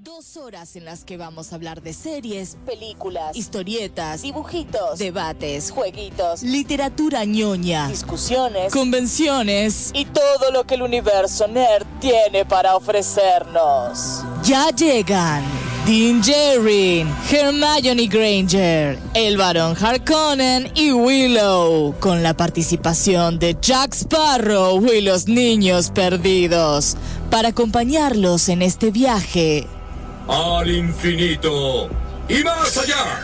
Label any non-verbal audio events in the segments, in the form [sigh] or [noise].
Dos horas en las que vamos a hablar de series, películas, historietas, dibujitos, debates, jueguitos, literatura ñoña, discusiones, convenciones y todo lo que el universo nerd tiene para ofrecernos. Ya llegan Dean Jerrin, Hermione Granger, el varón Harkonnen y Willow, con la participación de Jack Sparrow y los niños perdidos, para acompañarlos en este viaje al infinito y más allá.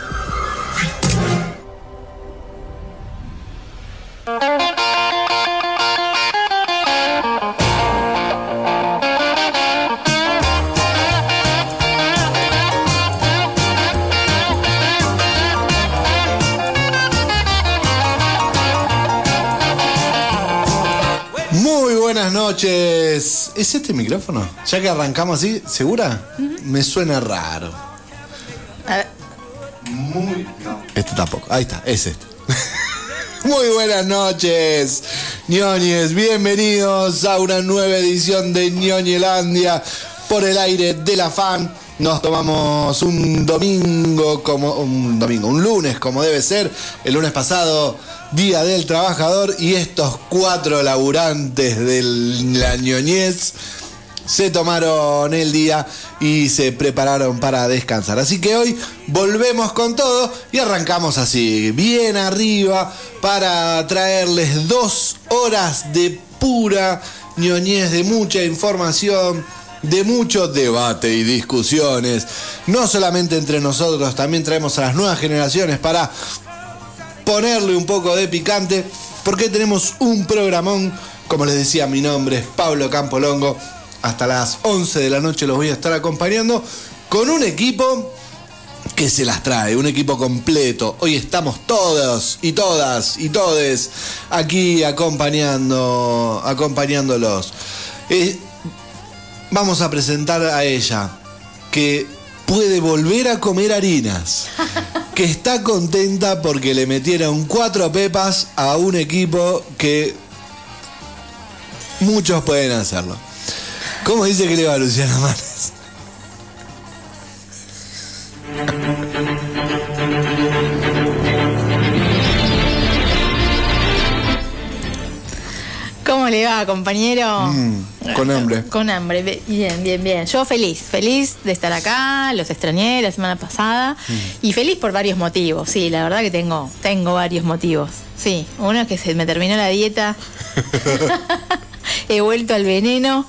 Muy buenas noches. ¿Es este micrófono? Ya que arrancamos así, ¿segura? Me suena raro. Muy. No. Este tampoco. Ahí está, es este. [laughs] Muy buenas noches, ñoñes. Bienvenidos a una nueva edición de ñoñelandia por el aire de la fan. Nos tomamos un domingo como un domingo, un lunes como debe ser. El lunes pasado, Día del Trabajador, y estos cuatro laburantes de la ñoñez se tomaron el día y se prepararon para descansar. Así que hoy volvemos con todo y arrancamos así, bien arriba, para traerles dos horas de pura ñoñez, de mucha información de mucho debate y discusiones, no solamente entre nosotros, también traemos a las nuevas generaciones para ponerle un poco de picante, porque tenemos un programón, como les decía, mi nombre es Pablo Campolongo, hasta las 11 de la noche los voy a estar acompañando con un equipo que se las trae, un equipo completo. Hoy estamos todos y todas y todes aquí acompañando, acompañándolos. Eh, vamos a presentar a ella, que puede volver a comer harinas, [laughs] que está contenta porque le metieron cuatro pepas a un equipo que muchos pueden hacerlo. ¿Cómo dice que le va Manes? Le va, compañero? Mm, con hambre. Con hambre, bien, bien, bien. Yo feliz, feliz de estar acá, los extrañé la semana pasada Mm. y feliz por varios motivos, sí, la verdad que tengo, tengo varios motivos. Sí, uno es que se me terminó la dieta, [laughs] he vuelto al veneno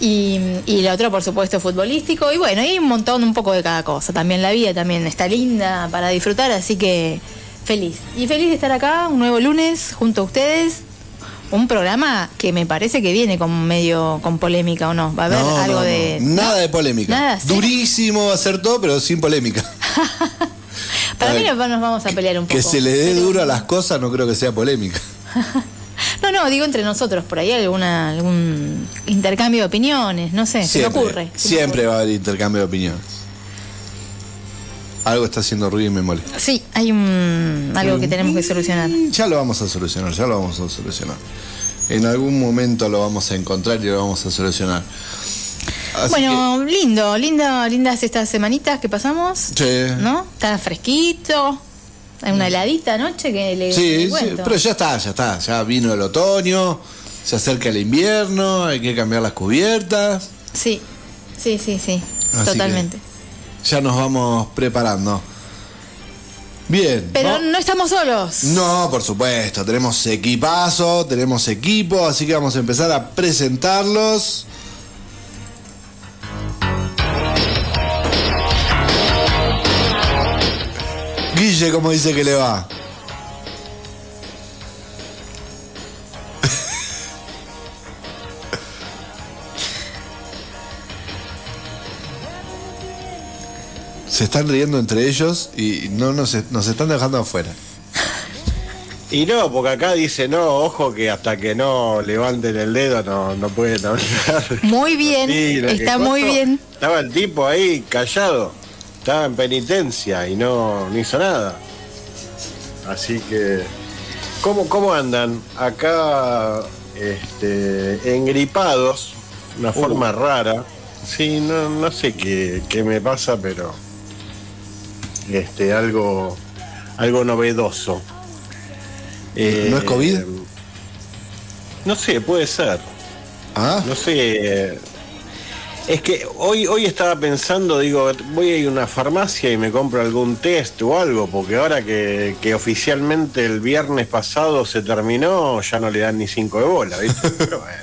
y, y el otro, por supuesto, futbolístico y bueno, hay un montón, un poco de cada cosa. También la vida también está linda para disfrutar, así que feliz. Y feliz de estar acá, un nuevo lunes junto a ustedes. Un programa que me parece que viene con medio con polémica o no. Va a haber No, algo no, no. de. Nada de polémica. Nada, ¿sí? Durísimo va a ser todo, pero sin polémica. [laughs] Para A mí ver, nos, vamos a pelear un poco. Que se le dé duro a las cosas no creo que sea polémica. [laughs] No, no, digo entre nosotros, por ahí alguna, algún intercambio de opiniones, no sé, se me ocurre. se me Siempre va a haber intercambio de opiniones. Algo está haciendo ruido y me molesta. Sí, hay un, algo que tenemos que solucionar. Ya lo vamos a solucionar, ya lo vamos a solucionar. En algún momento lo vamos a encontrar y lo vamos a solucionar. Así bueno, lindo, lindo, lindas estas semanitas que pasamos, que- sí. ¿no? Está fresquito, hay una heladita anoche que le, Sí, le sí, pero ya está, ya está. Ya vino el otoño, se acerca el invierno, hay que cambiar las cubiertas. Sí, sí, sí, sí, Así totalmente. Ya nos vamos preparando. Bien. Pero ¿no? no estamos solos. No, por supuesto, tenemos equipazo, tenemos equipo, así que vamos a empezar a presentarlos. Guille, ¿cómo dice que le va? Se están riendo entre ellos y no nos, nos están dejando afuera. Y no, porque acá dice, no, ojo que hasta que no levanten el dedo no, no pueden hablar. Muy bien, está muy bien. Estaba el tipo ahí callado, estaba en penitencia y no, no hizo nada. Así que, ¿cómo, cómo andan? Acá, este, engripados, una forma rara. Sí, no, no sé qué, qué me pasa, pero este algo algo novedoso. Eh, ¿No es COVID? No sé, puede ser. ¿Ah? No sé. Es que hoy, hoy estaba pensando, digo, voy a ir a una farmacia y me compro algún test o algo, porque ahora que, que oficialmente el viernes pasado se terminó, ya no le dan ni cinco de bola, ¿viste? [laughs] Pero bueno.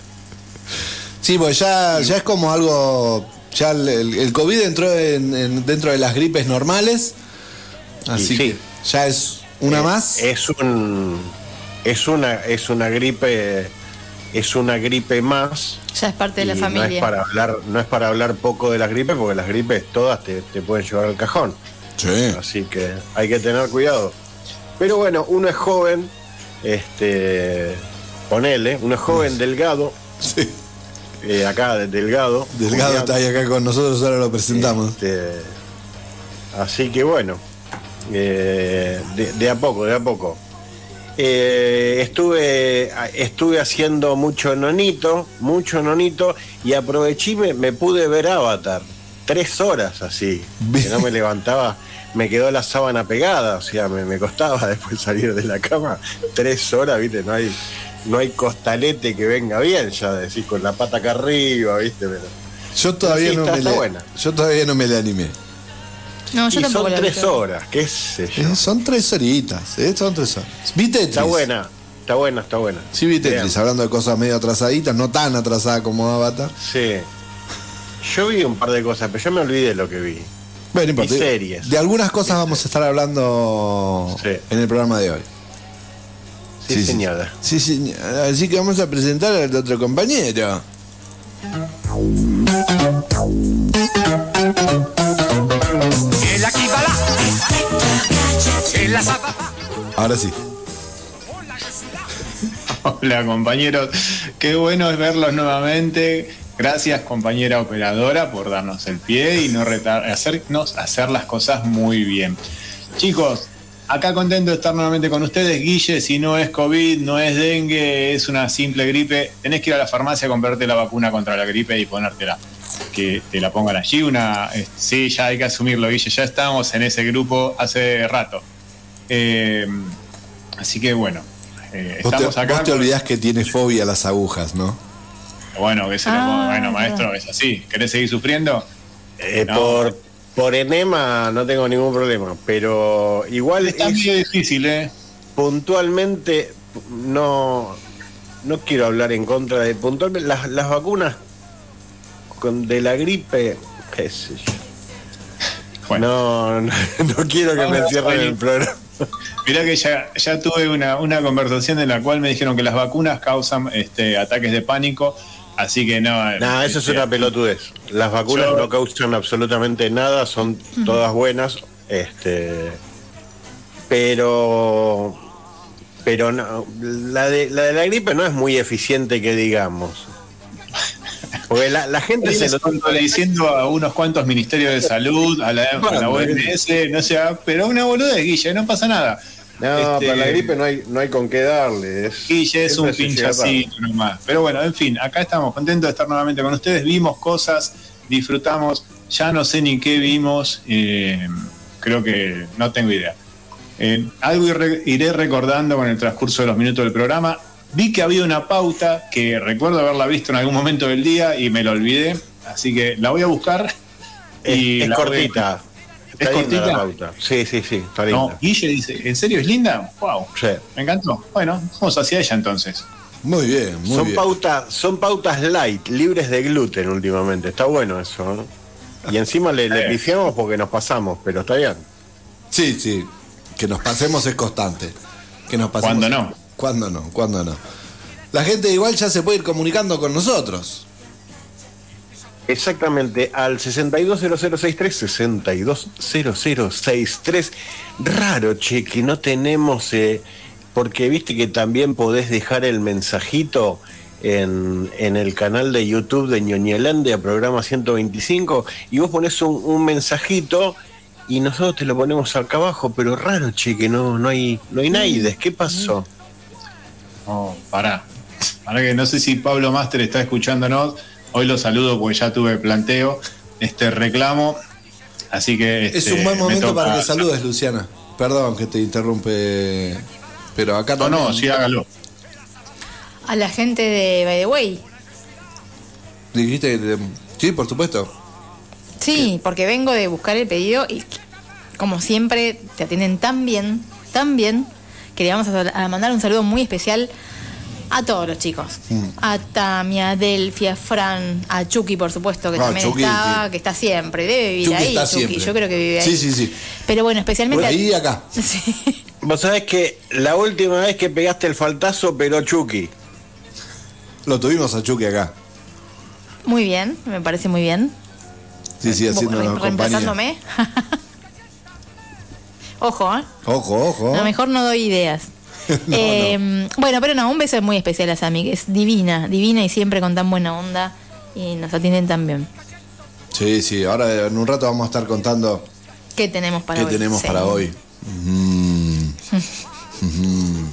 Sí, pues ya, ya es como algo. Ya el, el- COVID entró en- en- dentro de las gripes normales. Así sí. que ya es una Eh, más. Es un es una es una gripe es una gripe más. Ya es parte de la familia. No es para hablar no es para hablar poco de las gripes porque las gripes todas te, te pueden llevar al cajón. Sí. Así que hay que tener cuidado. Pero bueno, uno es joven, este ponele, uno es joven delgado, Sí. eh, acá de- delgado. Delgado Julián. está ahí acá con nosotros, ahora lo presentamos. Este, así que bueno, eh, de, de a poco, de a poco. Eh, estuve, estuve haciendo mucho nonito, mucho nonito, y aproveché me, me pude ver Avatar. Tres horas así, que no me [laughs] levantaba, me quedó la sábana pegada, o sea, me, me costaba [laughs] después salir de la cama. Tres horas, viste, no hay, no hay costalete que venga bien, ya decís, con la pata acá arriba, viste, pero. Yo todavía no me está le, buena. Yo todavía no me le animé. No, yo y tampoco son la tres horas, qué sé yo. Eh, son tres horitas, eh, son tres horas. Vi Tetris. Está buena, está buena, está buena. Sí, vi Tetris, Bien. hablando de cosas medio atrasaditas, no tan atrasada como Avatar. Sí. Yo vi un par de cosas, pero yo me olvidé lo que vi. Bueno. Y series. De algunas cosas vamos a estar hablando Sí. en el programa de hoy. Sí, señora. Sí, señora. Así que vamos a presentar al otro compañero. Ahora sí. Hola compañeros, qué bueno es verlos nuevamente. Gracias compañera operadora por darnos el pie y no retar- hacernos hacer las cosas muy bien. Chicos, acá contento de estar nuevamente con ustedes. Guille, si no es COVID, no es dengue, es una simple gripe, tenés que ir a la farmacia a comprarte la vacuna contra la gripe y ponértela. Que te la pongan allí. Una, eh, sí, ya hay que asumirlo, Guille, ya estamos en ese grupo hace rato. Eh, así que bueno, eh, Vos te, estamos acá. vos te olvidás que tiene fobia a las agujas, ¿no? Bueno, que se lo Ah. Bueno, maestro, es así. ¿Querés seguir sufriendo? Eh, No. por, por enema no tengo ningún problema, pero igual Está es- medio difícil, ¿eh? puntualmente no no quiero hablar en contra de puntualmente las, las vacunas con, de la gripe, qué sé yo. Bueno, No, no, [laughs] no quiero que Vamos me cierren el programa. [laughs] mirá que ya, ya tuve una, una conversación en la cual me dijeron que las vacunas causan este, ataques de pánico, así que no. No, eso es este, una pelotudez. Las vacunas Yo- no causan absolutamente nada, son todas buenas, este, pero, pero no, la de la de la gripe no es muy eficiente que digamos. Porque la, la gente se lo diciendo a unos cuantos ministerios de salud, a la, a la Bueno, OMS, no sé, pero una boludez, Guille, no pasa nada. No, Este, para la gripe no hay, no hay con qué darle. es- Guille es un pinchacito nomás. Pero bueno, en fin, acá estamos contentos de estar nuevamente con ustedes. Vimos cosas, disfrutamos. Ya no sé ni qué vimos. eh, creo que no tengo idea. Eh, algo iré recordando con el transcurso de los minutos del programa. Vi que había una pauta que recuerdo haberla visto en algún momento del día y me la olvidé. Así que la voy a buscar. Es, y es la voy a- cortita. Está ¿Es la cortita? pauta. Sí, sí, sí, está No, linda. Guille dice, ¿en serio es linda? ¡Wow! Sí. Me encantó. Bueno, vamos hacia ella entonces. Muy bien, muy Son, bien. pautas, son pautas light, libres de gluten últimamente. Está bueno eso. ¿no? Y encima le, le pifiamos porque nos pasamos, pero está bien. Sí, sí. Que nos pasemos es constante. Que nos pasemos. ¿Cuándo no? ¿Cuándo no? ¿Cuándo no? La gente igual ya se puede ir comunicando con nosotros. Exactamente, al 620063, 620063. Raro, che, que no tenemos, eh, porque viste que también podés dejar el mensajito en, en el canal de YouTube de Ñoñelandia, programa 125, y vos pones un, un mensajito y nosotros te lo ponemos acá abajo, pero raro, che, que no, no hay, no hay naides. ¿Qué pasó? Oh, pará. Pará que no sé si Pablo Master está escuchándonos, hoy lo saludo porque ya tuve planteo este reclamo. Así que. Es este, un buen me momento toca- para que saludes, Luciana. Perdón que te interrumpe, pero acá No, también. no, sí, hágalo. A la gente de By the Way. Dijiste que te- Sí, por supuesto. Sí, porque vengo de buscar el pedido y como siempre te atienden tan bien, tan bien, que le vamos a, a mandar un saludo muy especial a todos los chicos. Mm. A Tamia, a Delphi, a Fran, a Chucky, por supuesto, que también Chucky, está, sí. que está siempre, debe vivir Chucky ahí, está Chucky, siempre. yo creo que vive ahí. Sí, sí, sí. Pero bueno, especialmente Por a- ahí y acá. [laughs] Sí. Vos sabés que la última vez que pegaste el faltazo, pero Chucky. Lo tuvimos a Chucky acá. Muy bien, me parece muy bien. Sí, sí, haciendo Re- compañía. [laughs] Ojo, ¿eh? Ojo, ojo. A lo mejor no doy ideas. [laughs] No, Eh, Bueno, pero no, un beso muy especial a Sami, que es divina, divina y siempre con tan buena onda y nos atienden tan bien. Sí, sí, ahora en un rato vamos a estar contando ¿Qué tenemos para qué hoy? tenemos Sí. para hoy. [laughs] Mm. Mm.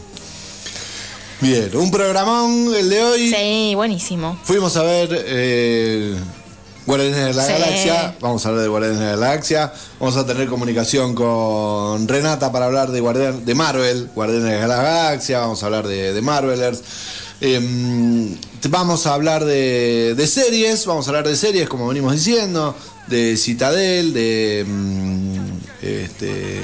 Bien, un programón el de hoy. Sí, buenísimo. Fuimos a ver eh, Guardianes de la Sí. Galaxia. Vamos a hablar de Guardianes de la Galaxia. Vamos a tener comunicación con Renata para hablar de, Guardian- de Marvel, Guardianes de la Galaxia. Vamos a hablar de, de Marvelers. Em, vamos a hablar de, de series. Vamos a hablar de series, como venimos diciendo. De Citadel, de. mm, este,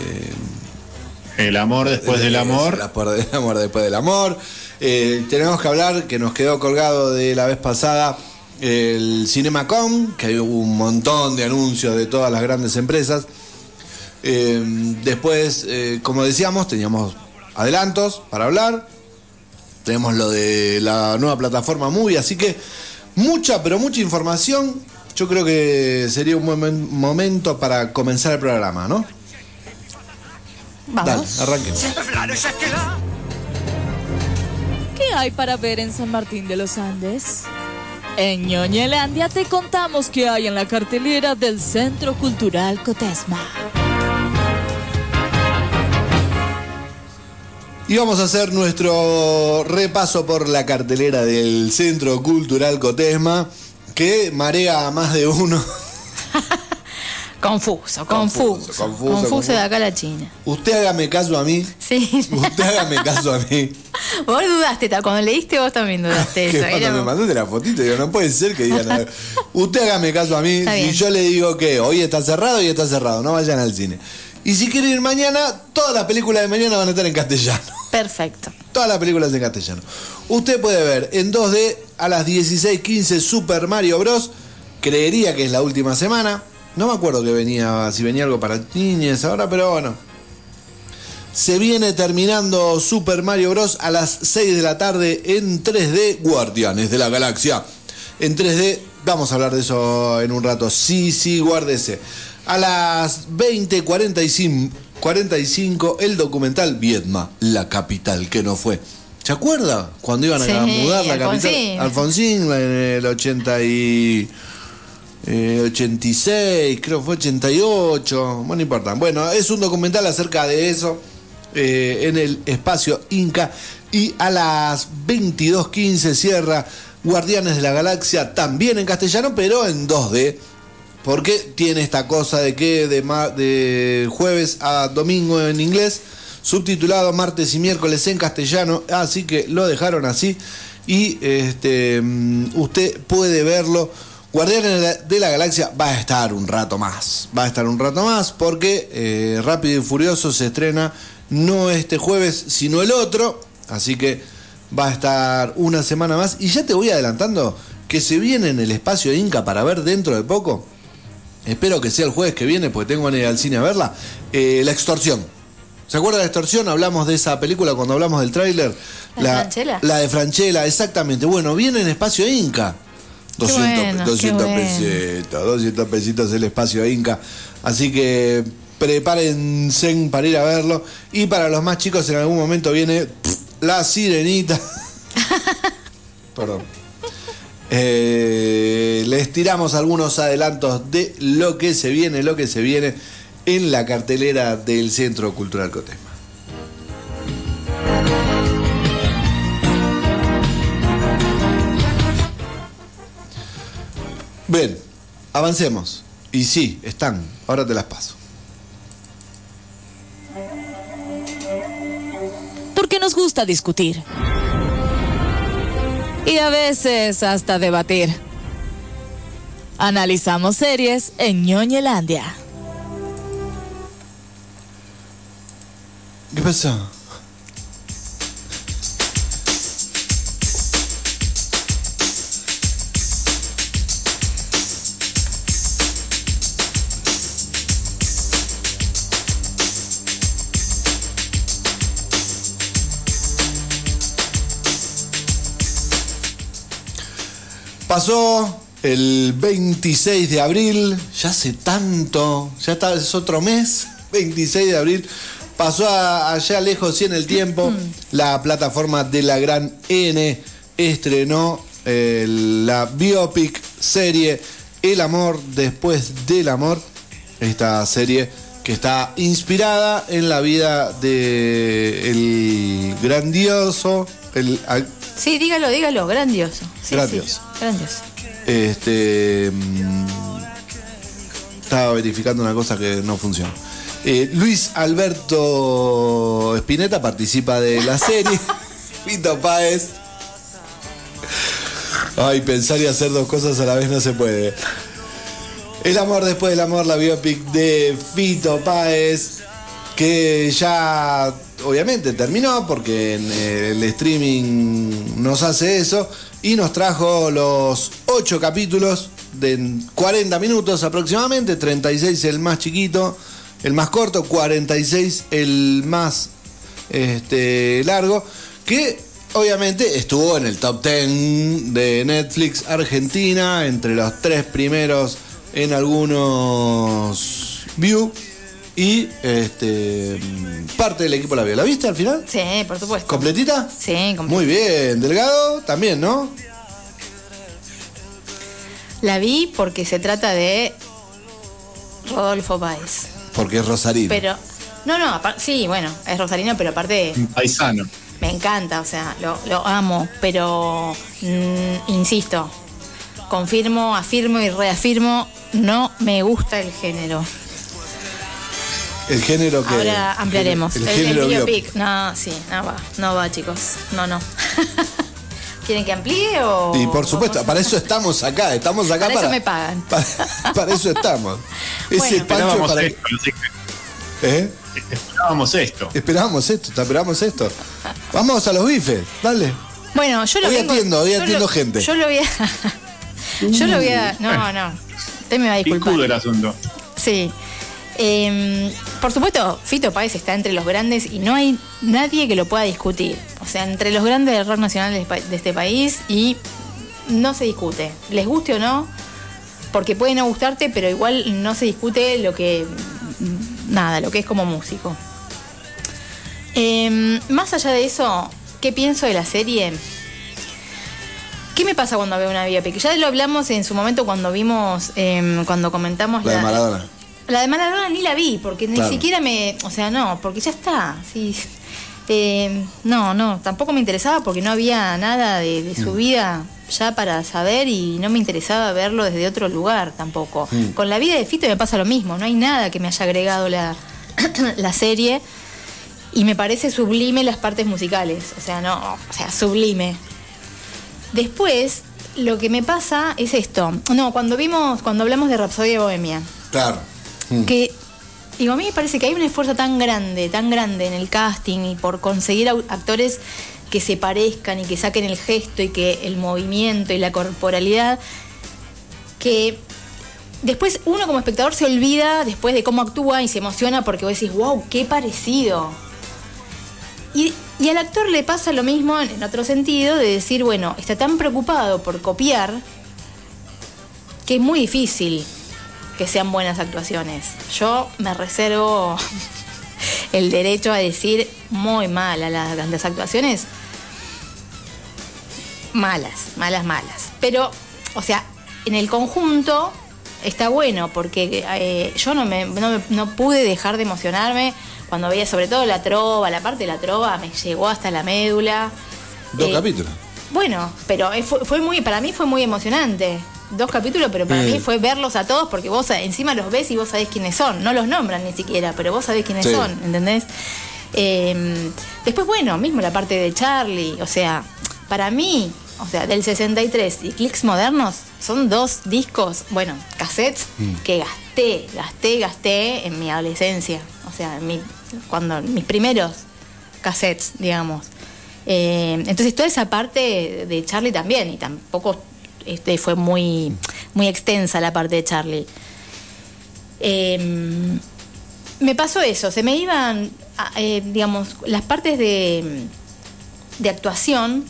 El amor después del amor. El [laughs] amor después del amor. Eh, tenemos que hablar, que nos quedó colgado de la vez pasada, el CinemaCom, que hay un montón de anuncios de todas las grandes empresas. Eh, después, eh, como decíamos, teníamos adelantos para hablar. Tenemos lo de la nueva plataforma Movie, así que mucha, pero mucha información. Yo creo que sería un buen momen- momento para comenzar el programa, ¿no? Dale, Vamos. arranquemos. ¿Qué hay para ver en San Martín de los Andes? En Ñoñelandia te contamos qué hay en la cartelera del Centro Cultural Cotesma. Y vamos a hacer nuestro repaso por la cartelera del Centro Cultural Cotesma, que marea a más de uno. [laughs] Confuso, Confuso, confuso. confuso, Confuso, de acá a la China. Usted hágame caso a mí. Sí. Usted hágame caso a mí. [laughs] vos dudaste, cuando leíste vos también dudaste [laughs] Que eso. cuando me mandaste la fotito, digo, no puede ser que digan. a ver, [laughs] Usted hágame caso a mí. Bien. yo le digo que hoy está cerrado, hoy está cerrado, no vayan al cine. Y si quieren ir mañana, todas las películas de mañana van a estar en castellano. Perfecto. Todas las películas en castellano. Usted puede ver en 2D a las 16.15 Super Mario Bros. Creería que es la última semana. No me acuerdo que venía, si venía algo para niñas ahora, pero bueno. Se viene terminando Super Mario Bros. a las 6 de la tarde en 3D Guardianes de la Galaxia. En 3D, vamos a hablar de eso en un rato. Sí, sí, guárdese. A las 20.45 45, el documental Viedma, la capital que no fue. ¿Se acuerda? Cuando iban a Sí, mudar la Alfonsín. capital. Alfonsín en el 80 y... eh, 86, creo que fue 88, bueno, no importa. Bueno, es un documental acerca de eso eh, en el espacio Inca y a las 22.15 cierra Guardianes de la Galaxia también en castellano, pero en 2D. Porque tiene esta cosa de que de jueves a domingo en inglés, subtitulado martes y miércoles en castellano, así que lo dejaron así y este mm, usted puede verlo. Guardianes de la, la Galaxia va a estar un rato más, va a estar un rato más porque eh, Rápido y Furioso se estrena no este jueves, sino el otro, así que va a estar una semana más y ya te voy adelantando que se viene en el espacio Inca para ver dentro de poco. Espero que sea el jueves que viene, porque tengo que ir al cine a verla. eh, la extorsión. ¿Se acuerda de la extorsión? Hablamos de esa película cuando hablamos del tráiler. ¿La de Franchella? La de Franchella, exactamente. Bueno, viene en espacio Inca. 200, bueno, qué 200 bueno. pesitos, 200 pesitos el espacio Inca. Así que prepárense para ir a verlo. Y para los más chicos, en algún momento viene pff, La Sirenita. [laughs] Perdón. Eh, les tiramos algunos adelantos de lo que se viene, lo que se viene en la cartelera del Centro Cultural Cotesma. Bien, avancemos. Y sí, están. Ahora te las paso. Porque nos gusta discutir. Y a veces hasta debatir. Analizamos series en ñoñelandia. ¿Qué pasó? Pasó el 26 de abril, ya hace tanto, ya está, es otro mes, [laughs] 26 de abril, pasó a- allá lejos y en el tiempo, la plataforma de la gran N estrenó eh, la biopic serie El amor después del amor, esta serie que está inspirada en la vida de el grandioso, el Sí, dígalo, dígalo, grandioso. Sí, sí, Grandioso. Este. mm, Estaba verificando una cosa que no funciona. Eh, Luis Alberto Spinetta participa de la [laughs] serie. Fito Páez. Ay, pensar y hacer dos cosas a la vez no se puede. El amor después del amor, la biopic de Fito Páez, que ya obviamente terminó porque en el streaming nos hace eso y nos trajo los ocho capítulos de 40 minutos aproximadamente, 36 el más chiquito, el más corto, 46 el más este, largo, que obviamente estuvo en el top 10 de Netflix Argentina, entre los tres primeros en algunos view y este parte del equipo la vio. ¿La viste al final? Sí, por supuesto. ¿Completita? Sí, completita. Muy bien, Delgado también, ¿no? La vi porque se trata de Rodolfo Páez. Porque es Rosarino. Pero, no, no, sí, bueno, es Rosarino, pero aparte Un paisano. me encanta, o sea, lo, lo amo, pero mm, insisto, confirmo, afirmo y reafirmo, no me gusta el género. El género que Ahora ampliaremos. El, El, el género biopic. No, sí, no va, no va, chicos. No, no. [laughs] ¿Quieren que amplíe o.? Y por supuesto, para eso estamos acá, estamos acá Para para. eso me pagan. [laughs] Para, para eso estamos. Ese Bueno. pancho Esperábamos para. esto, que ¿Eh? esperábamos esto. Esperábamos esto, esperábamos esto. Vamos a los bifes, dale. Bueno, yo lo Hoy vengo- atiendo, hoy atiendo lo- gente. Yo lo voy a. [laughs] yo lo voy a. No, no. Usted me va a disculpar. Picudo el asunto. Sí. Eh, por supuesto, Fito Páez está entre los grandes y no hay nadie que lo pueda discutir. O sea, entre los grandes del rock nacional de, este país y no se discute. Les guste o no, porque puede no gustarte, pero igual no se discute lo que. Nada, lo que es como músico. Eh, más allá de eso, ¿qué pienso de la serie? ¿Qué me pasa cuando veo una biopic? Ya lo hablamos en su momento cuando vimos, em, cuando comentamos La de Maradona. La de Maradona ni la vi, porque Claro. ni siquiera me. O sea, no, porque ya está. Sí. Eh, no, no, tampoco me interesaba porque no había nada de, de Mm. su vida ya para saber y no me interesaba verlo desde otro lugar tampoco. Mm. Con la vida de Fito me pasa lo mismo, no hay nada que me haya agregado la, [clears throat] la serie y me parece sublime las partes musicales, o sea, no, o sea, sublime. Después, lo que me pasa es esto. No, cuando vimos, cuando hablamos de Rapsodia Bohemia, Claro. Mm. que digo, a mí me parece que hay un esfuerzo tan grande, tan grande en el casting y por conseguir actores que se parezcan y que saquen el gesto y que el movimiento y la corporalidad que después uno como espectador se olvida después de cómo actúa y se emociona porque vos decís, wow, qué parecido. Y, y al actor le pasa lo mismo en otro sentido de decir, bueno, está tan preocupado por copiar que es muy difícil que sean buenas actuaciones. Yo me reservo [laughs] el derecho a decir muy mala las, las actuaciones. Malas, malas, malas. Pero, o sea, en el conjunto está bueno porque eh, yo no, me, no, me- no pude dejar de emocionarme cuando veía sobre todo la trova, la parte de la trova me llegó hasta la médula. Dos Eh, capítulos. bueno, pero eh, fue, fue muy, para mí fue muy emocionante. Dos capítulos, pero para Mm. mí fue verlos a todos porque vos encima los ves y vos sabés quiénes son. No los nombran ni siquiera, pero vos sabés quiénes Sí. son, ¿entendés? Eh, después, bueno, mismo la parte de Charlie, o sea, para mí, o sea, del 63 y Clicks Modernos son dos discos, bueno, cassettes que gasté, gasté, gasté en mi adolescencia, o sea, en mi, cuando mis primeros cassettes, digamos. Eh, entonces toda esa parte de Charlie también, y tampoco este, fue muy, muy extensa la parte de Charlie. Eh, me pasó eso, se me iban, eh, digamos, las partes de, de actuación,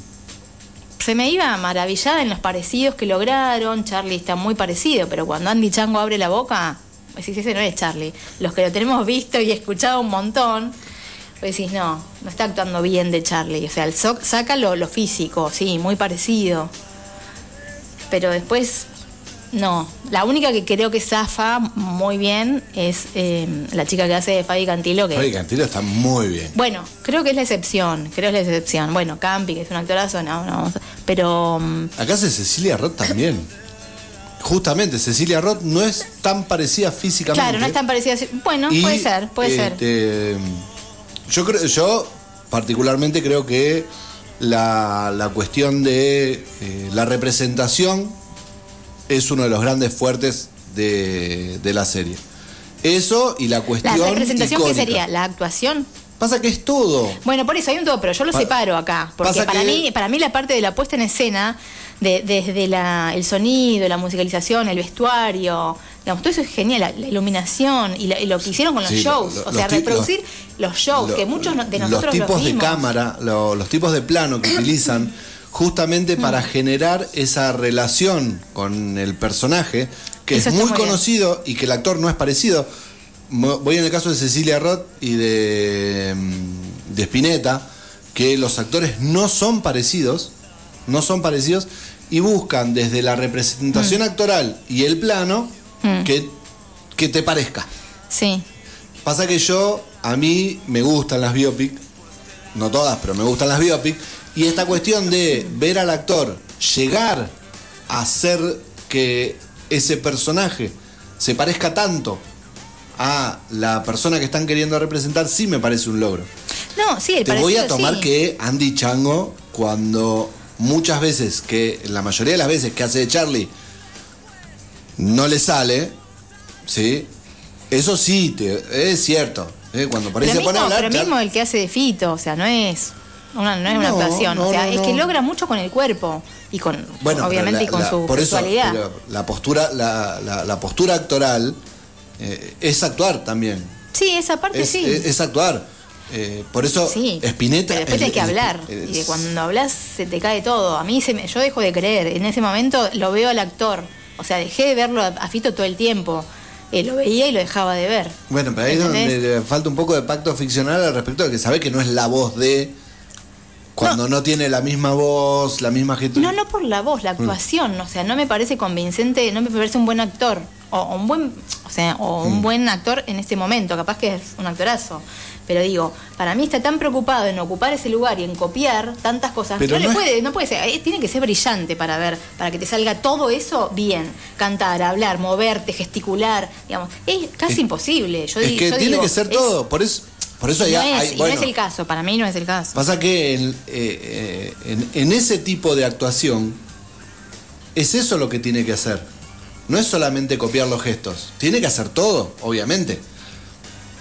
se me iba maravillada en los parecidos que lograron, Charlie está muy parecido, pero cuando Andy Chango abre la boca, decís, ese no es Charlie. Los que lo tenemos visto y escuchado un montón, decís, no, no está actuando bien de Charlie. O sea, el saca lo, lo físico, sí, muy parecido. Pero después, no. La única que creo que zafa muy bien es eh, la chica que hace de Fabi Cantilo, que Fabi Cantilo está muy bien. bueno, creo que es la excepción, creo que es la excepción. Bueno, Campi, que es un actorazo, no, no, pero mm, Acá hace Cecilia Roth también. Justamente, Cecilia Roth no es tan parecida físicamente. claro, no es tan parecida. Bueno, Y, puede ser, puede ser. este, Yo creo, yo particularmente creo que la, la cuestión de eh, la representación es uno de los grandes fuertes de, de la serie. Eso y la La cuestión. representación, ¿qué icónica. sería? ¿La actuación? Pasa que es todo. Bueno, por eso hay un todo, pero yo lo Pa- separo acá. Porque para que- mí, para mí la parte de la puesta en escena, de- desde la, el sonido, la musicalización, el vestuario, digamos, todo eso es genial, la, la iluminación y, la- y lo que hicieron con los Sí, shows. lo- o sea, los reproducir los, shows, Lo- que muchos de nosotros Los tipos de vimos. cámara, lo- los tipos de plano que utilizan justamente para generar esa relación con el personaje, que Eso es muy muy bien. conocido y que el actor no es parecido. Voy en el caso de Cecilia Roth y de, mm, de Spinetta, que los actores no son parecidos, no son parecidos, y buscan desde la representación actoral y el plano Mm. que, que te parezca. Sí. Pasa que yo, a mí me gustan las biopic, no todas, pero me gustan las biopic, y esta cuestión de ver al actor llegar a hacer que ese personaje se parezca tanto a la persona que están queriendo representar, sí me parece un logro. No, sí, el Te voy a tomar sí. que Andy Chango, cuando muchas veces, que la mayoría de las veces que hace de Charlie, no le sale, ¿sí? Eso sí, te- es cierto. ¿eh? Cuando Pero mismo, hablar, pero Char- mismo el que hace de Fito, o sea, no es una, no es una No, actuación, no, o sea, no, es que logra mucho con el cuerpo y con, bueno, obviamente, la- y con la- su por eso, sexualidad. la postura, la, la- la postura actoral eh, es actuar también. sí, esa parte Es, sí. es- es actuar. Eh, por eso Sí, Spinetta. pero después hay que hablar. es- y cuando hablas se te cae todo. A mí se me- yo dejo de creer. En ese momento lo veo al actor. O sea, dejé de verlo a, Fito todo el tiempo. Eh, lo veía y lo dejaba de ver. Bueno, pero ahí es donde falta un poco de pacto ficcional al respecto de que sabe que no es la voz de. Cuando no, tiene la misma voz, la misma gente. No, no por la voz, la actuación. O sea, no me parece convincente, no me parece un buen actor. O, o un buen, o sea, o Mm. un buen actor en este momento. Capaz que es un actorazo. Pero digo, para mí está tan preocupado en ocupar ese lugar y en copiar tantas cosas. Pero no, le es- puede, no puede ser. eh, Tiene que ser brillante para ver, para que te salga todo eso bien. Cantar, hablar, moverte, gesticular. Digamos, es casi Es- imposible. Yo es que yo tiene digo, que ser todo. Por eso, por eso no ya es, hay. y no bueno, es el caso, para mí no es el caso. Pasa que en, eh, eh, en- en ese tipo de actuación es eso lo que tiene que hacer. No es solamente copiar los gestos. Tiene que hacer todo, obviamente.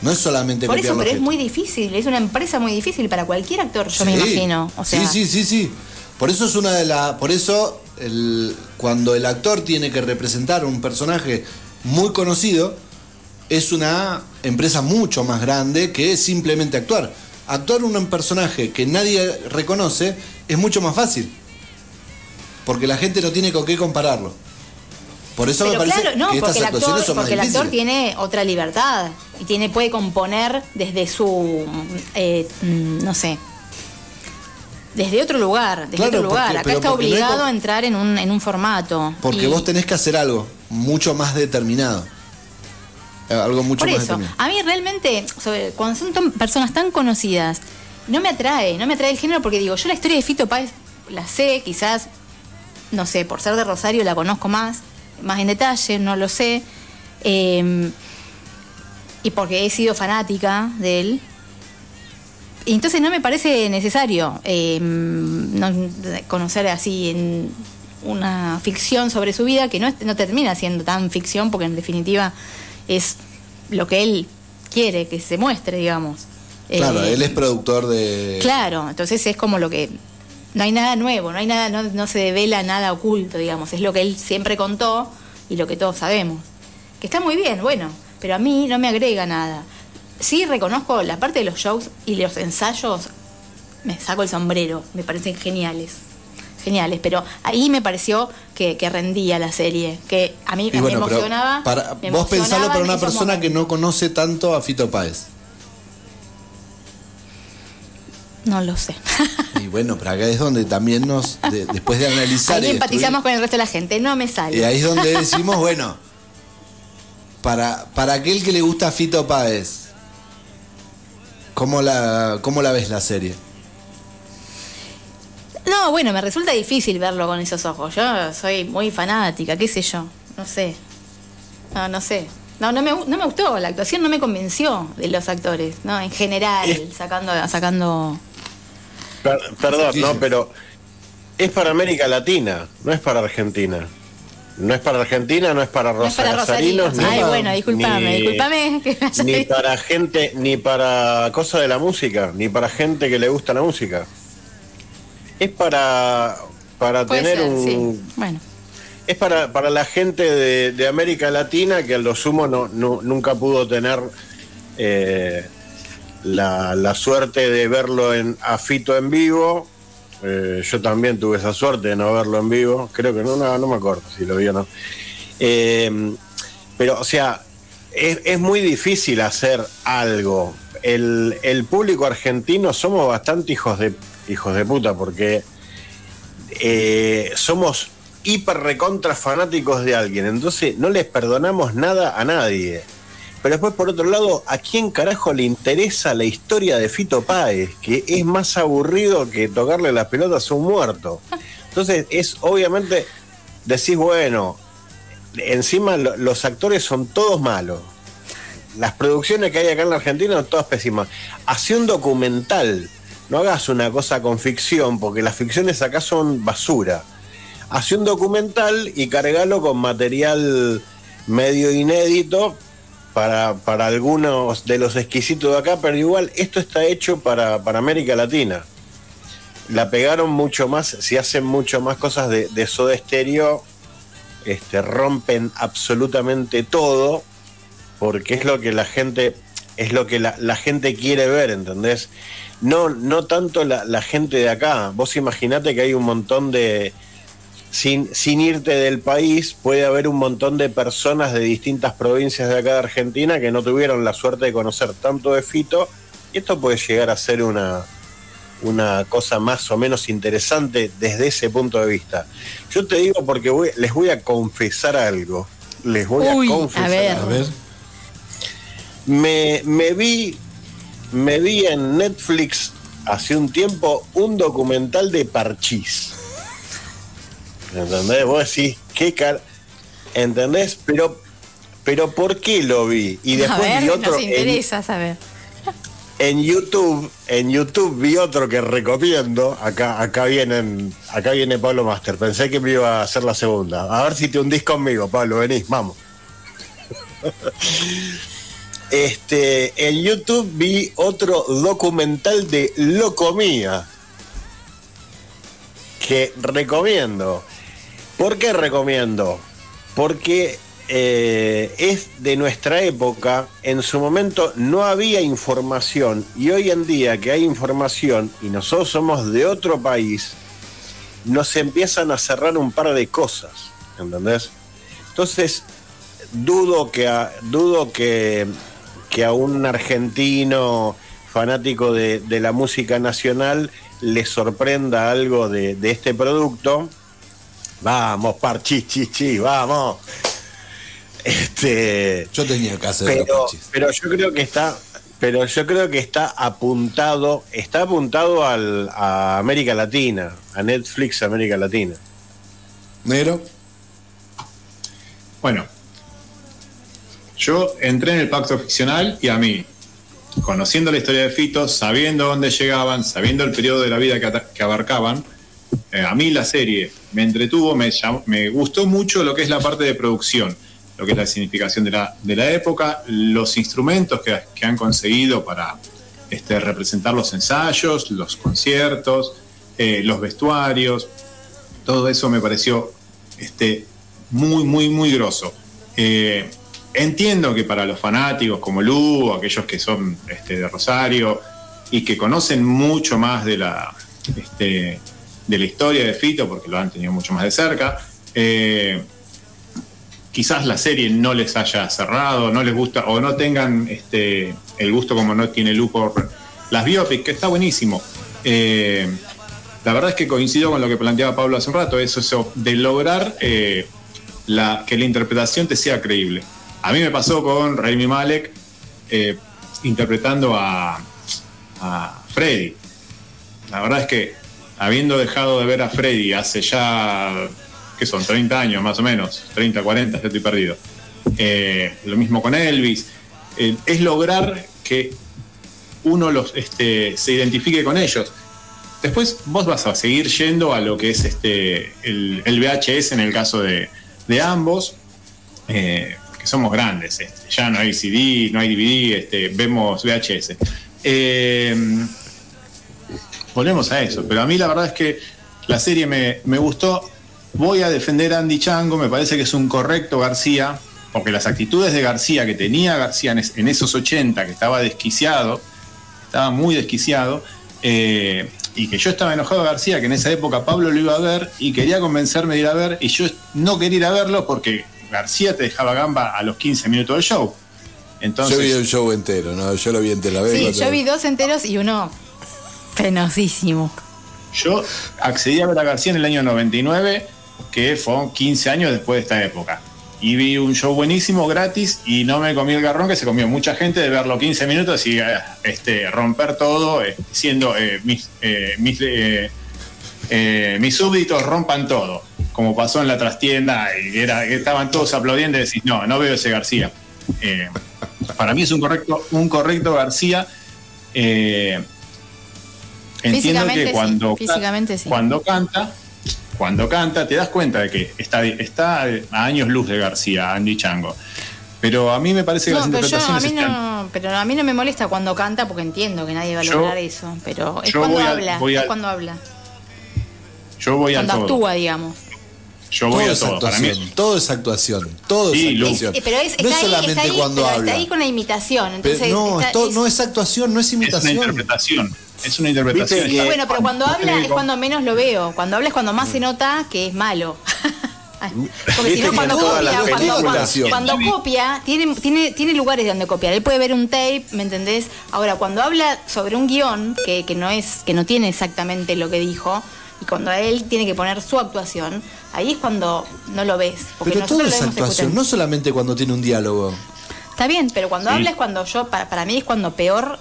No es solamente Por copiar eso, los pero es muy difícil, es una empresa muy difícil para cualquier actor, yo me imagino. O sea, sí, sí, sí, sí. Por eso es una de las. Por eso, el- cuando el actor tiene que representar un personaje muy conocido, es una empresa mucho más grande que simplemente actuar. Actuar un personaje que nadie reconoce es mucho más fácil. Porque la gente no tiene con qué compararlo. Por eso me pero parece claro, no, que estas porque el actuaciones actor, son más porque el actor difíciles. tiene otra libertad y tiene puede componer desde su, eh, mm, no sé, desde otro lugar, desde Claro, otro lugar. porque- Acá está porque no hay obligado a entrar en un, en un formato. Porque Y- vos tenés que hacer algo mucho más determinado. Eh, Algo mucho Por más eso, determinado. a mí realmente, sobre, cuando son personas tan conocidas, no me atrae, no me atrae el género porque digo, yo la historia de Fito Páez la sé, quizás, no sé, por ser de Rosario la conozco más, más en detalle, no lo sé. Eh, y porque he sido fanática de él. Y entonces no me parece necesario eh, no- conocer así en una ficción sobre su vida que no, no termina siendo tan ficción porque en definitiva es lo que él quiere que se muestre, digamos. Claro, Eh, él es productor de. Claro, entonces es como lo que no hay nada nuevo, no hay nada, no, no se devela nada oculto, digamos, es lo que él siempre contó y lo que todos sabemos. Que está muy bien, bueno, pero a mí no me agrega nada. Sí reconozco la parte de los shows y los ensayos, me saco el sombrero, me parecen geniales. Geniales, pero ahí me pareció que, que rendía la serie, que a mí me emocionaba. para, me vos pensalo para una persona que no conoce tanto a Fito Páez. No lo sé. [laughs] Y bueno, pero acá es donde también nos, de- después de analizar. Ahí y empatizamos destruir- con el resto de la gente, no me sale. Y ahí es donde decimos, bueno, para, para aquel que le gusta a Fito Páez, ¿cómo la, ¿cómo la ves la serie? No, bueno, me resulta difícil verlo con esos ojos. Yo soy muy fanática, qué sé yo. No sé. No, no sé. No, no me, no me gustó, la actuación no me convenció de los actores, ¿no? En general, sacando, sacando. Per- perdón, Sí, no, pero es para América Latina, no es para Argentina. No es para Argentina, no es para No es para Rosarinos, Rosarinos. Ay, para- bueno, discúlpame, ni- discúlpame. que me haya Ni para gente, ni para cosa de la música, ni para gente que le gusta la música. Es para, para Puede tener ser, un, sí. Bueno, Es para, para la gente de, de América Latina que a lo sumo no, no- nunca pudo tener eh, la, la suerte de verlo en a Fito en vivo. Eh, yo también tuve esa suerte de no verlo en vivo. Creo que no, no, no me acuerdo si lo vi o no. Eh, pero, o sea, es, es muy difícil hacer algo. El, el público argentino somos bastante hijos de, hijos de puta porque eh, somos hiper recontra fanáticos de alguien, entonces no les perdonamos nada a nadie. Pero después, por otro lado, ¿a quién carajo le interesa la historia de Fito Páez? Que es más aburrido que tocarle las pelotas a un muerto. Entonces, es obviamente, decís, bueno, encima lo- los actores son todos malos. Las producciones que hay acá en la Argentina son todas pésimas. Hacé un documental. No hagas una cosa con ficción, porque las ficciones acá son basura. Hace un documental y cargalo con material medio inédito para, para algunos de los exquisitos de acá, pero igual esto está hecho para, para América Latina. La pegaron mucho más, si hacen mucho más cosas de, de Soda Stereo, este, rompen absolutamente todo, porque es lo que la gente, es lo que la, la gente quiere ver, ¿entendés? No, no tanto la, la gente de acá. Vos imaginate que hay un montón de, sin, sin irte del país, puede haber un montón de personas de distintas provincias de acá de Argentina que no tuvieron la suerte de conocer tanto de Fito. Y esto puede llegar a ser una, una cosa más o menos interesante desde ese punto de vista. Yo te digo porque voy- les voy a confesar algo. Les voy Uy, a a confesar ver. algo. A ver. Me, me vi me vi en Netflix hace un tiempo un documental de Parchís. ¿Entendés? Vos decís, qué car... ¿Entendés? Pero, pero ¿por qué lo vi? Y después ver, vi otro nos en, saber. en YouTube, en YouTube vi otro que recomiendo. Acá, acá vienen, acá viene Pablo Master. Pensé que me iba a hacer la segunda. A ver si te hundís conmigo, Pablo, venís, vamos. [laughs] Este, en YouTube vi otro documental de Locomía que recomiendo. ¿Por qué recomiendo? Porque eh, es de nuestra época, en su momento no había información y hoy en día que hay información y nosotros somos de otro país, nos empiezan a cerrar un par de cosas, ¿entendés? Entonces, dudo que dudo que, que a un argentino fanático de, de la música nacional le sorprenda algo de, de este producto. Vamos, parchis, chi, chi, vamos. Este, Yo tenía que hacer los pero, yo creo que está, pero yo creo que está apuntado, está apuntado al, a América Latina, a Netflix América Latina. Negro. Bueno, yo entré en el pacto ficcional y a mí, conociendo la historia de Fito, sabiendo dónde llegaban, sabiendo el periodo de la vida que, abarcaban, eh, a mí la serie me entretuvo, me, gustó mucho lo que es la parte de producción, lo que es la significación de la, época, los instrumentos que, que han conseguido para este, representar los ensayos, los conciertos, eh, los vestuarios, todo eso me pareció este, muy, muy, muy grosso. Eh, entiendo que para los fanáticos como Lu, aquellos que son este, de Rosario y que conocen mucho más de la, este, de la historia de Fito, porque lo han tenido mucho más de cerca, eh, quizás la serie no les haya cerrado, no les gusta o no tengan este, el gusto como no tiene Lu por las biopics, que está buenísimo. Eh, la verdad es que coincido con lo que planteaba Pablo hace un rato, eso, eso de lograr eh, que la interpretación te sea creíble. A mí me pasó con Raimi Malek eh, interpretando a, Freddy. La verdad es que habiendo dejado de ver a Freddy hace ya, ¿qué son? 30 años más o menos, 30, 40, ya estoy perdido. Eh, lo mismo con Elvis. Eh, es lograr que uno los, este, se identifique con ellos. Después vos vas a seguir yendo a lo que es este, el, VHS en el caso de, de ambos, somos grandes. este, ya no hay CD, no hay DVD, este, vemos VHS. Eh, volvemos a eso, pero a mí la verdad es que la serie me, gustó. Voy a defender a Andy Chango, me parece que es un correcto García, porque las actitudes de García que tenía García en esos 80, que estaba desquiciado, estaba muy desquiciado, eh, y que yo estaba enojado a García, que en esa época Pablo lo iba a ver y quería convencerme de ir a ver, y yo no quería ir a verlo porque García te dejaba gamba a los 15 minutos del show. Entonces, yo vi el show entero, ¿no? Yo lo vi entero. La Sí, yo vi dos enteros y uno penosísimo. Yo accedí a ver a García en el año 99, que fue 15 años después de esta época. Y vi un show buenísimo, gratis, y no me comí el garrón que se comió mucha gente de verlo 15 minutos y eh, este, romper todo, eh, siendo eh, mis, eh, mis, eh, mis súbditos rompan todo, como pasó en la trastienda, y era, estaban todos aplaudiendo y decís, no, no veo ese García. Eh, para mí es un correcto, un correcto García. eh, entiendo que sí, cuando, sí. cuando canta, cuando canta, te das cuenta de que está, está a años luz de García, Andy Chango. Pero a mí me parece que No, las pero yo a interpretaciones mí están- no, pero a mí no me molesta cuando canta porque entiendo que nadie va a Yo- lograr eso, pero es cuando a- habla, a- es cuando habla, Yo voy a cuando todo. actúa, digamos. Yo todo voy a es todo. Para mí todo es actuación, todo Sí, es actuación. Eh, pero es, no está es ahí, está ahí, cuando pero habla. está ahí con la imitación, Pero no, está- esto es- no es actuación, no es es una imitación. interpretación. Es una interpretación. Que- Bueno, pero cuando habla es cuando menos lo veo. Cuando habla es cuando más se nota que es malo. [laughs] Porque si no, cuando copia, cuando, cuando, películas- cuando copia, tiene, tiene, tiene lugares donde copiar. Él puede ver un tape, ¿me entendés? Ahora, cuando habla sobre un guion que, que no es, que no tiene exactamente lo que dijo, y cuando él tiene que poner su actuación, ahí es cuando no lo ves. Porque Pero todo es actuación, escuchando. no solamente cuando tiene un diálogo. Está bien, pero cuando Sí. habla es cuando yo, para, para mí es cuando peor,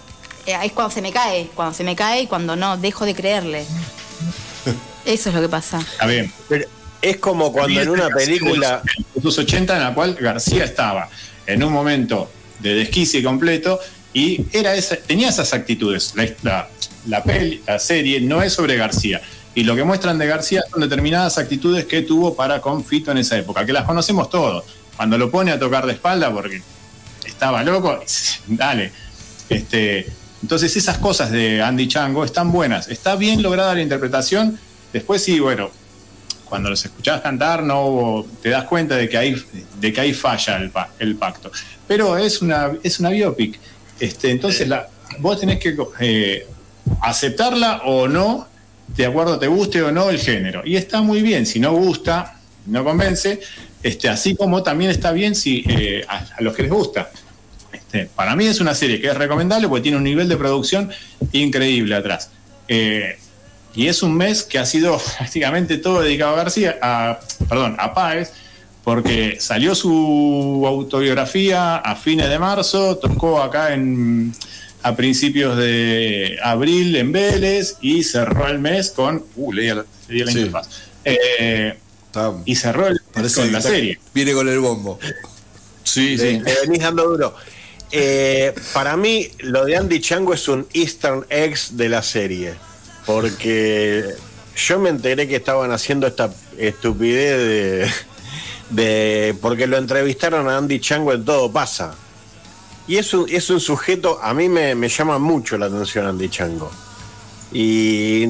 eh, es cuando se me cae, cuando se me cae y cuando no, dejo de creerle. [laughs] Eso es lo que pasa. Está bien. Pero es como cuando en una película. En los 80 en la cual García estaba en un momento de desquicie completo y era esa, tenía esas actitudes. La, la, la peli- la serie no es sobre García. Y lo que muestran de García son determinadas actitudes que tuvo para con Fito en esa época, que las conocemos todos. Cuando lo pone a tocar de espalda porque estaba loco, [laughs] dale. Este, entonces esas cosas de Andy Chango están buenas. Está bien lograda la interpretación. Después sí, bueno, cuando los escuchás cantar no hubo- te das cuenta de que ahí, de que ahí falla el, pa- el pacto. Pero es una, es una biopic. Este, entonces la, vos tenés que eh, aceptarla o no, de acuerdo te guste o no el género. Y está muy bien, si no gusta, no convence, este, así como también está bien si eh, a, los que les gusta. Este, para mí es una serie que es recomendable porque tiene un nivel de producción increíble atrás. Eh, y es un mes que ha sido [laughs] prácticamente todo dedicado a García, a, perdón, a Páez, porque salió su autobiografía a fines de marzo, tocó acá en, a principios de abril en Vélez y cerró el mes con. Uh, leí la, leí la Sí. interfaz. Eh, y cerró el, Parece Con la serie. Viene con el bombo. Sí, sí. le venís dando duro. Eh, para mí, lo de Andy Chango es un Eastern eggs de la serie. Porque yo me enteré que estaban haciendo esta estupidez de. de porque lo entrevistaron a Andy Chango en Todo Pasa. Y es un, es un sujeto, a mí me, me llama mucho la atención Andy Chango. Y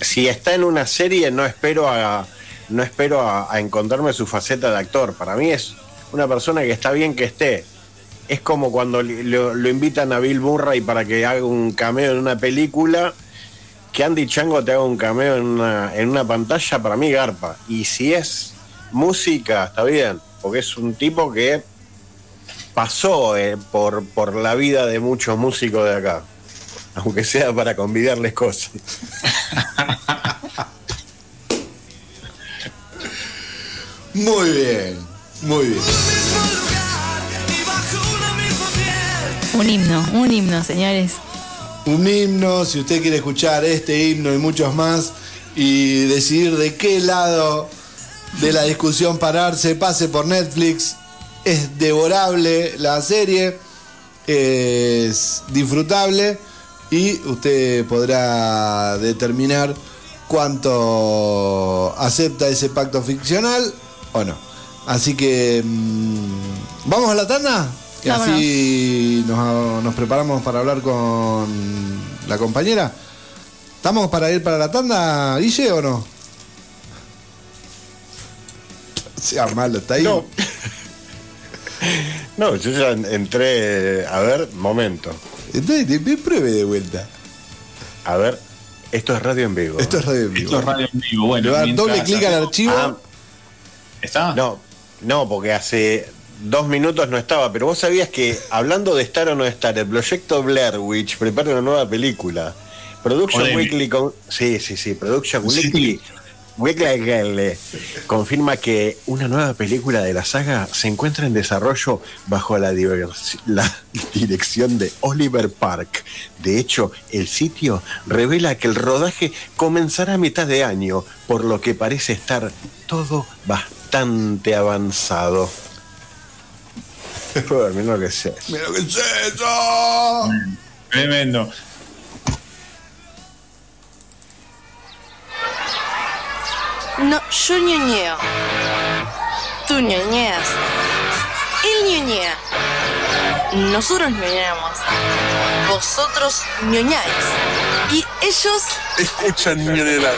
si está en una serie, no espero a, no espero a, encontrarme su faceta de actor. Para mí es una persona que está bien que esté. Es como cuando lo invitan a Bill Murray para que haga un cameo en una película, que Andy Chango te haga un cameo en una, en una pantalla, para mí garpa. Y si es música, está bien, porque es un tipo que pasó eh, por, por la vida de muchos músicos de acá. Aunque sea para convidarles cosas. [laughs] Muy bien, muy bien. Un himno, un himno, señores. Un himno, si usted quiere escuchar este himno y muchos más y decidir de qué lado de la discusión pararse, pase por Netflix. Es devorable la serie, es disfrutable y usted podrá determinar cuánto acepta ese pacto ficcional o no. Así que, mm, ¿vamos a la tanda? Y así nos, nos preparamos para hablar con la compañera. ¿Estamos para ir para la tanda, Guille, o no? Sea malo, está ahí. No. [laughs] No, yo ya entré. A ver, momento. Entonces, pruebe de vuelta. A ver, esto es radio en vivo. Esto es radio en vivo. Esto es radio en vivo. Bueno, Le va a dar mientras doble clic al archivo. Ah, ¿Está? no, no, porque hace dos minutos no estaba, pero vos sabías que hablando de estar o no estar, el proyecto Blair Witch prepara una nueva película. Production. Weekly con, sí, sí, sí, Production Sí. Weekly, Weekly confirma que una nueva película de la saga se encuentra en desarrollo bajo la, [laughs] dirección de Oliver Park. De hecho, el sitio revela que el rodaje comenzará a mitad de año, por lo que parece estar todo bastante avanzado. [laughs] Joder, mira lo que sé. Mira lo que es eso. Tremendo. No, yo ñoñeo. Tú ñoñeas. Él ñoñea. Nosotros ñoñamos. Vosotros ñoñáis. Y ellos Escuchan Ñonela.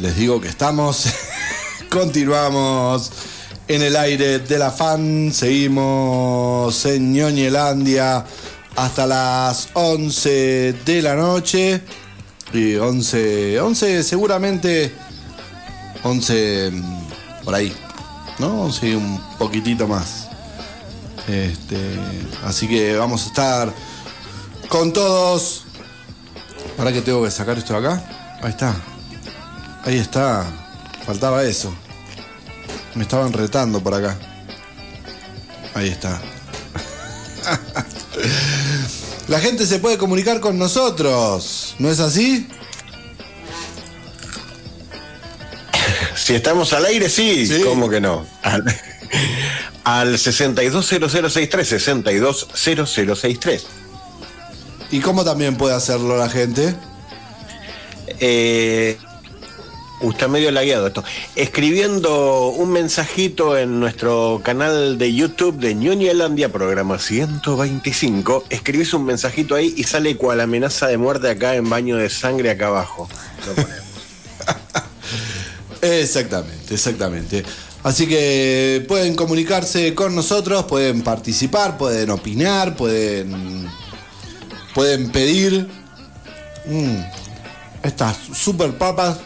Les digo que estamos. [laughs] Continuamos en el aire de la fan. Seguimos en Ñoñelandia hasta las 11 de la noche. Y 11, 11 seguramente. 11 mm, por ahí. ¿No? 11 y un poquitito más. Este, así que vamos a estar con todos. Ahora que tengo que sacar esto de acá. Ahí está. Ahí está. Faltaba eso. Me estaban retando por acá. Ahí está. [laughs] La gente se puede comunicar con nosotros. ¿No es así? Si estamos al aire, sí, Sí. ¿cómo que no? Al, al 620063, 620063. ¿Y cómo también puede hacerlo la gente? Eh, Usted medio lagueado esto. Escribiendo un mensajito en nuestro canal de YouTube de Ñoñelandia, programa 125, escribís un mensajito ahí y sale cual amenaza de muerte acá en baño de sangre acá abajo. [laughs] Exactamente, exactamente. Así que pueden comunicarse con nosotros, pueden participar, pueden opinar, pueden, pueden pedir mm, estas super papas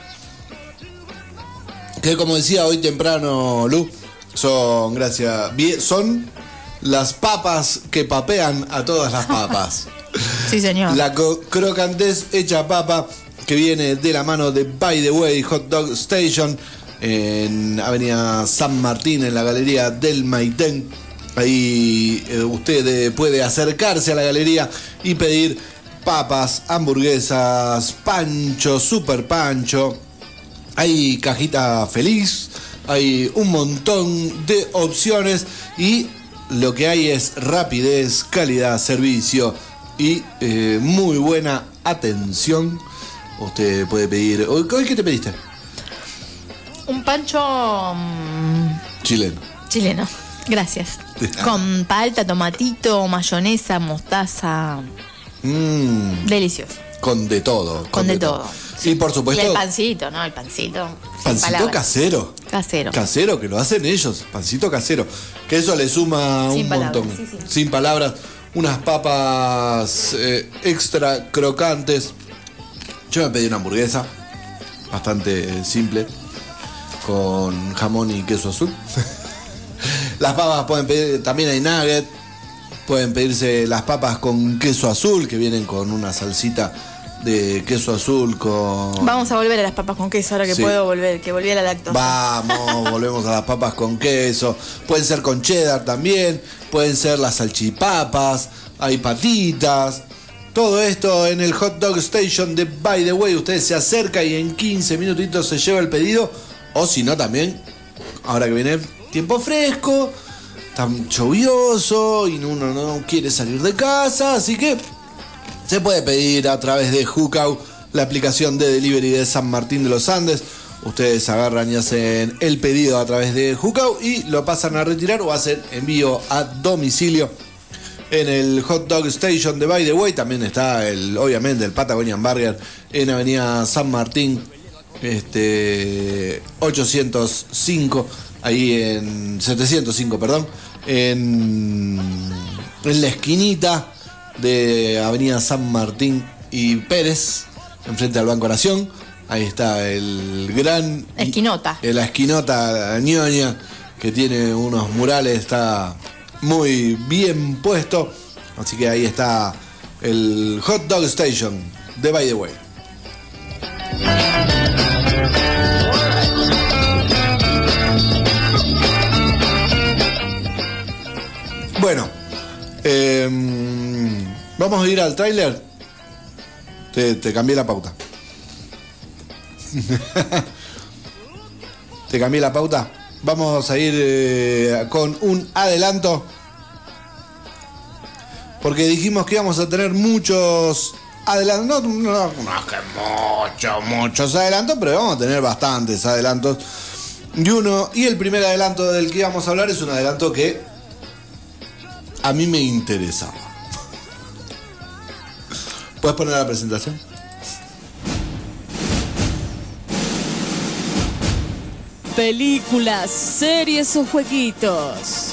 que como decía hoy temprano Lu, son gracias, son las papas que papean a todas las papas. [laughs] Sí, señor. La crocantez hecha papa que viene de la mano de By the Way Hot Dog Station en Avenida San Martín en la galería del Maitén. Ahí eh, usted puede acercarse a la galería y pedir papas, hamburguesas, pancho, super pancho. Hay cajita feliz, hay un montón de opciones y lo que hay es rapidez, calidad, servicio y eh, muy buena atención. Usted puede pedir. ¿Hoy qué te pediste? Un pancho mm, Chileno. chileno. Gracias. [laughs] Con palta, tomatito, mayonesa, mostaza. Mm, Delicioso. Con de todo. Con de todo. Y por Y supuesto, el pancito, ¿no? El pancito. pancito casero. Casero. Casero, que lo hacen ellos, pancito casero. Que eso le suma Sin un palabras, montón. sí, sí. Sin palabras. Unas papas eh, extra crocantes. Yo me pedí una hamburguesa, bastante eh, simple, con jamón y queso azul. [laughs] las papas pueden pedir, también hay nugget. Pueden pedirse las papas con queso azul, que vienen con una salsita de queso azul con... Vamos a volver a las papas con queso ahora que Sí. puedo volver, que volví a la lactosa. Vamos, [laughs] volvemos a las papas con queso. Pueden ser con cheddar también. Pueden ser las salchipapas. Hay patitas. Todo esto en el Hot Dog Station de By the Way. Usted se acerca y en 15 minutitos se lleva el pedido. O si no, también, ahora que viene tiempo fresco, tan lluvioso y uno no quiere salir de casa. Así que se puede pedir a través de Hookau, la aplicación de delivery de San Martín de los Andes. Ustedes agarran y hacen el pedido a través de Hookau y lo pasan a retirar o hacen envío a domicilio. En el Hot Dog Station de By the Way también está el, obviamente, el Patagonian Burger en Avenida San Martín, este 805, ahí en 705, perdón, en, en la esquinita de Avenida San Martín y Pérez, enfrente al Banco Nación. Ahí está el gran. Esquinota. La esquinota ñoña, que tiene unos murales, está muy bien puesto. Así que ahí está el Hot Dog Station de By the Way. Bueno, em, vamos a ir al tráiler. Te, cambié la pauta. [laughs] te cambié la pauta. Vamos a ir eh, con un adelanto. Porque dijimos que íbamos a tener muchos adelantos. No, no, no que muchos, muchos adelantos, pero vamos a tener bastantes adelantos. Y uno, y el primer adelanto del que íbamos a hablar es un adelanto que a mí me interesaba. ¿Puedes poner la presentación? Películas, series o jueguitos.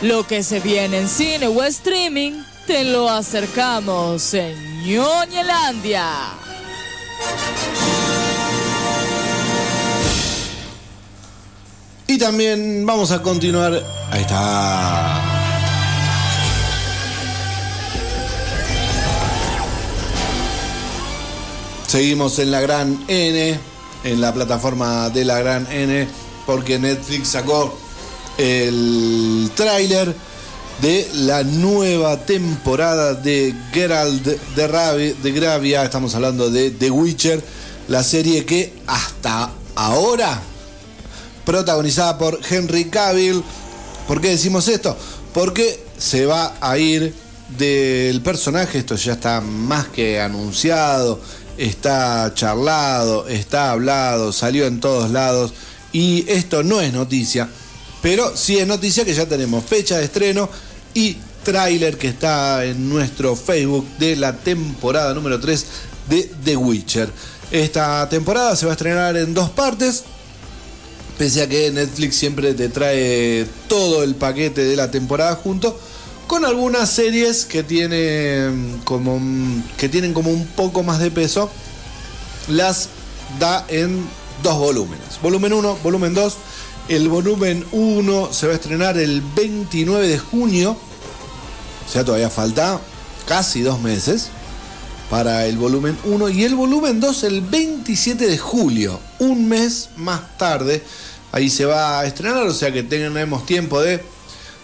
Lo que se viene en cine o streaming, te lo acercamos en Ñoñelandia. Y también vamos a continuar. Ahí está. Seguimos en la gran N, en la plataforma de la gran N, porque Netflix sacó el tráiler de la nueva temporada de Geralt de, Ravi- de Gravia. Estamos hablando de The Witcher, la serie que hasta ahora protagonizada por Henry Cavill. ¿Por qué decimos esto? Porque se va a ir del personaje, esto ya está más que anunciado, está charlado, está hablado, salió en todos lados y esto no es noticia, pero sí es noticia que ya tenemos fecha de estreno y tráiler que está en nuestro Facebook de la temporada número 3 de The Witcher. Esta temporada se va a estrenar en dos partes, pese a que Netflix siempre te trae todo el paquete de la temporada junto, con algunas series que tienen como, que tienen como un poco más de peso, las da en dos volúmenes. Volumen 1, volumen 2. El volumen 1 se va a estrenar el 29 de junio, o sea, todavía falta casi dos meses para el volumen 1 y el volumen 2 el 27 de julio, un mes más tarde. Ahí se va a estrenar, o sea que tenemos tiempo de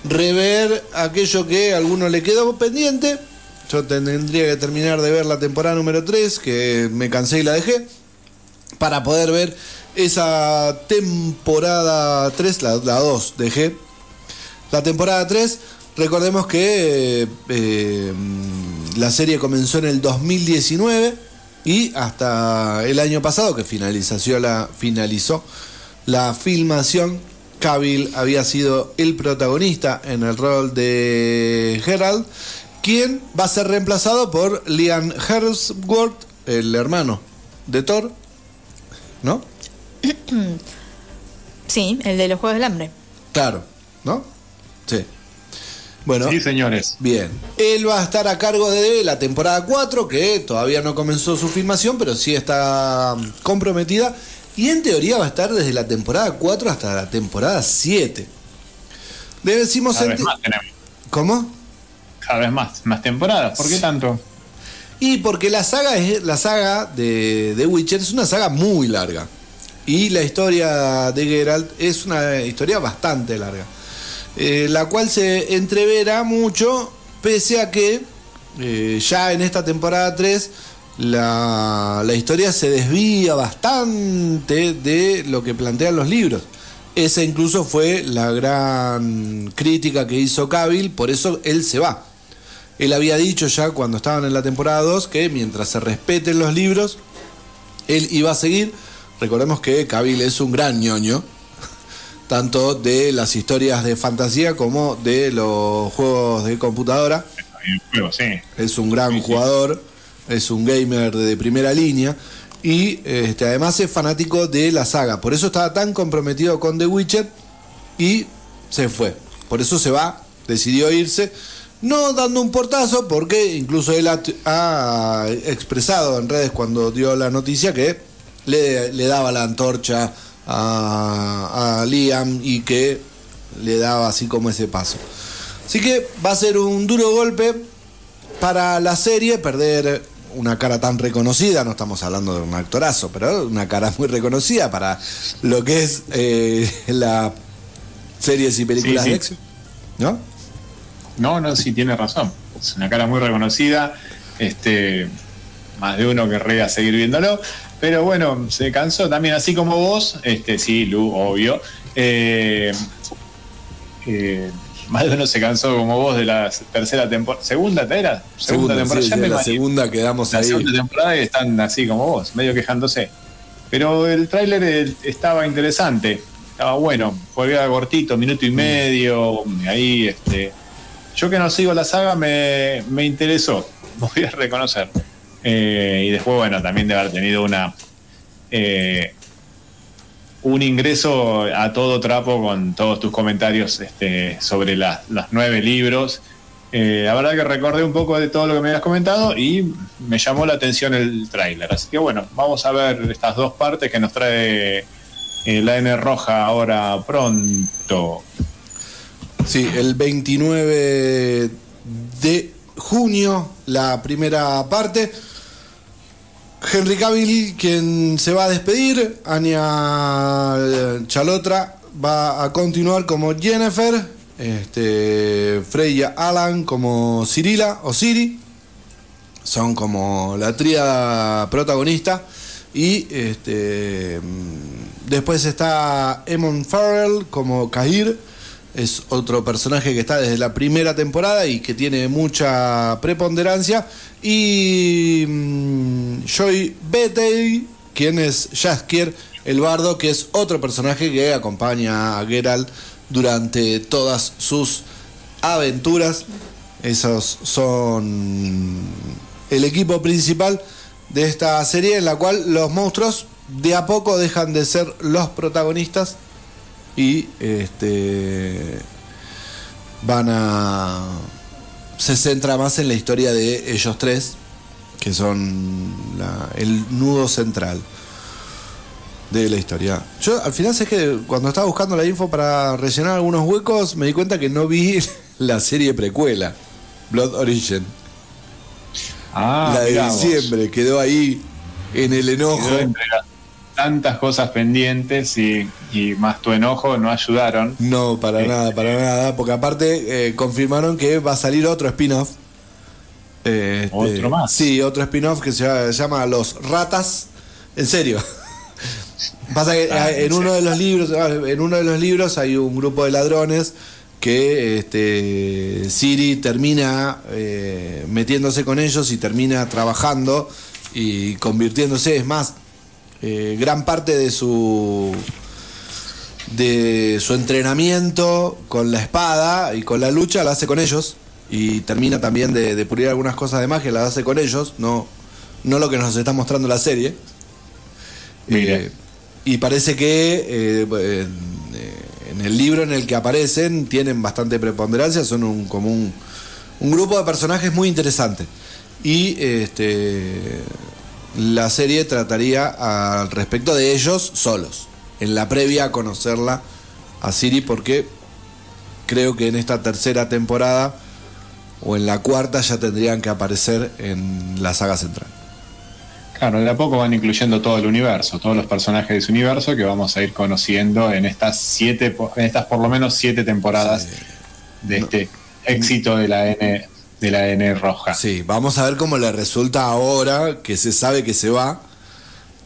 rever aquello que a alguno le quedó pendiente. Yo tendría que terminar de ver la temporada número 3, que me cansé y la dejé, para poder ver esa temporada 3, la, la 2 dejé. La temporada 3, recordemos que eh, eh, la serie comenzó en el 2019 y hasta el año pasado, que finalizació la, finalizó la filmación, Cavill había sido el protagonista en el rol de Gerald, quien va a ser reemplazado por Liam Hemsworth, el hermano de Thor, ¿no? [clears throat] Sí, el de los Juegos del Hambre. Claro, ¿no? Sí. Bueno, Sí, señores. bien. Él va a estar a cargo de la temporada 4, que todavía no comenzó su filmación, pero sí está comprometida. Y en teoría va a estar desde la temporada 4 hasta la temporada 7. Le decimos Cada en vez te- más tenemos. ¿Cómo? Cada vez más, más temporadas. ¿Por qué tanto? Y porque la saga es la saga de, de Witcher es una saga muy larga. Y la historia de Geralt es una historia bastante larga. eh, la cual se entreverá mucho, pese a que eh, ya en esta temporada 3 la, la historia se desvía bastante de lo que plantean los libros. Esa incluso fue la gran crítica que hizo Cavill, por eso él se va. Él había dicho ya cuando estaban en la temporada 2 que mientras se respeten los libros, él iba a seguir. Recordemos que Cavill es un gran ñoño, [laughs] tanto de las historias de fantasía como de los juegos de computadora. Sí. Es un gran jugador, es un gamer de primera línea y este, además es fanático de la saga. Por eso estaba tan comprometido con The Witcher y se fue. Por eso se va, decidió irse, no dando un portazo, porque incluso él ha, expresado en redes cuando dio la noticia que le, le daba la antorcha a, a Liam y que le daba así como ese paso. Así que va a ser un duro golpe para la serie perder una cara tan reconocida, no estamos hablando de un actorazo, pero una cara muy reconocida para lo que es eh, la series y películas Sí, sí. de acción, ¿no? No, no, sí, tiene razón. Es una cara muy reconocida. Este, más de uno querría seguir viéndolo. Pero bueno, se cansó también, así como vos. Este, sí, Lu, obvio. Eh, eh, más de uno se cansó como vos de la tercera temporada. ¿Segunda era? Segunda, temporada. sí, Ya de la segunda quedamos La ahí. segunda temporada y están así como vos, medio quejándose. Pero el tráiler estaba interesante, estaba bueno, fue cortito, minuto y medio, ahí este. Yo que no sigo la saga me, me interesó, [laughs] voy a reconocer. Eh, y después, bueno, también de haber tenido una eh, un ingreso a todo trapo con todos tus comentarios este, sobre la- los nueve libros. Eh, la verdad que recordé un poco de todo lo que me habías comentado y me llamó la atención el tráiler. Así que bueno, vamos a ver estas dos partes que nos trae eh, la N roja ahora pronto. Sí, el 29 de junio, la primera parte. Henry Cavill, quien se va a despedir, Anya eh, Chalotra va a continuar como Jennifer, este, Freya Alan como Cirila o Siri, son como la tríada protagonista. Y este, mm, después está Emon Farrell como Kahir, es otro personaje que está desde la primera temporada y que tiene mucha preponderancia. Y mm, Joy Betey, quien es Jaskier, el bardo, que es otro personaje que acompaña a Geralt durante todas sus aventuras. Esos son el equipo principal de esta serie en la cual los monstruos de a poco dejan de ser los protagonistas y este van a se centra más en la historia de ellos tres que son la- el nudo central de la historia. Yo al final sé que cuando estaba buscando la info para rellenar algunos huecos me di cuenta que no vi [laughs] la serie precuela Blood Origin. Ah, la de diciembre quedó ahí en el enojo. Quedó entre las tantas cosas pendientes y, y más tu enojo no ayudaron. No, para nada, para nada, porque aparte eh, confirmaron que va a salir otro spin-off. Eh, este, ¿Otro más? Sí, otro spin-off que se llama, Los Ratas. En serio. [laughs] Pasa que Ah, eh, en uno de los libros, ah, en uno de los libros hay un grupo de ladrones que este, Siri termina eh, metiéndose con ellos y termina trabajando y convirtiéndose, es más, eh, gran parte de su de su entrenamiento con la espada y con la lucha la hace con ellos y termina también de, de pulir algunas cosas de magia la hace con ellos no no lo que nos está mostrando la serie. Eh, y parece que eh, en, en el libro en el que aparecen tienen bastante preponderancia son un como un, un grupo de personajes muy interesante. Y este la serie trataría al respecto de ellos solos, en la previa a conocerla a Siri, porque creo que en esta tercera temporada o en la cuarta ya tendrían que aparecer en la saga central. Claro, de a poco van incluyendo todo el universo, todos los personajes de ese universo que vamos a ir conociendo en estas siete, en estas por lo menos siete temporadas de este éxito de la N de la N roja. Sí, vamos a ver cómo le resulta ahora que se sabe que se va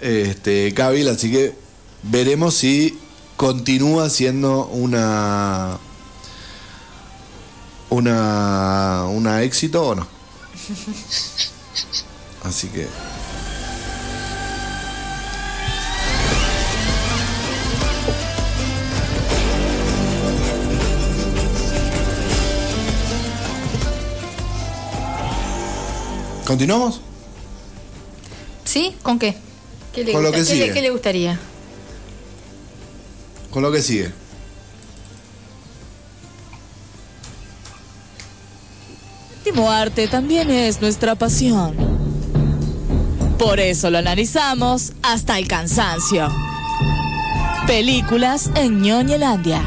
este Cavill, así que veremos si continúa siendo una una una éxito o no. [laughs] Así que ¿Continuamos? ¿Sí? ¿Con qué? ¿Qué le, Con lo que qué le- sigue. qué le gustaría? Con lo que sigue. El séptimo arte también es nuestra pasión. Por eso lo analizamos hasta el cansancio. Películas en Ñoñelandia.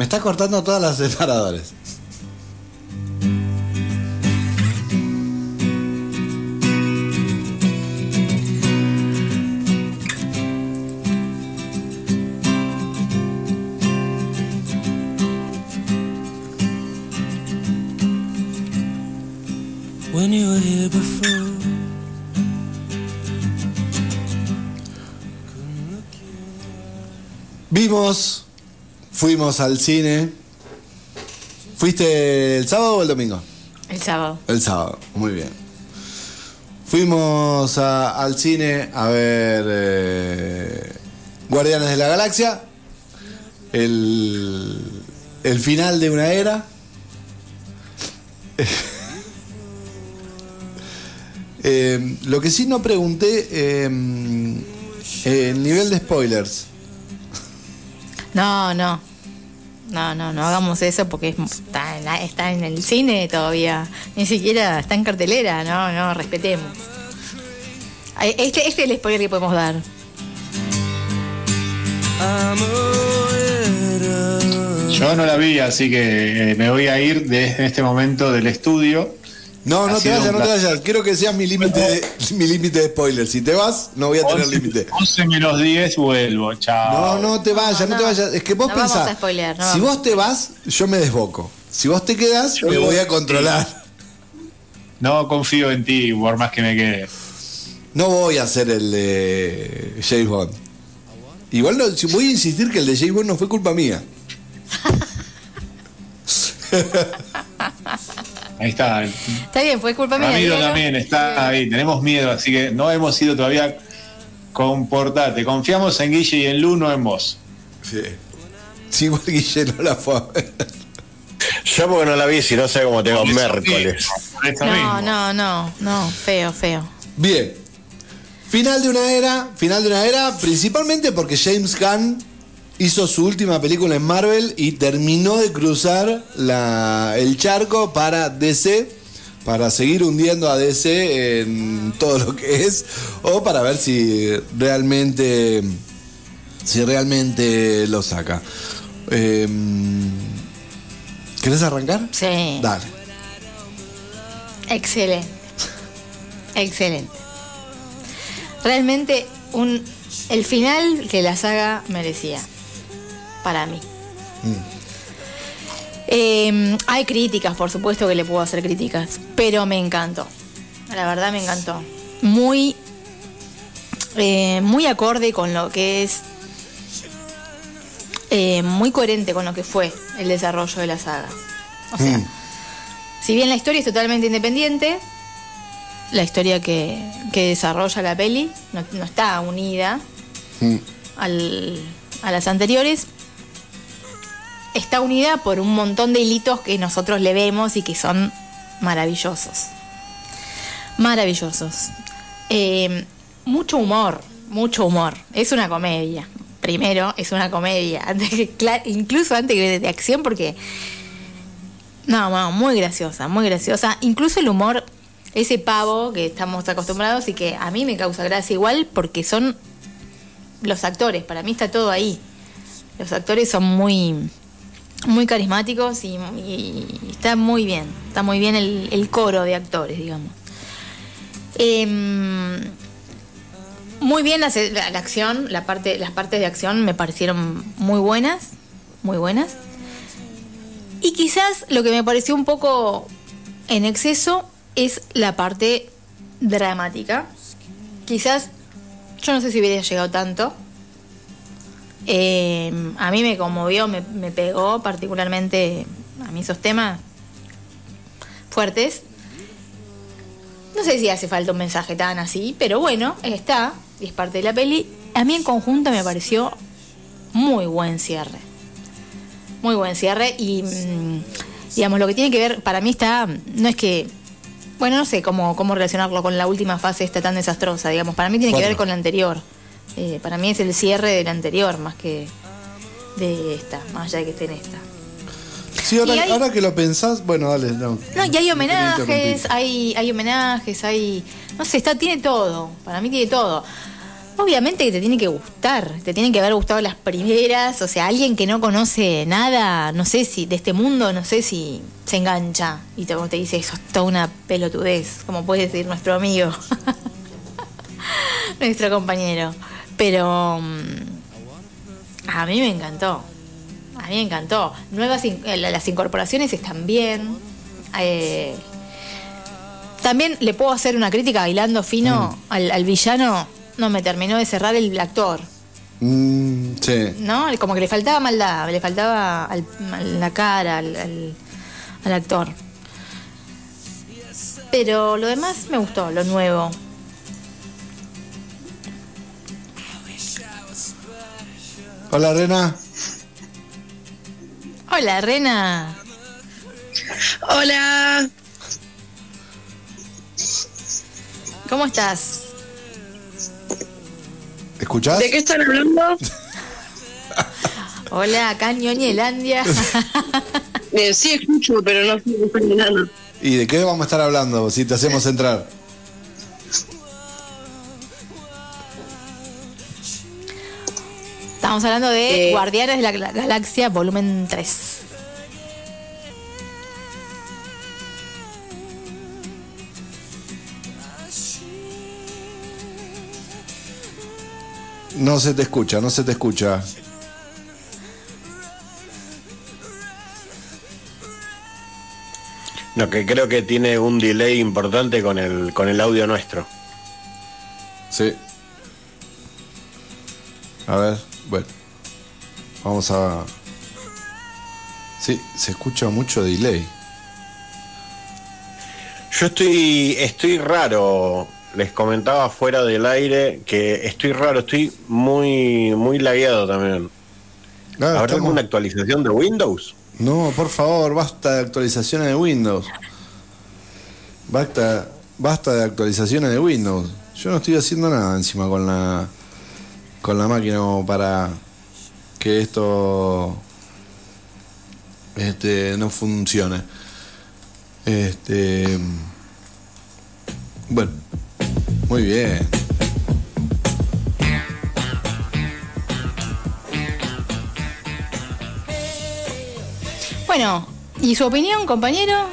Me está cortando todas las [laughs] separadores. Fuimos al cine. ¿Fuiste el sábado o el domingo? El sábado. El sábado, muy bien. Fuimos a- al cine a ver eh, Guardianes de la Galaxia, el, el final de una era. [laughs] Eh, lo que sí no pregunté, eh, el nivel de spoilers. No, no. No, no, no hagamos eso porque es- está en, la- está en el cine todavía. Ni siquiera está en cartelera. No, no, respetemos. Este, este es el spoiler que podemos dar. Yo no la vi, así que eh, me voy a ir de, en este momento del estudio. No, no te vayas, no te vayas. Quiero que sea mi límite de, mi límite de spoilers. Si te vas, no voy a tener 11, límite. 11 menos 10 vuelvo, chao. No, no te vayas, no, te vayas. Es que vos No vamos pensás, a spoilear, no si vamos. vos te vas, yo me desboco. Si vos te quedás, me voy a controlar. No confío en ti, por más que me quede. No voy a hacer el de James Bond. Igual no, voy a insistir que el de James Bond no fue culpa mía. [laughs] Ahí está. Está bien, fue culpa mía. Ramiro también está ahí. Tenemos miedo, así que no hemos ido todavía. Comportate. Confiamos en Guille y en Lu, no en vos. Sí. Sí, igual Guille no la fue a ver. Yo porque no la vi, si no sé cómo tengo miércoles. No, no, no, no, feo, feo. Bien. Final de una era, final de una era, principalmente porque James Gunn hizo su última película en Marvel y terminó de cruzar la- el charco para DC, para seguir hundiendo a DC en todo lo que es, o para ver si realmente, si realmente lo saca. Em, ¿Querés arrancar? Sí. Dale. Excelente. Excelente. Realmente un el final que la saga merecía. Para mí. Eh, hay críticas, por supuesto que le puedo hacer críticas, pero me encantó. La verdad me encantó. Muy, eh, muy acorde con lo que es, eh, muy coherente con lo que fue el desarrollo de la saga. O sea, Mm. si bien la historia es totalmente independiente, la historia que, que desarrolla la peli no, no está unida Mm. al- a las anteriores, está unida por un montón de hilitos que nosotros le vemos y que son maravillosos. Maravillosos. Eh, mucho humor, mucho humor. Es una comedia. Primero, es una comedia. [laughs] Incluso antes que de acción, porque. No, no, muy graciosa, muy graciosa. Incluso el humor, ese pavo que estamos acostumbrados y que a mí me causa gracia igual, porque son los actores. Para mí está todo ahí. Los actores son muy muy carismáticos y, está muy bien, está muy bien el, el coro de actores, digamos. Em, muy bien la, la- la acción, la parte, las partes de acción me parecieron muy buenas, muy buenas. Y quizás lo que me pareció un poco en exceso es la parte dramática. Quizás, yo no sé si hubiera llegado tanto, eh, a mí me conmovió, me, me pegó particularmente a mí esos temas fuertes. No sé si hace falta un mensaje tan así, pero bueno, está y es parte de la peli. A mí en conjunto me pareció muy buen cierre. Muy buen cierre y mm, digamos lo que tiene que ver, para mí está, no es que, bueno, no sé cómo, cómo relacionarlo con la última fase esta tan desastrosa, digamos, para mí tiene que ver con la anterior. Eh, para mí es el cierre de la anterior más que de esta, más allá de que esté en esta. Sí, ahora, Y hay- ahora que lo pensás, bueno, dale, no. No, y hay homenajes, hay, hay homenajes, hay. No sé, está, tiene todo. Para mí tiene todo. Obviamente que te tiene que gustar, te tienen que haber gustado las primeras, o sea, alguien que no conoce nada, no sé si de este mundo, no sé si se engancha y te, te dice eso es toda una pelotudez, como puede decir nuestro amigo, [laughs] nuestro compañero. Pero mm, a mí me encantó, a mí me encantó. Nuevas in- eh, las incorporaciones están bien. eh, también le puedo hacer una crítica bailando fino al, al villano. No me terminó de cerrar el actor, Mm, sí. ¿no? Como que le faltaba maldad, le faltaba al- a la cara al, al- al actor. Pero lo demás me gustó, lo nuevo. Hola, Rena. Hola, Rena. Hola. ¿Cómo estás? ¿Escuchás? ¿De qué están hablando? [laughs] Hola, acá en Ñoñelandia. Eh, sí escucho, pero no están hablando. ¿Y de qué vamos a estar hablando si te hacemos entrar? Estamos hablando de Eh. Guardianes de la Gal- Galaxia, volumen 3. No se te escucha, no se te escucha. No, que creo que tiene un delay importante con el, con el audio nuestro. Sí. A ver, bueno. Vamos a. Sí, se escucha mucho delay. Yo estoy, estoy raro. Les comentaba fuera del aire que estoy raro, estoy muy, muy lagueado también. Ah, ¿Habrá estamos- alguna actualización de Windows? No, por favor, basta de actualizaciones de Windows. Basta, basta de actualizaciones de Windows. Yo no estoy haciendo nada encima con la con la máquina para que esto este no funcione. Este bueno, muy bien. Bueno, ¿y su opinión, compañero?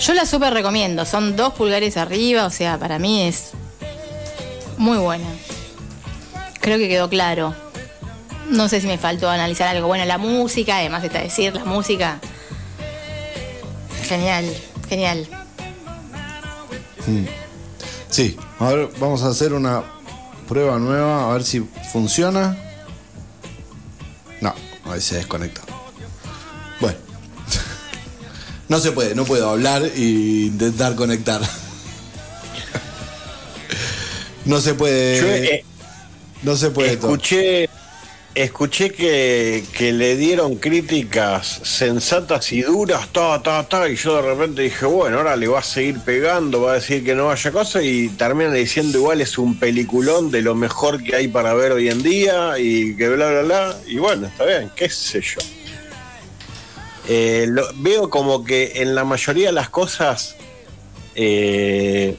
Yo la súper recomiendo. Son dos pulgares arriba, o sea, para mí es muy buena. Creo que quedó claro. No sé si me faltó analizar algo. Bueno, la música, además está decir, la música. Genial, genial. Mm. Sí, a ver, vamos a hacer una prueba nueva, a ver si funciona. No, ahí se desconecta. Bueno, [laughs] no se puede, no puedo hablar e intentar conectar. [laughs] No se puede. Yo, eh, no se puede. Escuché, escuché que, que le dieron críticas sensatas y duras, ta, ta, ta, y yo de repente dije, bueno, ahora le va a seguir pegando, va a decir que no vaya cosa, y terminan diciendo igual es un peliculón de lo mejor que hay para ver hoy en día, y que bla, bla, bla, y bueno, está bien, qué sé yo. Eh, veo como que en la mayoría de las cosas, eh,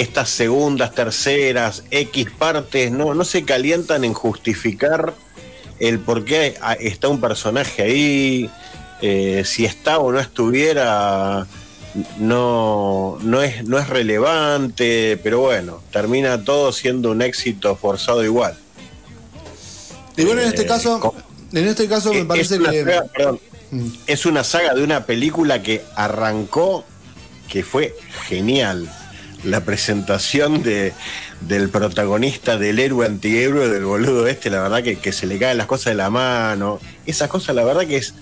estas segundas, terceras, X partes, no, no se calientan en justificar el por qué está un personaje ahí, eh, si está o no estuviera, no, no, es, no es relevante, pero bueno, termina todo siendo un éxito forzado igual. Y bueno, en este Eh, caso, en este caso me parece que. saga, perdón, Mm. es una saga de una película que arrancó, que fue genial. La presentación de, del protagonista, del héroe antihéroe, del boludo este, la verdad que, que se le caen las cosas de la mano. Esas cosas, la verdad que es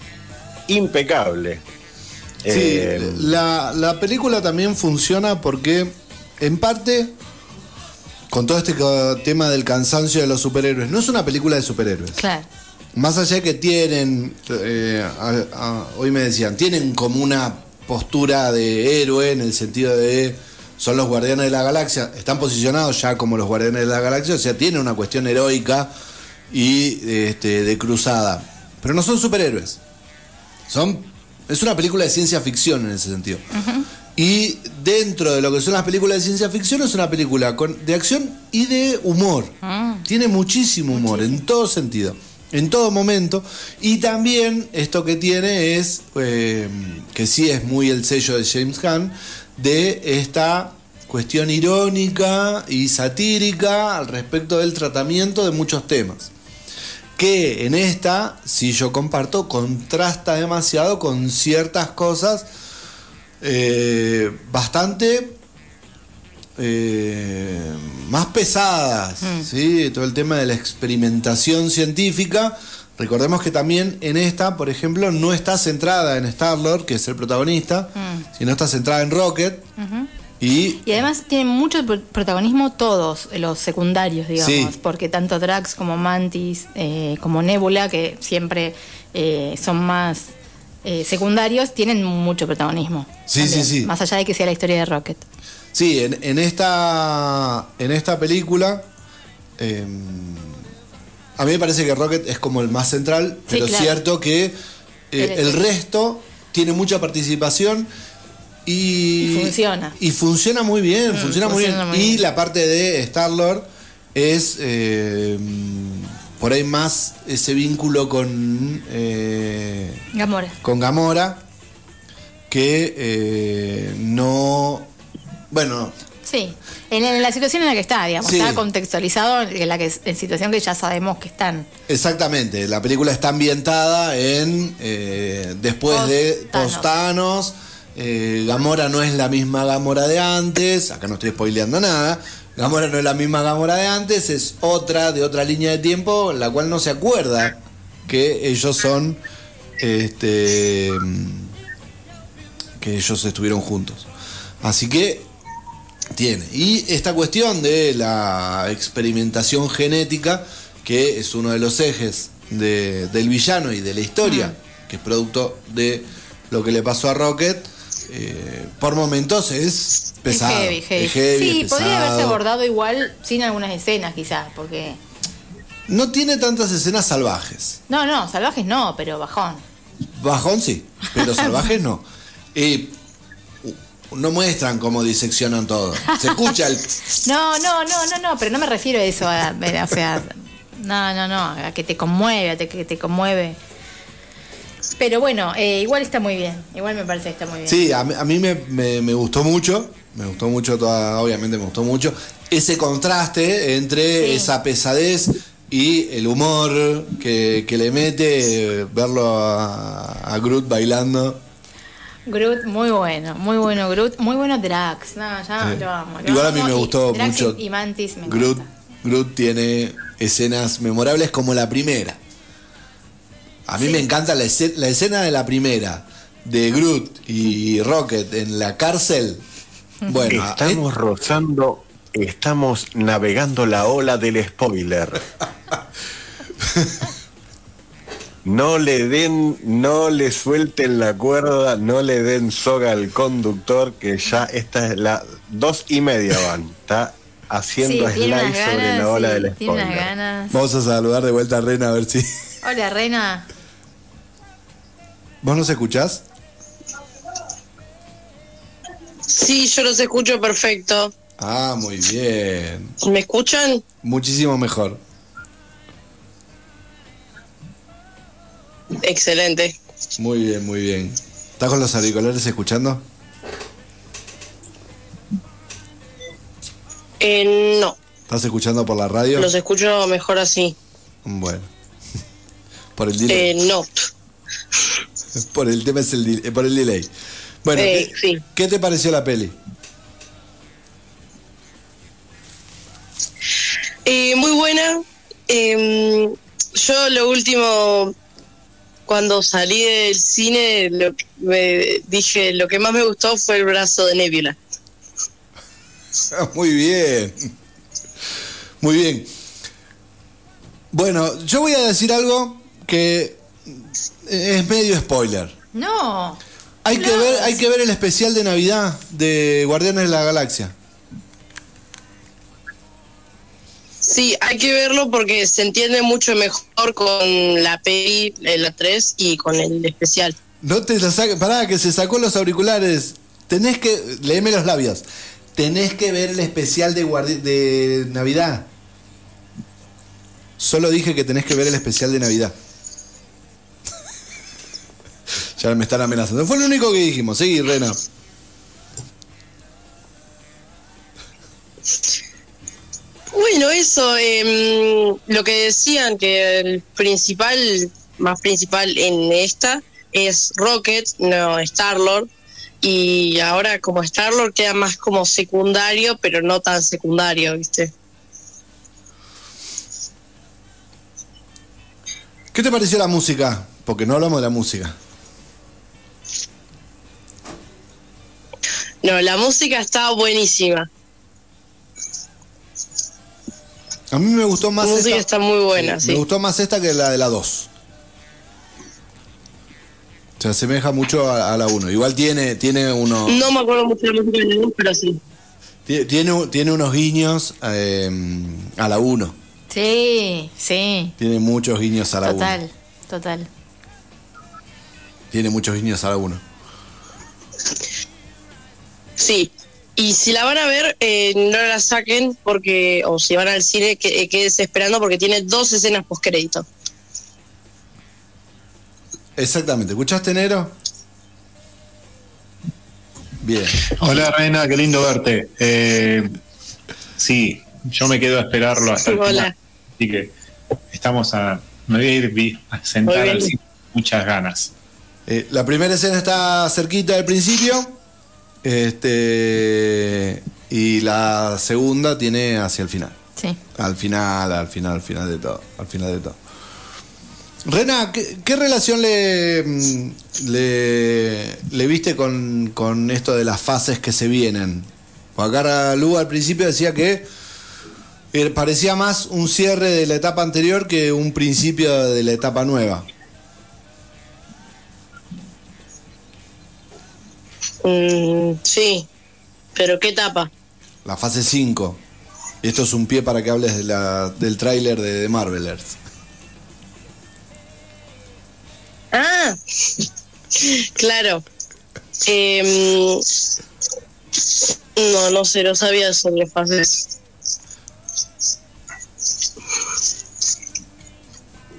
impecable. Sí, Eh, la, la película también funciona porque, en parte, con todo este tema del cansancio de los superhéroes, no es una película de superhéroes. Claro. Más allá de que tienen, eh, a- a- hoy me decían, tienen como una postura de héroe en el sentido de son los guardianes de la galaxia, están posicionados ya como los guardianes de la galaxia, o sea, tienen una cuestión heroica y este, de cruzada. Pero no son superhéroes. Son, es una película de ciencia ficción en ese sentido. Y dentro de lo que son las películas de ciencia ficción es una película con, de acción y de humor. Tiene muchísimo humor en todo sentido, en todo momento. Y también esto que tiene es, eh, que sí es muy el sello de James Gunn, de esta cuestión irónica y satírica al respecto del tratamiento de muchos temas. Que en esta, si yo comparto, contrasta demasiado con ciertas cosas eh, bastante eh, más pesadas, ¿sí? Todo el tema de la experimentación científica. Recordemos que también en esta, por ejemplo, no está centrada en Star-Lord, que es el protagonista, sino está centrada en Rocket y Y además tienen mucho pr- protagonismo todos los secundarios, digamos, Sí. porque tanto Drax como Mantis, eh, como Nebula, que siempre eh, son más eh, secundarios, tienen mucho protagonismo. Sí, también, sí, sí. Más allá de que sea la historia de Rocket. Sí, en, en esta en esta película eh, a mí me parece que Rocket es como el más central, Sí, pero es claro. cierto que eh, el resto tiene mucha participación y, Y funciona. y funciona muy bien, Mm, funciona, muy bien. muy y bien. la parte de Star Lord es eh, por ahí más ese vínculo con eh, Gamora. con Gamora que eh, no bueno Sí, en, en la situación en la que está, digamos, Sí. está contextualizado en la que en situación que ya sabemos que están. exactamente la película está ambientada en eh, después de. Post-Thanos eh, Gamora no es la misma Gamora de antes acá no estoy spoileando nada Gamora no es la misma Gamora de antes, es otra de otra línea de tiempo, la cual no se acuerda que ellos son este que ellos estuvieron juntos. Así que tiene. Y esta cuestión de la experimentación genética, que es uno de los ejes de- del villano y de la historia, que es producto de lo que le pasó a Rocket, eh, por momentos es pesado. Es heavy, heavy. es heavy, sí, es podría haberse abordado igual sin algunas escenas, quizás, porque. No tiene tantas escenas salvajes. No, no, salvajes no, pero bajón. Bajón sí, pero [laughs] salvajes no. Y no muestran cómo diseccionan todo. Se escucha el. [laughs] No, no, no, no, no, pero no me refiero a eso, a, a- o sea, no, no, no, a que te conmueve, a te- que te conmueve. Pero bueno, eh, igual está muy bien, igual me parece que está muy bien. Sí, a mí, a mí me, me- me gustó mucho. Me gustó mucho, toda, obviamente me gustó mucho. Ese contraste entre Sí. esa pesadez y el humor que, que le mete, verlo a, a Groot bailando. Groot, muy bueno, muy bueno Groot, muy bueno Drax, no, ya Sí. lo amo. lo Igual a mí me y gustó Drax mucho Y, y Mantis me Groot, encanta. Groot tiene escenas memorables como la primera. A mí me encanta la, esce- la escena de la primera de Groot y Rocket en la cárcel. Bueno, estamos rozando, estamos navegando la ola del spoiler. [laughs] No le den, no le suelten la cuerda, no le den soga al conductor, que ya esta es la dos y media van. Está haciendo Sí, slide sobre la ola sí, del spoiler. ganas. vamos a saludar de vuelta a Rena a ver si. Hola, Reina. ¿Vos nos escuchás? Sí, yo los escucho perfecto. Ah, muy bien. ¿Me escuchan? Muchísimo mejor. Excelente. Muy bien, muy bien. ¿Estás con los auriculares escuchando? Eh, no, ¿Estás escuchando por la radio? los escucho mejor así. Bueno. [laughs] Por el delay. Eh, no. [laughs] Por el tema es el, eh, por el delay. Bueno, Eh, ¿qué, qué te pareció la peli? Eh, muy buena. Eh, yo lo último, cuando salí del cine, lo que me dije, lo que más me gustó fue el brazo de Nebula. [laughs] Muy bien. Muy bien. Bueno, yo voy a decir algo que es medio spoiler. No. Hay que ver, hay que ver el especial de Navidad de Guardianes de la Galaxia. Sí, hay que verlo porque se entiende mucho mejor con la peli, eh, la 3 y con el especial. No te la saques, pará, que se sacó los auriculares. Tenés que, léeme los labios. Tenés que ver el especial de, guardi- de Navidad. Solo dije que tenés que ver el especial de Navidad. [laughs] ya me están amenazando. Fue lo único que dijimos. Sí, Rena. Eso, em, lo que decían que el principal, más principal en esta es Rocket, no Star-Lord. Y ahora como Star-Lord queda más como secundario, pero no tan secundario, ¿viste? ¿Qué te pareció la música? Porque no hablamos de la música. No, la música está buenísima. A mí me gustó más La música esta. está muy buena, sí. Me gustó más esta que la de la 2. Se asemeja mucho a, a la 1. Igual tiene, tiene unos. No me acuerdo mucho de la música de la 2, pero sí. Tie- Tiene, tiene unos guiños eh, a la 1. Sí, sí. Tiene muchos guiños a la 1. Total, total. Tiene muchos guiños a la 1. Sí. Y si la van a ver, eh, no la saquen porque, o si van al cine, que, eh, quédese esperando porque tiene dos escenas post crédito. Exactamente. ¿Escuchaste, Nero? Bien. Hola Reina, qué lindo verte. Eh, sí, yo me quedo a esperarlo hasta el Hola. final. Así que estamos a. Me voy a ir a sentar al cine con muchas ganas. Eh, la primera escena está cerquita del principio. Este. y la segunda tiene hacia el final. Sí. Al final, al final, al final de todo. Al final de todo. Rena, ¿qué, qué relación le, mm, le, le viste con, con esto de las fases que se vienen? Acá Lu al principio decía que parecía más un cierre de la etapa anterior que un principio de la etapa nueva. Mm, sí, pero ¿qué etapa? La fase 5. Esto es un pie para que hables de la, del tráiler de, de Marvelers. Ah, [laughs] claro. Em, no, no sé, no sabía sobre fases.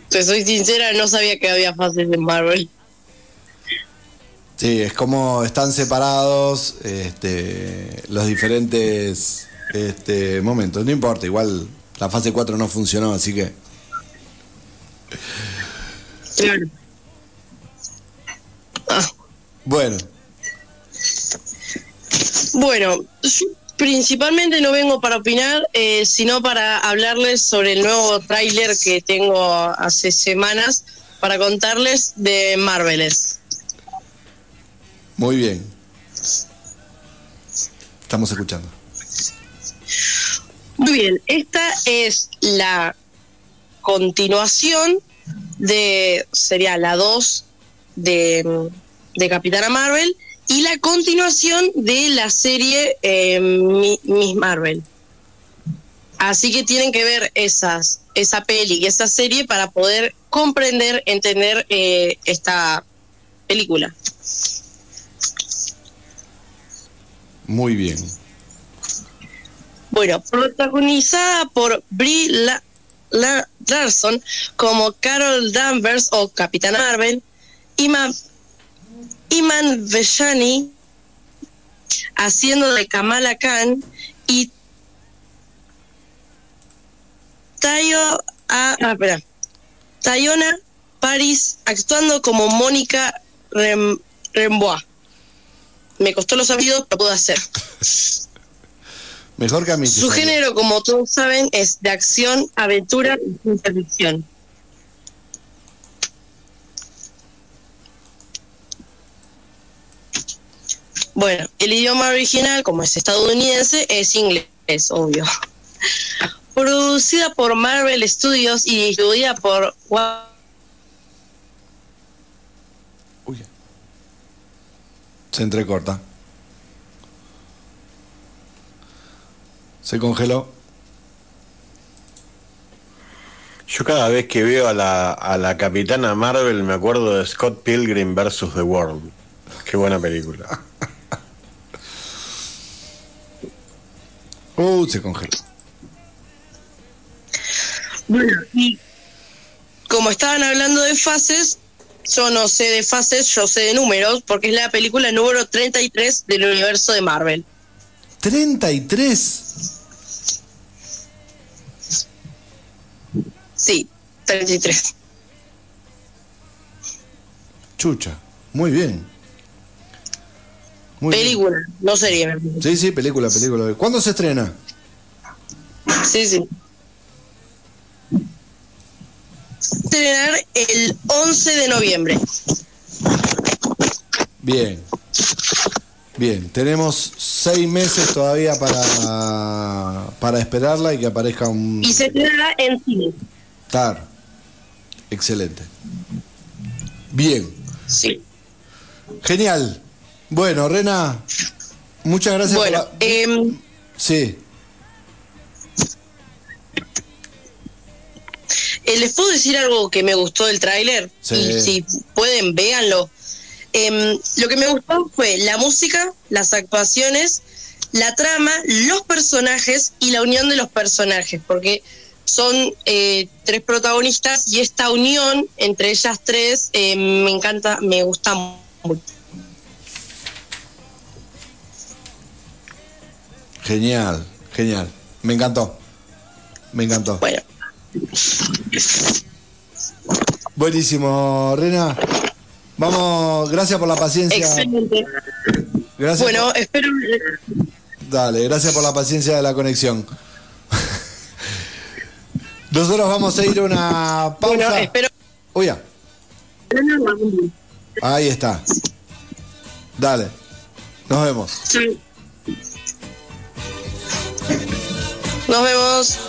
Te soy sincera, no sabía que había fases en Marvel. Sí, es como están separados este, los diferentes este, momentos. No importa, igual la fase 4 no funcionó, así que... Claro. Bueno, Bueno, yo principalmente no vengo para opinar, eh, sino para hablarles sobre el nuevo tráiler que tengo hace semanas para contarles de Marveles. Muy bien. Estamos escuchando. Muy bien, esta es la continuación de, sería la 2 de, de Capitana Marvel y la continuación de la serie eh, Mi- Miss Marvel. Así que tienen que ver esas, esa peli y esa serie para poder comprender, entender eh, esta película. Muy bien. Bueno, protagonizada por Brie La- La- Larson como Carol Danvers o Capitana Marvel, Iman, Iman Vellani haciendo de Kamala Khan y Tayo, ah, ah, espera. Tayona Paris actuando como Mónica Rem, Rembois. Me costó los apellidos, pero pude hacer. Mejor que a mí. Su género, como todos saben, es de acción, aventura y ciencia ficción. Bueno, el idioma original, como es estadounidense, es inglés, obvio. Producida por Marvel Studios y distribuida por Wa- Se entrecorta. Se congeló. Yo cada vez que veo a la, a la Capitana Marvel me acuerdo de Scott Pilgrim vs. The World. Qué buena película. [laughs] Uh, se congeló. Bueno, y como estaban hablando de fases, yo no sé de fases, yo sé de números, porque es la película número 33 del universo de Marvel. 33. Sí, 33. Chucha. Muy bien. Muy bien. película, no serie. Sí, sí, película, película. ¿Cuándo se estrena? Sí, sí. Estrenar el 11 de noviembre. Bien. Bien, tenemos seis meses todavía para, para esperarla y que aparezca un... Y se estrenará en cine. Tar. Excelente. Bien. Sí. Genial. Bueno, Rena, muchas gracias Bueno, por la- em, Sí, Eh, ¿Les puedo decir algo que me gustó del tráiler? Sí. Y si pueden, véanlo. Em, lo que me gustó fue la música, las actuaciones, la trama, los personajes y la unión de los personajes, porque son eh, tres protagonistas y esta unión entre ellas tres eh, me encanta, me gusta mucho. genial, genial. Me encantó. Me encantó. Bueno. Buenísimo, Rena. Vamos, gracias por la paciencia. Excelente. Gracias Bueno, espero. Dale, gracias por la paciencia de la conexión. [laughs] Nosotros vamos a ir a una pausa. Bueno, espero. Ahí está. Dale. Nos vemos. Sí. Nos vemos.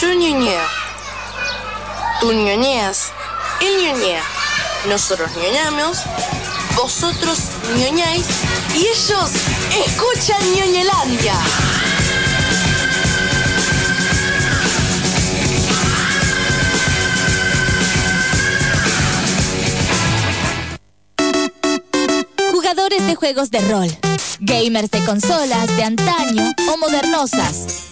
Yo ñoñeo. Tú ñoñeas. Él ñoñea. Nosotros ñoñamos. Vosotros ñoñáis. Y ellos escuchan ñoñelandia. Jugadores de juegos de rol, gamers de consolas de antaño o modernosas,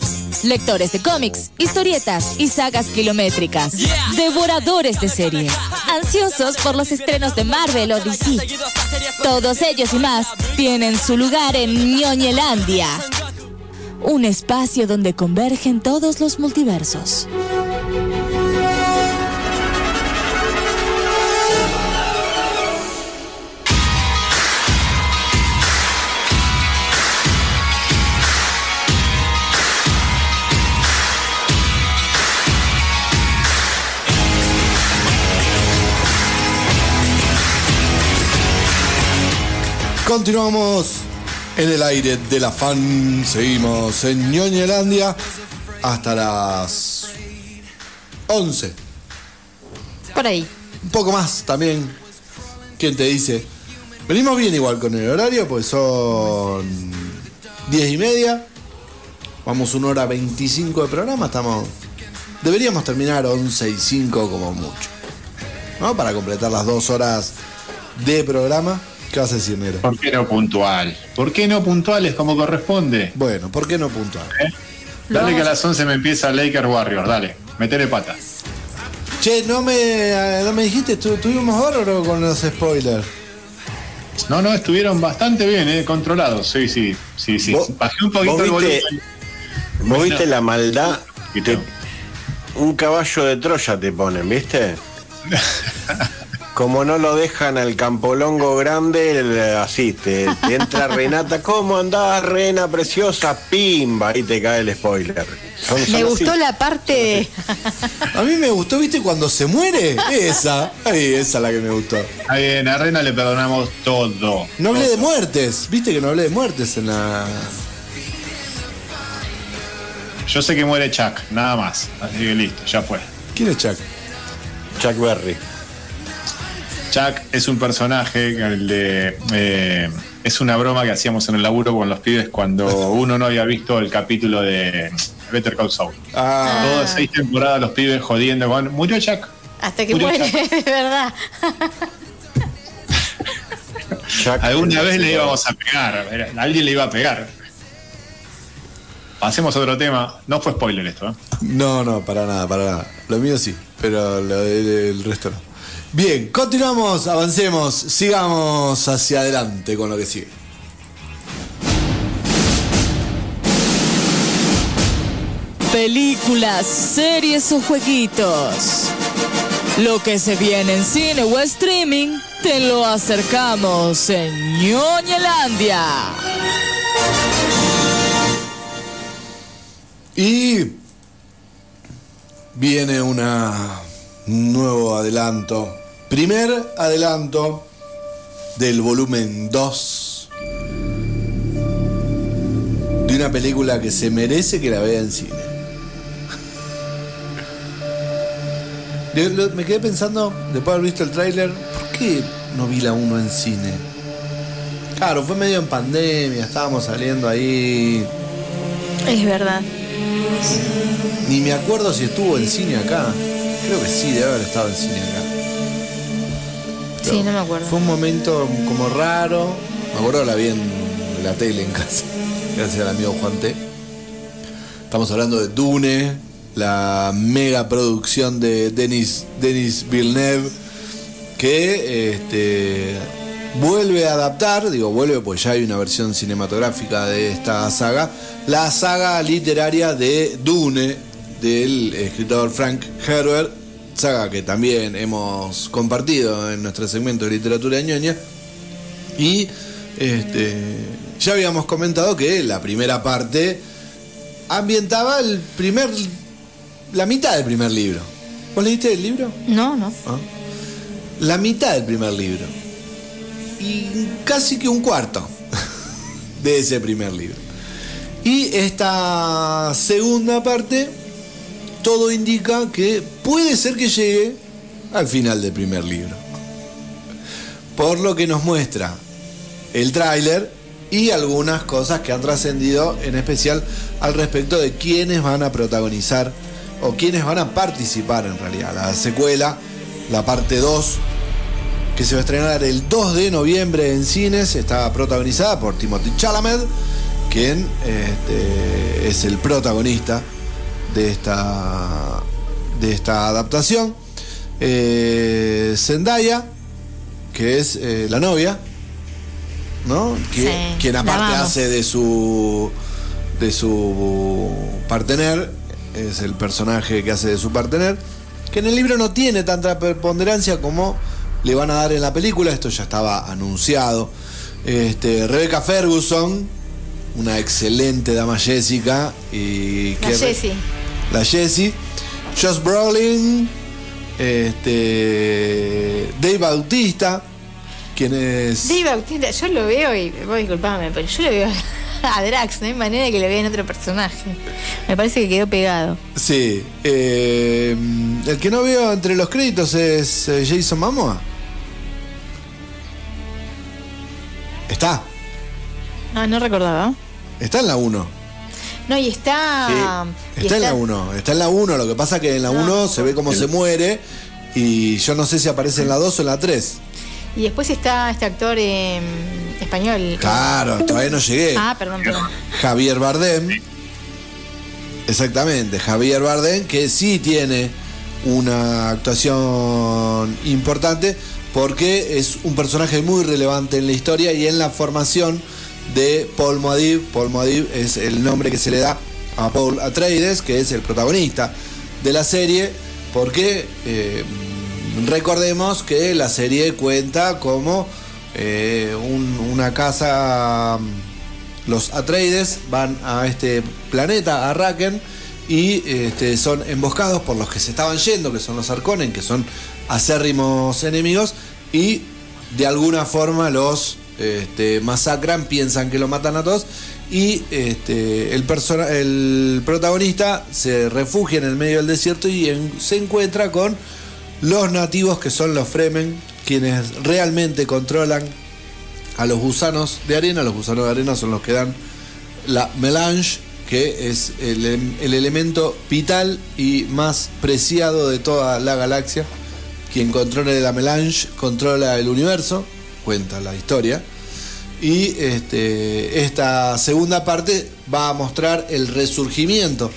lectores de cómics, historietas y sagas kilométricas, devoradores de series, ansiosos por los estrenos de Marvel o DC. Todos ellos y más tienen su lugar en Ñoñelandia, un espacio donde convergen todos los multiversos. Continuamos en el aire de la fan. Seguimos en Ñoñelandia hasta las 11. Por ahí. Un poco más también. ¿Quién te dice? Venimos bien igual con el horario, pues son 10 y media. Vamos una hora 25 de programa. Estamos. Deberíamos terminar 11 y 5 como mucho. ¿No? Para completar las dos horas de programa. ¿Por qué no puntual? ¿Por qué no puntuales como corresponde? Bueno, ¿por qué no puntual? Dale que a las 11 me empieza Laker Warriors, dale, metele pata. Che, no me, no me dijiste, ¿tu- ¿tuvimos bárbaro con los spoilers? No, no, estuvieron bastante bien, eh, controlados, sí, sí, sí, sí. ¿Vos- Bajé un poquito vos el viste- volumen. ¿Vos viste la maldad? Te- un caballo de Troya te ponen, ¿viste? [laughs] Como no lo dejan al campolongo grande, el- así, te, te entra [laughs] Renata, ¿cómo andás, Rena preciosa? Pimba, ahí te cae el spoiler. Son- son Me así. gustó la parte. A mí me gustó, ¿viste? Cuando se muere. Esa. Ahí, esa es la que me gustó. Está bien, a Rena le perdonamos todo. No hablé de muertes. ¿Viste que no hablé de muertes en la. Yo sé que muere Chuck, nada más. Así que listo, ya fue. ¿Quién es Chuck? Chuck Berry. Chuck es un personaje que el de. eh, es una broma que hacíamos en el laburo con los pibes cuando uno no había visto el capítulo de Better Call Saul. Ah, Todas seis temporadas los pibes jodiendo con. Murió Chuck. Hasta que Murió muere, de [laughs] verdad. Chuck Alguna vez le íbamos a pegar. Alguien le iba a pegar. Pasemos a otro tema. No fue spoiler esto, ¿eh? No, no, para nada, para nada. Lo mío sí, pero lo del el resto no. Bien, continuamos, avancemos, sigamos hacia adelante con lo que sigue. Películas, series o jueguitos. Lo que se viene en cine o streaming, te lo acercamos en Ñoñelandia. Y viene una un nuevo adelanto. Primer adelanto del volumen 2 de una película que se merece que la vea en cine. [laughs] Me quedé pensando, después de haber visto el tráiler, ¿por qué no vi la 1 en cine? Claro, fue medio en pandemia, estábamos saliendo ahí. Es verdad. Ni me acuerdo si estuvo en cine acá. Creo que sí, debe haber estado en cine acá. Sí, no me acuerdo. Fue un momento como raro. Me acuerdo la vi en la tele en casa. [laughs] Gracias al amigo Juan T. Estamos hablando de Dune, la mega producción de Denis, Denis Villeneuve, que este, vuelve a adaptar, digo vuelve pues ya hay una versión cinematográfica de esta saga, la saga literaria de Dune del escritor Frank Herbert, saga que también hemos compartido en nuestro segmento de literatura ñoña. Y este, ya habíamos comentado que la primera parte ambientaba el primer, la mitad del primer libro. ¿Vos leíste el libro? No, no. Ah. La mitad del primer libro. Y casi que un cuarto [laughs] de ese primer libro. Y esta segunda parte, todo indica que puede ser que llegue al final del primer libro. Por lo que nos muestra el tráiler y algunas cosas que han trascendido, en especial al respecto de quiénes van a protagonizar o quiénes van a participar en realidad. La secuela, la parte 2, que se va a estrenar el 2 de noviembre en cines, está protagonizada por Timothy Chalamet, quien este, es el protagonista de esta, de esta adaptación. Eh, Zendaya, que es eh, la novia, ¿no? Que- Sí, quien aparte hace de su de su partener, es el personaje que hace de su partener, que en el libro no tiene tanta preponderancia como le van a dar en la película, esto ya estaba anunciado. Este, Rebecca Ferguson, una excelente dama Jessica y que- Jessie. La Jessie, Josh Brolin, este, Dave Bautista, quien es Dave Bautista, yo lo veo y vos disculpame, pero yo lo veo a Drax, no hay manera que lo vea en otro personaje. Me parece que quedó pegado. Sí, eh, el que no veo entre los créditos es eh, Jason Momoa. Está, Ah, no recordaba. está en la 1. No, y está. y Está en la 1, está en la 1, lo que pasa que en la 1 se ve cómo se muere y yo no sé si aparece en la 2 o en la 3. Y después está este actor eh, español. Claro, todavía no llegué. Ah, perdón, perdón. Javier Bardem. Exactamente, Javier Bardem, que sí tiene una actuación importante porque es un personaje muy relevante en la historia y en la formación de Paul Moadib. Paul Moadib es el nombre que se le da a Paul Atreides, que es el protagonista de la serie, porque eh, recordemos que la serie cuenta como eh, un- una casa los Atreides van a este planeta, a Raken, y este, son emboscados por los que se estaban yendo, que son los Arconen, que son acérrimos enemigos, y de alguna forma los este, masacran, piensan que lo matan a todos, y este, el, el protagonista se refugia en el medio del desierto y se encuentra con los nativos que son los Fremen, quienes realmente controlan a los gusanos de arena. Los gusanos de arena son los que dan la melange, que es el, el elemento vital y más preciado de toda la galaxia. Quien controla la melange controla el universo, cuenta la historia. Y este, esta segunda parte va a mostrar el resurgimiento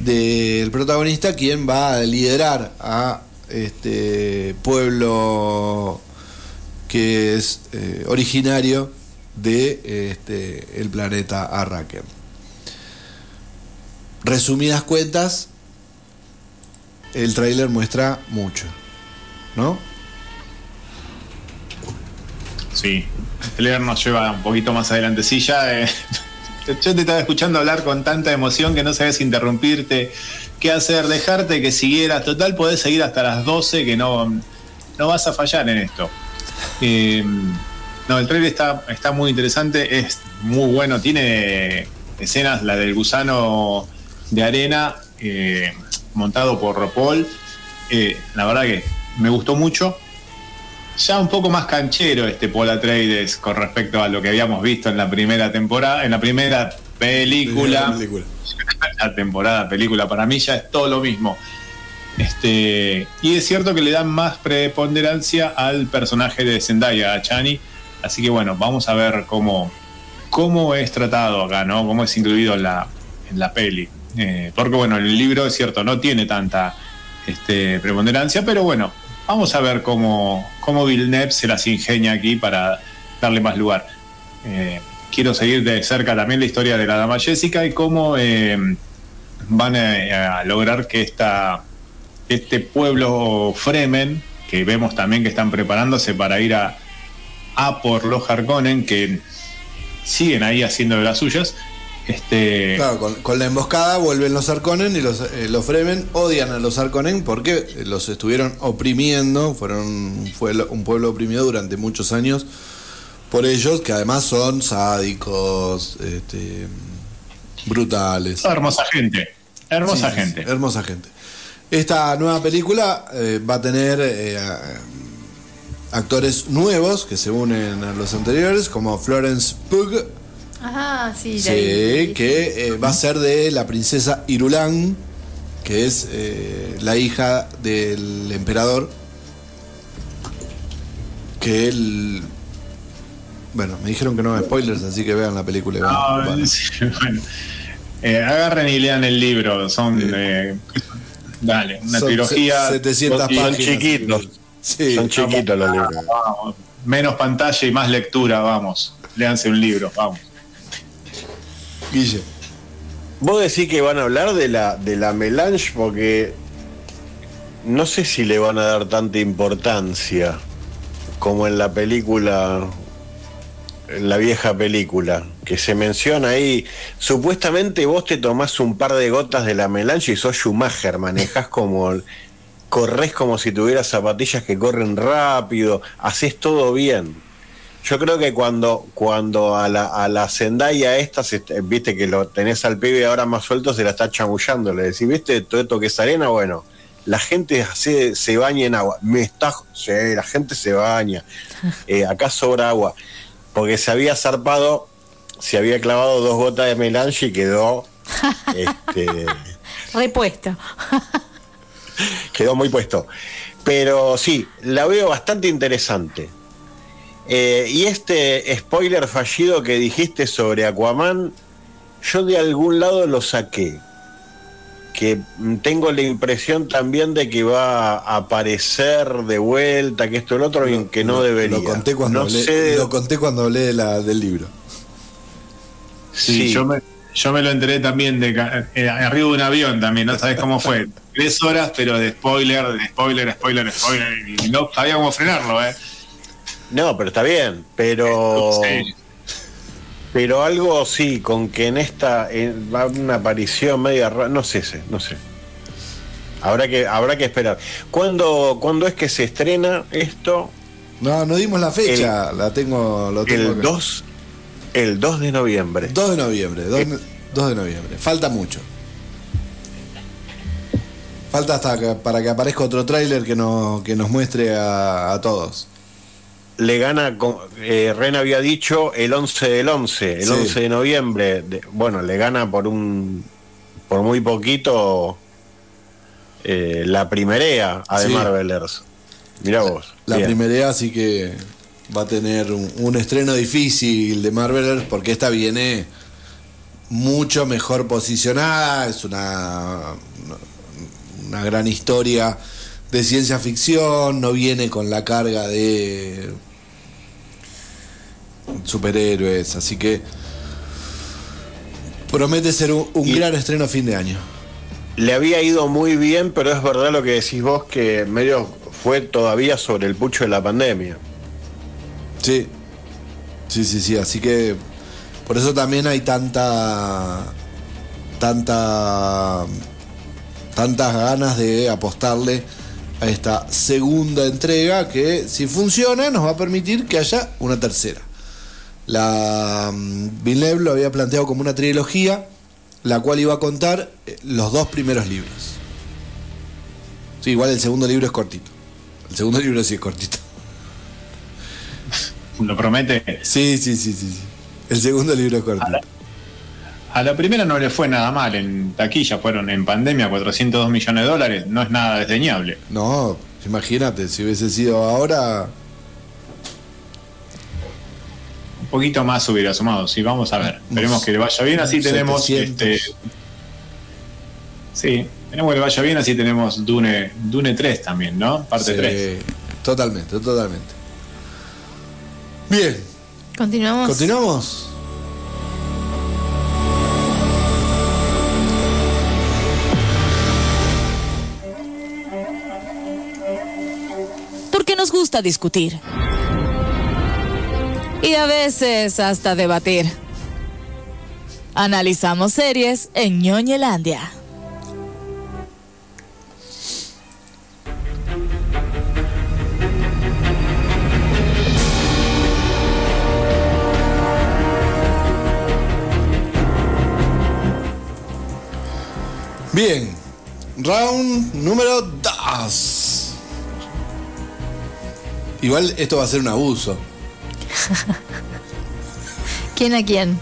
del protagonista, quien va a liderar a este pueblo que es eh, originario de este, el planeta Arrakeen. Resumidas cuentas, el tráiler muestra mucho, ¿no? Sí, el trailer nos lleva un poquito más adelante. Sí, ya. eh, [laughs] yo te estaba escuchando hablar con tanta emoción que no sabes interrumpirte, qué hacer, dejarte que siguieras. Total, podés seguir hasta las 12, que no, no vas a fallar en esto. Eh, no, el trailer está, está muy interesante, es muy bueno. Tiene escenas, la del gusano de arena, eh, montado por Paul. Eh, la verdad que me gustó mucho ya un poco más canchero este Paul Atreides con respecto a lo que habíamos visto en la primera temporada, en la primera película. La temporada, película, para mí ya es todo lo mismo. Este, y es cierto que le dan más preponderancia al personaje de Zendaya, a Chani. Así que bueno, vamos a ver cómo, cómo es tratado acá, ¿no? Cómo es incluido en la, en la peli. Eh, porque bueno, el libro es cierto, no tiene tanta este, preponderancia, pero bueno, vamos a ver cómo, cómo Villeneuve se las ingenia aquí para darle más lugar. Eh, quiero seguir de cerca también la historia de la dama Jessica y cómo eh, van a, a lograr que esta este pueblo Fremen, que vemos también que están preparándose para ir a, a por los Harkonnen, que siguen ahí haciendo de las suyas. Este, Claro, con, con la emboscada vuelven los Arconen y los, eh, los Fremen odian a los Arconen porque los estuvieron oprimiendo, fueron un pueblo, un pueblo oprimido durante muchos años por ellos, que además son sádicos, este, brutales. hermosa gente, hermosa Sí, gente. hermosa gente. Esta nueva película eh, va a tener eh, actores nuevos que se unen a los anteriores, como Florence Pugh, Ah, sí, que eh, va a ser de la princesa Irulan, que es eh, la hija del emperador. Que él. Bueno, me dijeron que no spoilers, así que vean la película. y van- Ah, van. [laughs] sí, bueno. Eh, agarren y lean el libro, son eh, dale, una Son trilogía. se- 700 Son páginas. chiquitos. Sí. Son chiquitos los libros. Vamos, menos pantalla y más lectura, vamos. Léanse un libro, vamos. Vos decís que van a hablar de la, de la melange porque no sé si le van a dar tanta importancia como en la película, en la vieja película, que se menciona ahí. Supuestamente vos te tomás un par de gotas de la melange y sos Schumacher, manejás como. corres como si tuvieras zapatillas que corren rápido, haces todo bien. Yo creo que cuando, cuando a la, a la Zendaya esta, se- viste que lo tenés al pibe ahora más suelto, se la está chamullando. Le decís, viste, todo esto que es arena, bueno, la gente se, se baña en agua. Me está, sí, la gente se baña. [laughs] Eh, acá sobra agua. Porque se había zarpado, se había clavado dos gotas de melange y quedó, [laughs] este, Repuesto. quedó muy puesto. Pero sí, la veo bastante interesante. Eh, y este spoiler fallido que dijiste sobre Aquaman, yo de algún lado lo saqué. Que mm, tengo la impresión también de que va a aparecer de vuelta, que esto y lo otro, y que no Lo- debería. Lo conté cuando, no hablé, sé lo conté cuando hablé de la- del libro. Sí, Sí. Yo, me, yo me lo enteré también de ca- eh, arriba de un avión también, no sabes cómo fue. [laughs] Tres horas, pero de spoiler, de spoiler, spoiler, spoiler, y no sabía cómo frenarlo, ¿eh? No, pero está bien, pero... Sí. Pero algo sí, con que en esta en- va una aparición media rara, no sé, sé, no sé. Habrá que, habrá que esperar. ¿Cuándo, ¿Cuándo es que se estrena esto? No, no dimos la fecha, la tengo, lo tengo El acá. 2, el 2 de noviembre. 2 de noviembre, 2, 2 de noviembre. Falta mucho. Falta hasta que- para que aparezca otro tráiler que, nos que nos muestre a, a todos. Le gana, con- eh, Ren había dicho el 11 del 11, el Sí. 11 de noviembre. de- bueno, le gana por un por muy poquito eh, la primerea a The Sí. Marvelers. Mirá vos. La bien. primera así que va a tener un, un estreno difícil de Marvel porque esta viene mucho mejor posicionada, es una, una gran historia de ciencia ficción, no viene con la carga de superhéroes, así que promete ser un, un Y- gran estreno a fin de año. Le había ido muy bien, pero es verdad lo que decís vos, que medio fue todavía sobre el pucho de la pandemia. Sí, sí, sí, sí, así que por eso también hay tanta, tanta, tantas ganas de apostarle a esta segunda entrega que si funciona nos va a permitir que haya una tercera. La mm, Villeneuve lo había planteado como una trilogía, la cual iba a contar eh, los dos primeros libros. Sí, igual el segundo libro es cortito. El segundo [laughs] libro sí es cortito. ¿Lo promete? Sí, sí, sí, sí. sí. El segundo libro es cortito. A la primera no le fue nada mal, en taquilla fueron en pandemia 402 millones de dólares, no es nada desdeñable. No, imagínate, si hubiese sido ahora. Un poquito más hubiera sumado, sí, vamos a ver. Esperemos que le vaya bien, así tenemos 700. este. Sí, esperemos que le vaya bien, así tenemos Dune, Dune 3 también, ¿no? Parte Sí, 3. Totalmente, totalmente. Bien, Continuamos. continuamos. Gusta discutir. Y a veces hasta debatir. Analizamos series en ñoñelandia. Bien, round número 2. Igual esto va a ser un abuso. [laughs] ¿Quién a quién?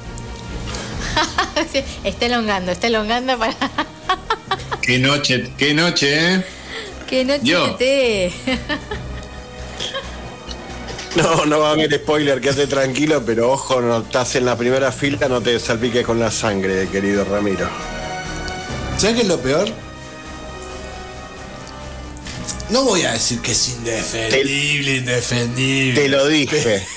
[laughs] Está elongando, está elongando para. [laughs] Qué noche, qué noche, ¿eh? ¡Qué noche Yo. te! No, no va a haber spoiler, quédate tranquilo, pero ojo, no estás en la primera fila, no te salpiques con la sangre, querido Ramiro. ¿Sabes qué es lo peor? No voy a decir que es indefendible, indefendible. Te lo dije. [laughs]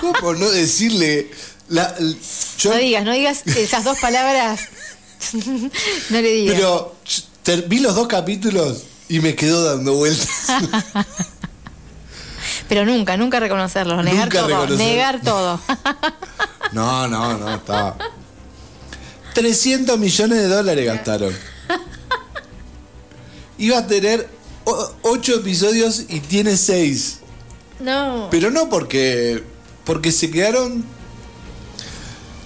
¿Cómo no decirle? La, l- yo- No digas, no digas esas dos palabras. [laughs] no le digas. pero vi los dos capítulos y me quedó dando vueltas. [laughs] Pero nunca, nunca reconocerlo, negar Nunca todo, negar todo. No, no, no, estaba. 300 millones de dólares gastaron. Iba a tener 8 episodios y tiene 6. No. Pero no porque. Porque se quedaron.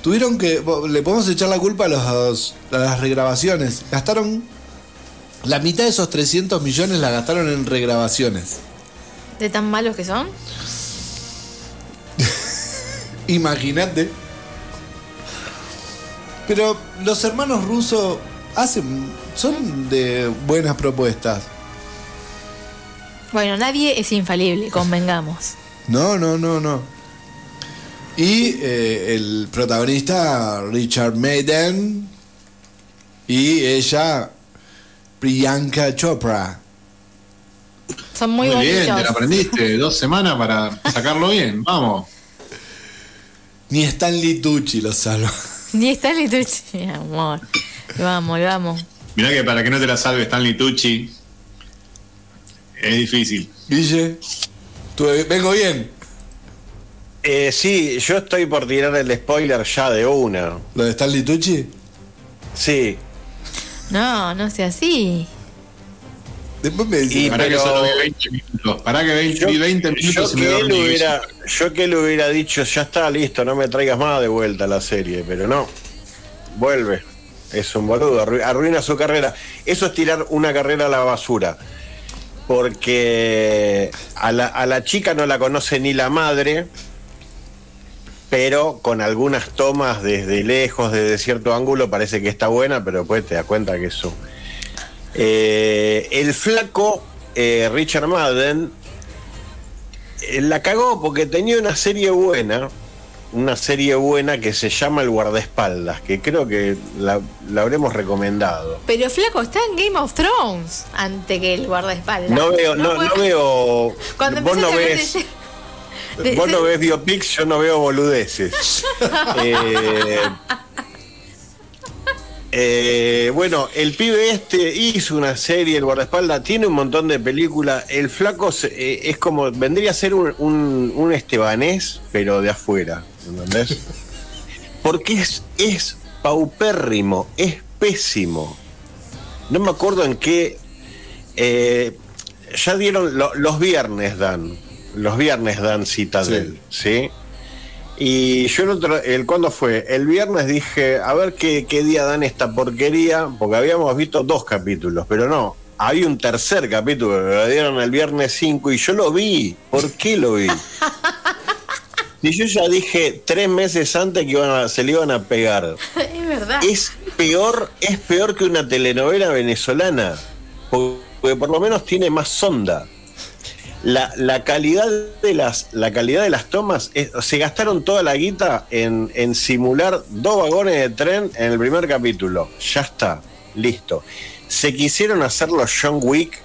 Tuvieron que. Le podemos echar la culpa a, los, a las regrabaciones. Gastaron. La mitad de esos 300 millones la gastaron en regrabaciones. ¿De tan malos que son? [laughs] Imagínate. Pero los hermanos rusos hacen. son de buenas propuestas. Bueno, nadie es infalible, convengamos. [laughs] No, no, no, no. Y eh, el protagonista, Richard Madden. Y ella, Priyanka Chopra. Son muy, Muy, bien, te la aprendiste. [laughs] Dos semanas para sacarlo bien. Vamos. Ni Stanley Tucci lo salva. Ni Stanley Tucci, mi amor. Vamos, vamos. Mirá que para que no te la salve Stanley Tucci es difícil. Guille, vengo bien. Eh, sí, yo estoy por tirar el spoiler ya de una. ¿Lo de Stanley Tucci? Sí. No, no sea así. Después me Y Pará que pero- solo vi 20 minutos. Pará que 20, Yo, vi 20 yo minutos y me que él hubiera, yo que él hubiera dicho, ya está listo, no me traigas más de vuelta a la serie, pero no. Vuelve. Es un boludo, arru- arruina su carrera. Eso es tirar una carrera a la basura. Porque a la, a la chica no la conoce ni la madre, pero con algunas tomas desde lejos, desde cierto ángulo, parece que está buena, pero después te das cuenta que eso. Eh, el flaco eh, Richard Madden eh, la cagó porque tenía una serie buena, una serie buena que se llama El guardaespaldas, que creo que la, la habremos recomendado. Pero flaco, está en Game of Thrones ante que el guardaespaldas. No veo, no, no veo. Cuando vos no ves. de- Vos no ves biopics, yo no veo boludeces. [laughs] Eh, eh, bueno, el pibe este hizo una serie, el guardaespaldas, tiene un montón de películas. El flaco se- eh, es como, vendría a ser un, un, un estebanés, pero de afuera, ¿entendés? Porque es, es paupérrimo, es pésimo. No me acuerdo en qué. eh, ya dieron lo- los viernes dan. Los viernes dan cita de él, ¿sí? Y yo el otro, el cuando fue, el viernes dije, a ver qué, qué día dan esta porquería, porque habíamos visto dos capítulos, pero no, hay un tercer capítulo, lo dieron el viernes 5 y yo lo vi. ¿Por qué lo vi? [laughs] Y yo ya dije tres meses antes que iban a- se le iban a pegar. [laughs] es verdad. Es peor, es peor que una telenovela venezolana, porque por lo menos tiene más onda. La, la calidad de las la calidad de las tomas es- se gastaron toda la guita en, en simular dos vagones de tren en el primer capítulo ya está listo se quisieron hacer los John Wick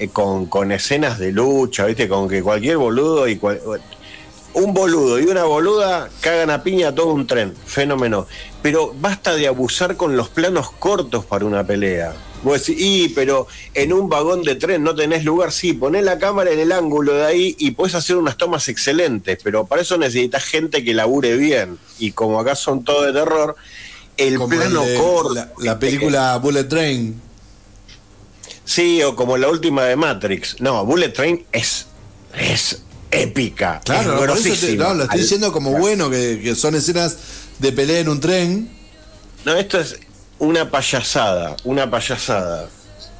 eh, con, con escenas de lucha viste con que cualquier boludo y cual- un boludo y una boluda cagan a piña todo un tren, fenómeno. Pero basta de abusar con los planos cortos para una pelea. Vos decís, y, pero en un vagón de tren no tenés lugar, sí, ponés la cámara en el ángulo de ahí y podés hacer unas tomas excelentes, pero para eso necesitas gente que labure bien. Y como acá son todo de terror, el Como el plano de corto. La, la película Bullet Train. Sí, o como la última de Matrix. No, Bullet Train es, es épica. Claro, es te- no, lo estoy diciendo como bueno, que, que son escenas de pelea en un tren. No, esto es una payasada, una payasada.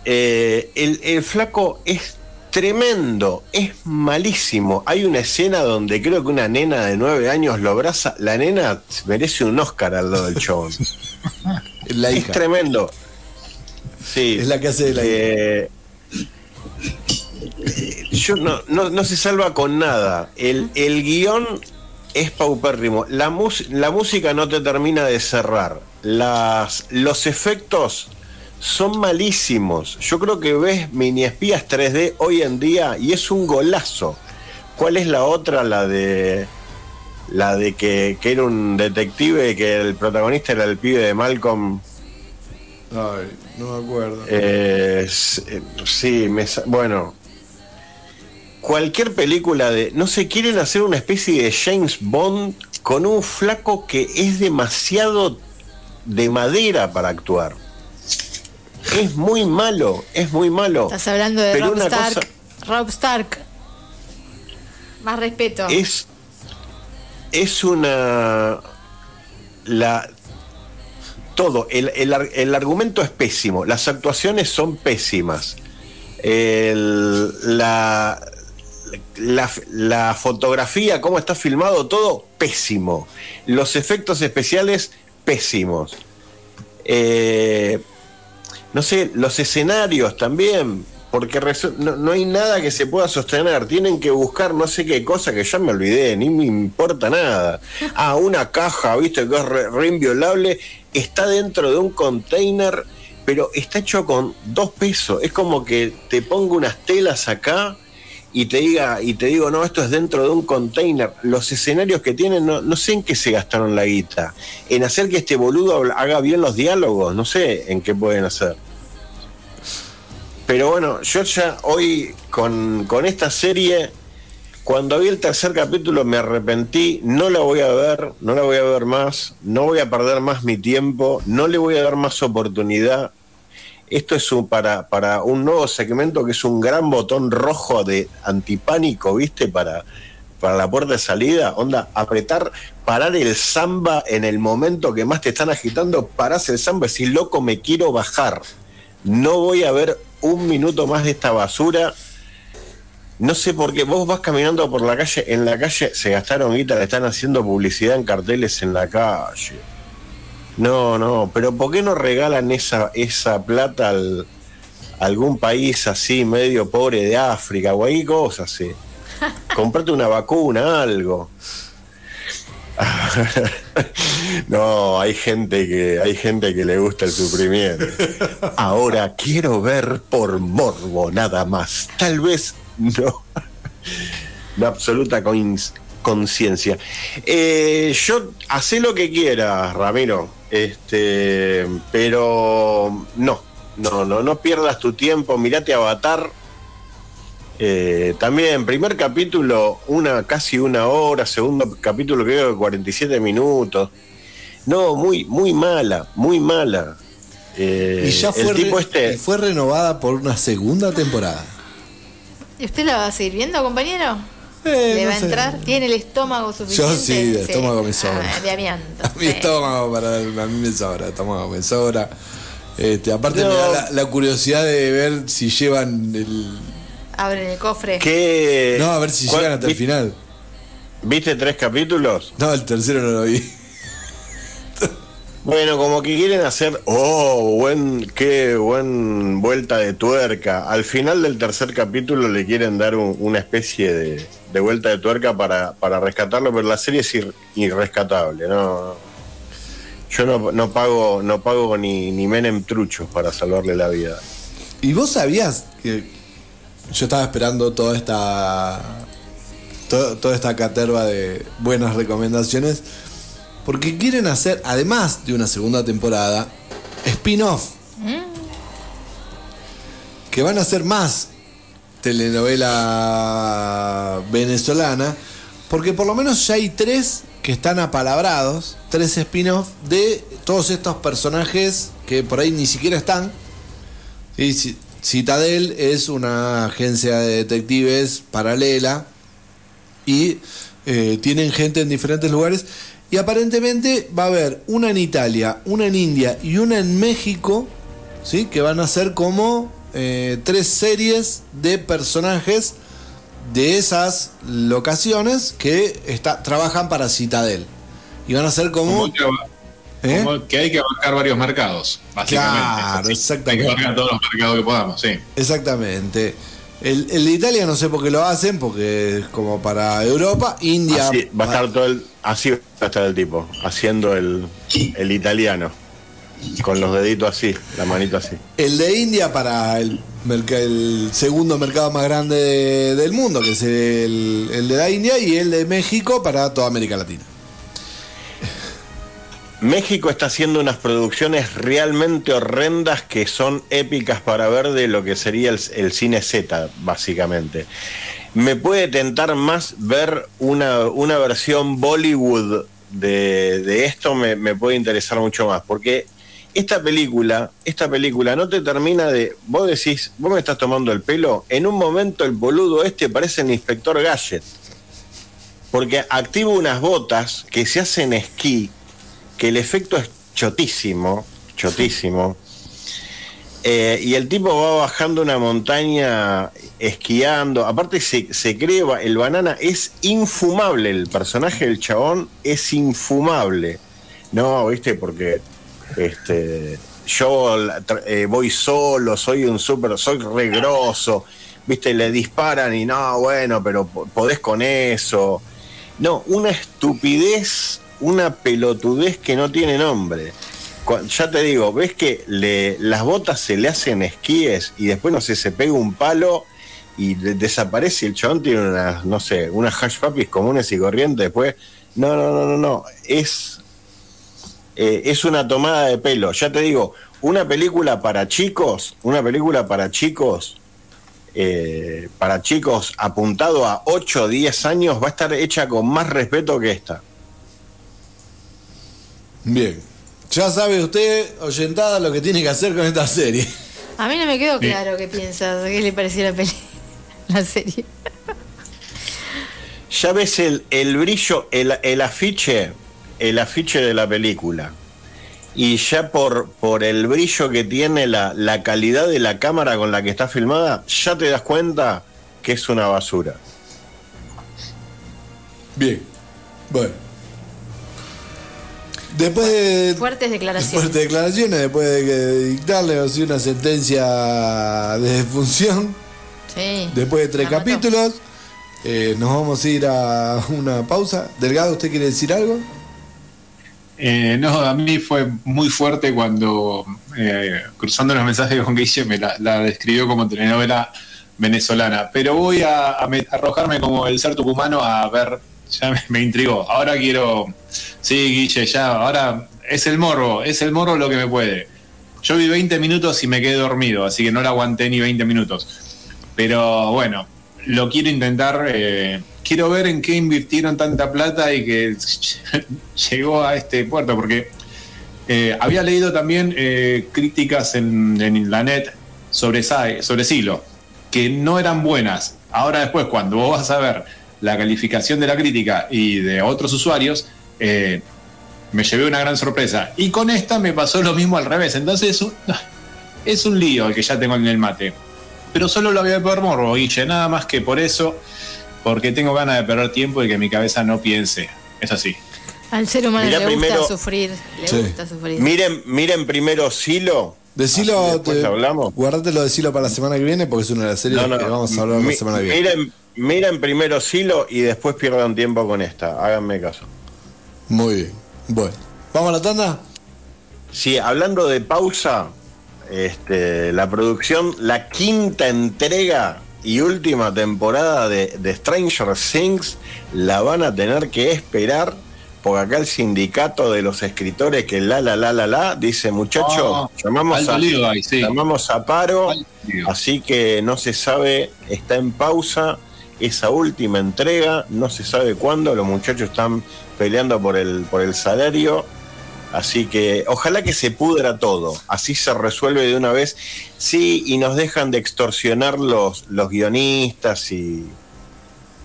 Eh, el, el flaco es tremendo, es malísimo. Hay una escena donde creo que una nena de nueve años lo abraza. La nena merece un Oscar al lado del chabón. [laughs] La es hija. tremendo. Sí. Es la que hace de la Eh, yo no, no, no se salva con nada. El, el guion es paupérrimo. La, mus- la música no te termina de cerrar. Las, los efectos son malísimos. Yo creo que ves mini espías 3D hoy en día y es un golazo. ¿Cuál es la otra? La de. La de que, que era un detective, que el protagonista era el pibe de Malcolm. Ay, no me acuerdo. Eh, eh, sí, me bueno. Cualquier película de. No sé, quieren hacer una especie de James Bond con un flaco que es demasiado de madera para actuar. Es muy malo, es muy malo. Estás hablando de Pero Rob una Stark. cosa- Rob Stark. Más respeto. Es. Es una. La. Todo. El, el el argumento es pésimo. Las actuaciones son pésimas. El- la, la, fotografía, cómo está filmado, todo pésimo. Los efectos especiales, pésimos. Eh, no sé, los escenarios también, porque no, no hay nada que se pueda sostener. Tienen que buscar no sé qué cosa que ya me olvidé, ni me importa nada. Ah, una caja, viste, que es re, re inviolable, está dentro de un container, pero está hecho con dos pesos. Es como que te pongo unas telas acá y te diga y te digo no esto es dentro de un container. Los escenarios que tienen no, sé en qué se gastaron la guita. En hacer que este boludo haga bien los diálogos no sé en qué pueden hacer. Pero bueno yo ya hoy con, con esta serie cuando vi el tercer capítulo me arrepentí no la voy a ver no la voy a ver más no voy a perder más mi tiempo no le voy a dar más oportunidad esto es un, para, para un nuevo segmento que es un gran botón rojo de antipánico, ¿viste? Para, para la puerta de salida. Onda, apretar, parar el samba en el momento que más te están agitando, parás el samba y decís, loco, me quiero bajar. No voy a ver un minuto más de esta basura. No sé por qué, vos vas caminando por la calle, en la calle se gastaron guita, le están haciendo publicidad en carteles en la calle. No, no, pero ¿por qué no regalan esa, esa plata al, a algún país así, medio pobre de África o ahí cosas así? [laughs] Comprate una vacuna, algo. [laughs] No, hay gente que hay gente que le gusta el sufrimiento. Ahora quiero ver por morbo nada más. Tal vez no. [laughs] Una absoluta coins- conciencia. Eh, yo hacé lo que quieras, Ramiro. Este, pero no, no, no, no pierdas tu tiempo. Mirate Avatar. Eh, también, primer capítulo, una casi una hora, segundo capítulo creo que 47 minutos. No, muy, muy mala, muy mala. Eh, y ya fue, el tipo re- este. y fue renovada por una segunda temporada. ¿Y usted la va a seguir viendo, compañero? Eh, ¿Le no va a sé. entrar? ¿Tiene el estómago suficiente? Yo sí, el estómago me sobra. Ah, de amianto. [laughs] A mi estómago, para, a mí me sobra, el estómago me sobra. Este, aparte No. me da la, la curiosidad de ver si llevan el... Abren el cofre. ¿Qué? No, a ver si ¿Cuál- llegan hasta el final. ¿Viste tres capítulos? No, el tercero no lo vi. Bueno, como que quieren hacer, oh, buen, qué buen vuelta de tuerca. Al final del tercer capítulo le quieren dar un- una especie de, de vuelta de tuerca para, rescatarlo, pero la serie es ir- irrescatable, ¿no? Yo no, no pago, no pago ni, ni Menem truchos para salvarle la vida. ¿Y vos sabías que yo estaba esperando toda esta to- toda esta caterva de buenas recomendaciones porque quieren hacer además de una segunda temporada spin-off que van a ser más telenovela venezolana, porque por lo menos ya hay tres que están apalabrados, tres spin-off de todos estos personajes que por ahí ni siquiera están. Y Ci- Citadel es una agencia de detectives paralela y eh, tienen gente en diferentes lugares. Y aparentemente va a haber una en Italia, una en India y una en México, ¿sí? que van a ser como eh, tres series de personajes de esas locaciones que está, trabajan para Citadel. Y van a ser como... Como que, ¿Eh? como que hay que abarcar varios mercados, básicamente. Claro, Hay exactamente. que abarcar todos los mercados que podamos, sí. Exactamente. El, el de Italia no sé por qué lo hacen, porque es como para Europa, India. Así va a estar todo el, así va a estar el tipo, haciendo el, el italiano. Con los deditos así, la manito así. El de India para el, el segundo mercado más grande de- del mundo, que es el, el de la India, y el de México para toda América Latina. México está haciendo unas producciones realmente horrendas que son épicas para ver de lo que sería el, cine Z, básicamente. Me puede tentar más ver una, una versión Bollywood de, de esto, me, me puede interesar mucho más, porque esta película, esta película no te termina de. Vos decís, vos me estás tomando el pelo, en un momento el boludo este parece el inspector Gadget. Porque activa unas botas que se hacen esquí, que el efecto es chotísimo, chotísimo. Eh, y el tipo va bajando una montaña esquiando. Aparte se, se cree, el banana es infumable, el personaje del chabón es infumable. No, viste, porque este, yo eh, voy solo, soy un súper, soy regroso. Viste, le disparan y no, bueno, pero po- podés con eso. No, una estupidez, una pelotudez que no tiene nombre. Ya te digo, ves que le, las botas se le hacen esquíes y después, no sé, se pega un palo y de- desaparece y el chabón tiene unas, no sé, unas hash puppies comunes y corrientes. Después, no, no, no, no, no. Es, eh, es una tomada de pelo. Ya te digo, una película para chicos, una película para chicos, eh, para chicos apuntado a 8 o 10 años, va a estar hecha con más respeto que esta. Bien. Ya sabe usted, oyentada, lo que tiene que hacer con esta serie. A mí no me quedó Sí. claro qué piensas, qué le pareció la peli, [laughs] la serie. Ya ves el, el brillo, el, el afiche, el afiche de la película. Y ya por, por el brillo que tiene la, la calidad de la cámara con la que está filmada, ya te das cuenta que es una basura. Bien. Bueno. Después de Fuertes declaraciones. fuertes declaraciones, después de que dictarle así una sentencia de defunción, Sí. después de tres capítulos, eh, nos vamos a ir a una pausa. Delgado, ¿usted quiere decir algo? Eh, no, a mí fue muy fuerte cuando, eh, cruzando los mensajes con Guille, me la, la describió como telenovela venezolana. Pero voy a, a me- arrojarme como el ser tucumano a ver, ya me, me intrigó. Ahora quiero, sí, Guille, ya, ahora es el morbo, es el morbo lo que me puede. Yo vi 20 minutos y me quedé dormido, así que no la aguanté ni 20 minutos. Pero bueno, lo quiero intentar. eh, quiero ver en qué invirtieron tanta plata y que [laughs] llegó a este puerto, porque eh, había leído también eh, críticas en, en la net sobre, sobre Silo, que no eran buenas. Ahora después, cuando vos vas a ver la calificación de la crítica y de otros usuarios, eh, me llevé una gran sorpresa. Y con esta me pasó lo mismo al revés. Entonces es un, [laughs] es un lío el que ya tengo en el mate. Pero solo lo voy a ver morbo, Guille, nada más que por eso, porque tengo ganas de perder tiempo y que mi cabeza no piense. Es así. Al ser humano Mirá le gusta primero- sufrir, le Sí. gusta sufrir. Miren, miren primero Silo. Decilo, Así después te- hablamos. guardátelo decilo para la semana que viene porque es una de las series No, no, que vamos a hablar la mi- semana que viene. Miren, miren primero Silo y después pierdan tiempo con esta. Háganme caso. Muy bien. Bueno, ¿vamos a la tanda? Sí, hablando de pausa, este, la producción, la quinta entrega y última temporada de, de Stranger Things la van a tener que esperar porque acá el sindicato de los escritores que la la la la la dice muchacho, Oh, llamamos a lío ahí, sí. llamamos a paro, así que no se sabe, está en pausa esa última entrega, no se sabe cuándo, los muchachos están peleando por el por el salario. Así que ojalá que se pudra todo, así se resuelve de una vez. Sí, y nos dejan de extorsionar los, los guionistas y,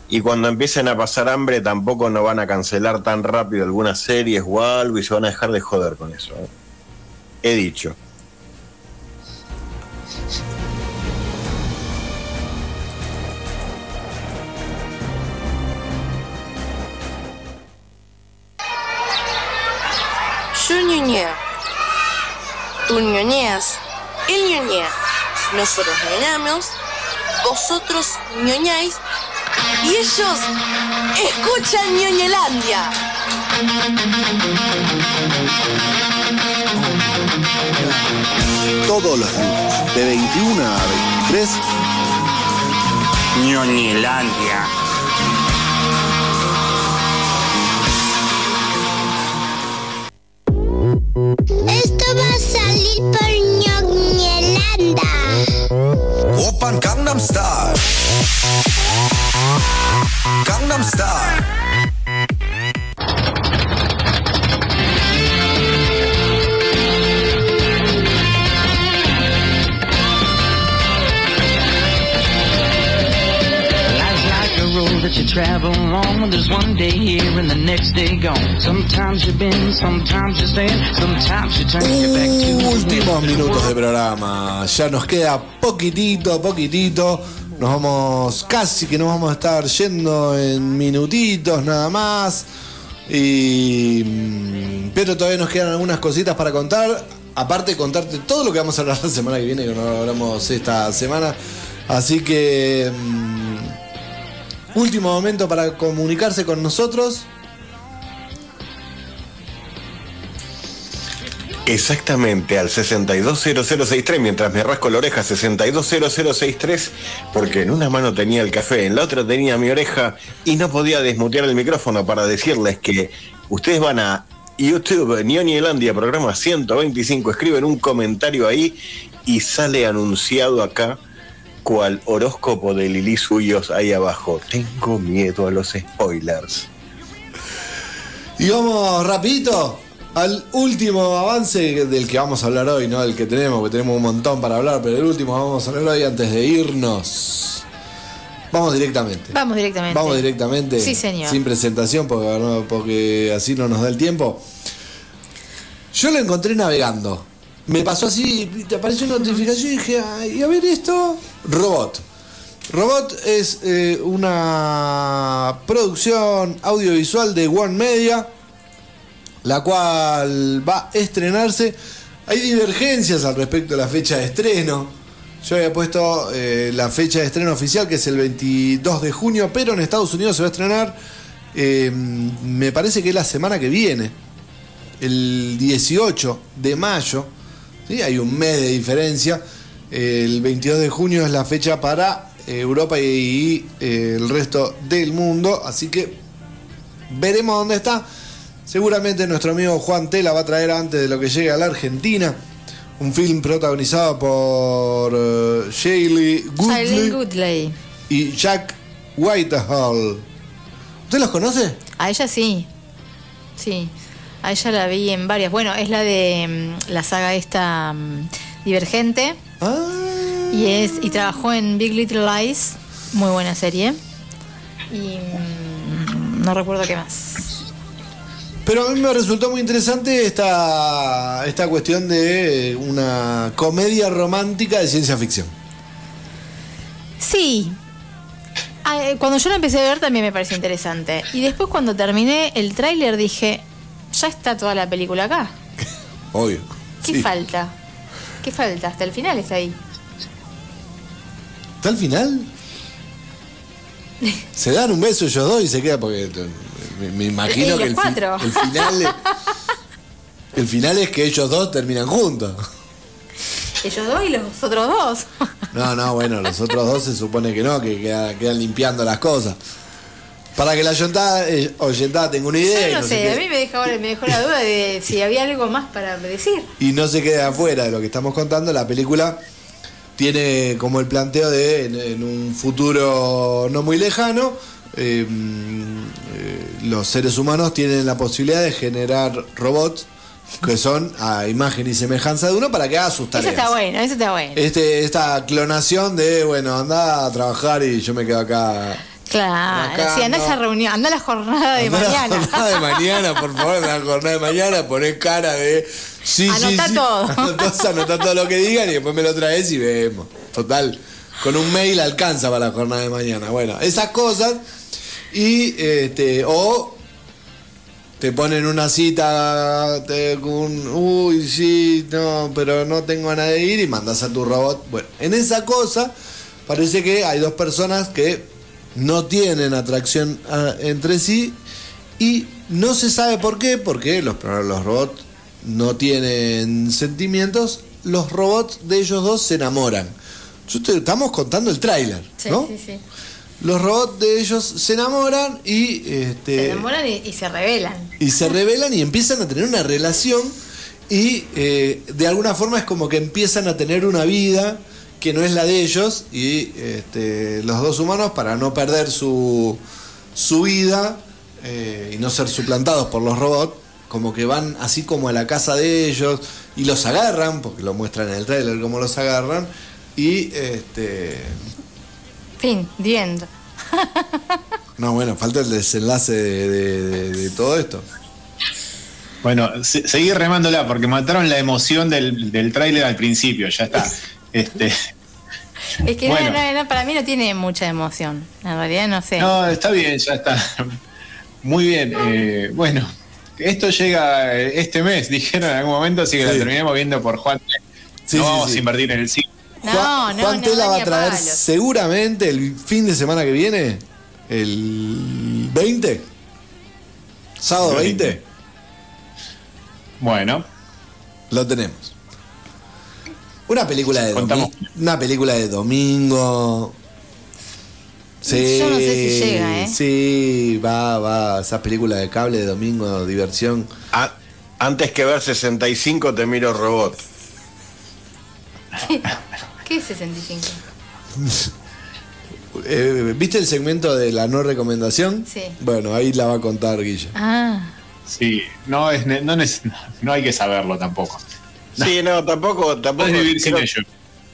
y cuando empiecen a pasar hambre tampoco nos van a cancelar tan rápido algunas series o algo y se van a dejar de joder con eso. ¿eh? He dicho. Yo ñoñeo. Tú ñoñeas. Él ñoñea. Nosotros ñoñamos. Vosotros ñoñáis. Y ellos escuchan ñoñelandia. Todos los lunes, de 21 a 23, Ñoñelandia. Silpulnyognie landa Wopan Gangnam Style. Gangnam Style. That you travel on. There's one day here and the next day gone. Sometimes you bend, sometimes you stand, sometimes you turn your back to the últimos minutos de programa. Ya nos queda poquitito, poquitito. Nos vamos, casi que nos vamos a estar yendo en minutitos nada más. Y, mm, pero todavía nos quedan algunas cositas para contar. Aparte de contarte todo lo que vamos a hablar la semana que viene, que no lo hablamos esta semana. Así que mm, último momento para comunicarse con nosotros. Exactamente, al 620063, mientras me rasco la oreja, 620063, porque en una mano tenía el café, en la otra tenía mi oreja y no podía desmutear el micrófono para decirles que ustedes van a YouTube, Ñoñelandia, programa 125, escriben un comentario ahí y sale anunciado acá cual horóscopo de Lili Suyos ahí abajo. Tengo miedo a los spoilers. Y vamos rapidito al último avance del que vamos a hablar hoy, ¿no? El que tenemos, porque tenemos un montón para hablar, pero el último vamos a hablar hoy antes de irnos. Vamos directamente. Vamos directamente. Vamos directamente. Sí, señor. Sin presentación, porque, no- porque así no nos da el tiempo. Yo lo encontré navegando. Me pasó así, te apareció una notificación y dije, "Ay, a ver esto. Robot. Robot es eh, una producción audiovisual de One Media, la cual va a estrenarse. Hay divergencias al respecto de la fecha de estreno. Yo había puesto eh, la fecha de estreno oficial, que es el 22 de junio, pero en Estados Unidos se va a estrenar, eh, me parece que es la semana que viene, el 18 de mayo. ¿Sí? Hay un mes de diferencia. El 22 de junio es la fecha para eh, Europa y, eh, el resto del mundo. Así que veremos dónde está. Seguramente nuestro amigo Juan Tela va a traer antes de lo que llegue a la Argentina un film protagonizado por eh, Shailene Woodley Shailene Woodley. y Jack Whitehall. ¿Usted los conoce? A ella sí. Sí. A ella la vi en varias. Bueno, es la de mm, la saga esta mm, Divergente. Y es y trabajó en Big Little Lies, muy buena serie. Y mm, no recuerdo qué más. Pero a mí me resultó muy interesante esta, esta cuestión de una comedia romántica de ciencia ficción. Sí. Ah, eh, Cuando yo la empecé a ver también me pareció interesante. Y después cuando terminé el tráiler dije, ya está toda la película acá. Obvio. ¿Qué Sí. falta? ¿Qué falta? Hasta el final está ahí. ¿Está al final? Se dan un beso ellos dos y se queda porque eh, me, me imagino que el, fi- el final es, [laughs] el final es que ellos dos terminan juntos. Ellos dos y los otros dos. No, no, bueno, los otros dos se supone que no, que queda- quedan limpiando las cosas. Para que la oyentada, eh, oyentada tenga una idea Yo no sé, a mí me, dejó la duda de si había algo más para decir. y no se quede afuera de lo que estamos contando. La película tiene como el planteo de en, en un futuro no muy lejano. eh, eh, los seres humanos tienen la posibilidad de generar robots que son a imagen y semejanza de uno para que haga sus Eso tareas. está bueno, eso está bueno. Este, esta clonación de, bueno, anda a trabajar y yo me quedo acá. Claro, Acá si anda a no. esa reunión, anda a la jornada de Andá a la mañana. jornada de mañana, por favor, en la jornada de mañana, poner cara de. Sí, sí, Anotá sí. todo. [laughs] Anotá, anotá todo lo que digan y después me lo traes y vemos. Total, con un mail alcanza para la jornada de mañana. Bueno, esas cosas. Y, este, o te ponen una cita te- con, uy, sí, no, pero no tengo ganas de ir y mandas a tu robot. Bueno, en esa cosa parece que hay dos personas que no tienen atracción ah, entre sí y no se sabe por qué, porque los, los robots no tienen sentimientos, los robots de ellos dos se enamoran. Yo te- estamos contando el tráiler, Sí, ¿no? sí, sí. Los robots de ellos se enamoran y este Se enamoran y, y se rebelan. y se revelan y empiezan a tener una relación y eh, de alguna forma es como que empiezan a tener una vida que no es la de ellos y este, los dos humanos para no perder su, su vida eh, y no ser suplantados por los robots como que van así como a la casa de ellos y los agarran porque lo muestran en el trailer como los agarran y este Fin, the end. no bueno falta el desenlace de- de- de- de todo esto Bueno, se- seguí remándola porque mataron la emoción del, del tráiler al principio, ya está. Este, [laughs] Es que Bueno. no, no, no, para mí no tiene mucha emoción. En realidad no sé. no, está bien, ya está. Muy bien. eh, bueno, esto llega eh, este mes, [laughs] dijeron en algún momento, así que Sí. la terminamos viendo por Juan. Sí, no sí, vamos sí. a invertir en el cine. No, Juan, no, Juan no, Tela no, va a traer palos. seguramente el fin de semana que viene, el 20, sábado El 20, Bueno, lo tenemos. Una película de domingo. Una película de domingo. Sí, Yo no sé si llega, ¿eh? Sí, va, va. Esas películas de cable de domingo, diversión. A- antes que ver 65 te miro robot. [laughs] ¿Qué es 65? [laughs] Eh, ¿Viste el segmento de la no recomendación? Sí. Bueno, ahí la va a contar Guilla. Ah, sí, no, es, no, neces- no hay que saberlo tampoco. Sí, [laughs] no, tampoco, tampoco. Puedes vivir sin ello.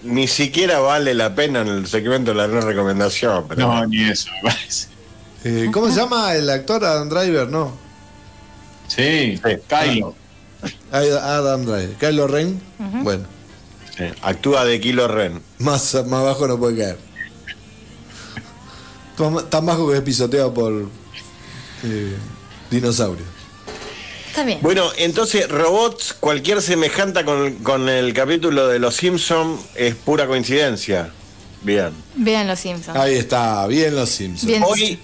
Ni siquiera vale la pena en el segmento de la no recomendación. Pero No, ni eso, me parece. Eh, ¿Cómo se llama el actor Adam Driver? No. Sí, Kylo. Adam Driver. Kylo Ren. Bueno, Sí, Actúa de Kilo Ren. más, más bajo no puede caer. Tan- Tan bajo que es pisoteado por eh, dinosaurios. Está bien. Bueno, entonces, robots, cualquier semejante con, con el capítulo de Los Simpson es pura coincidencia. Bien. Vean los Simpsons. Ahí está, bien los Simpsons. Bien. Hoy,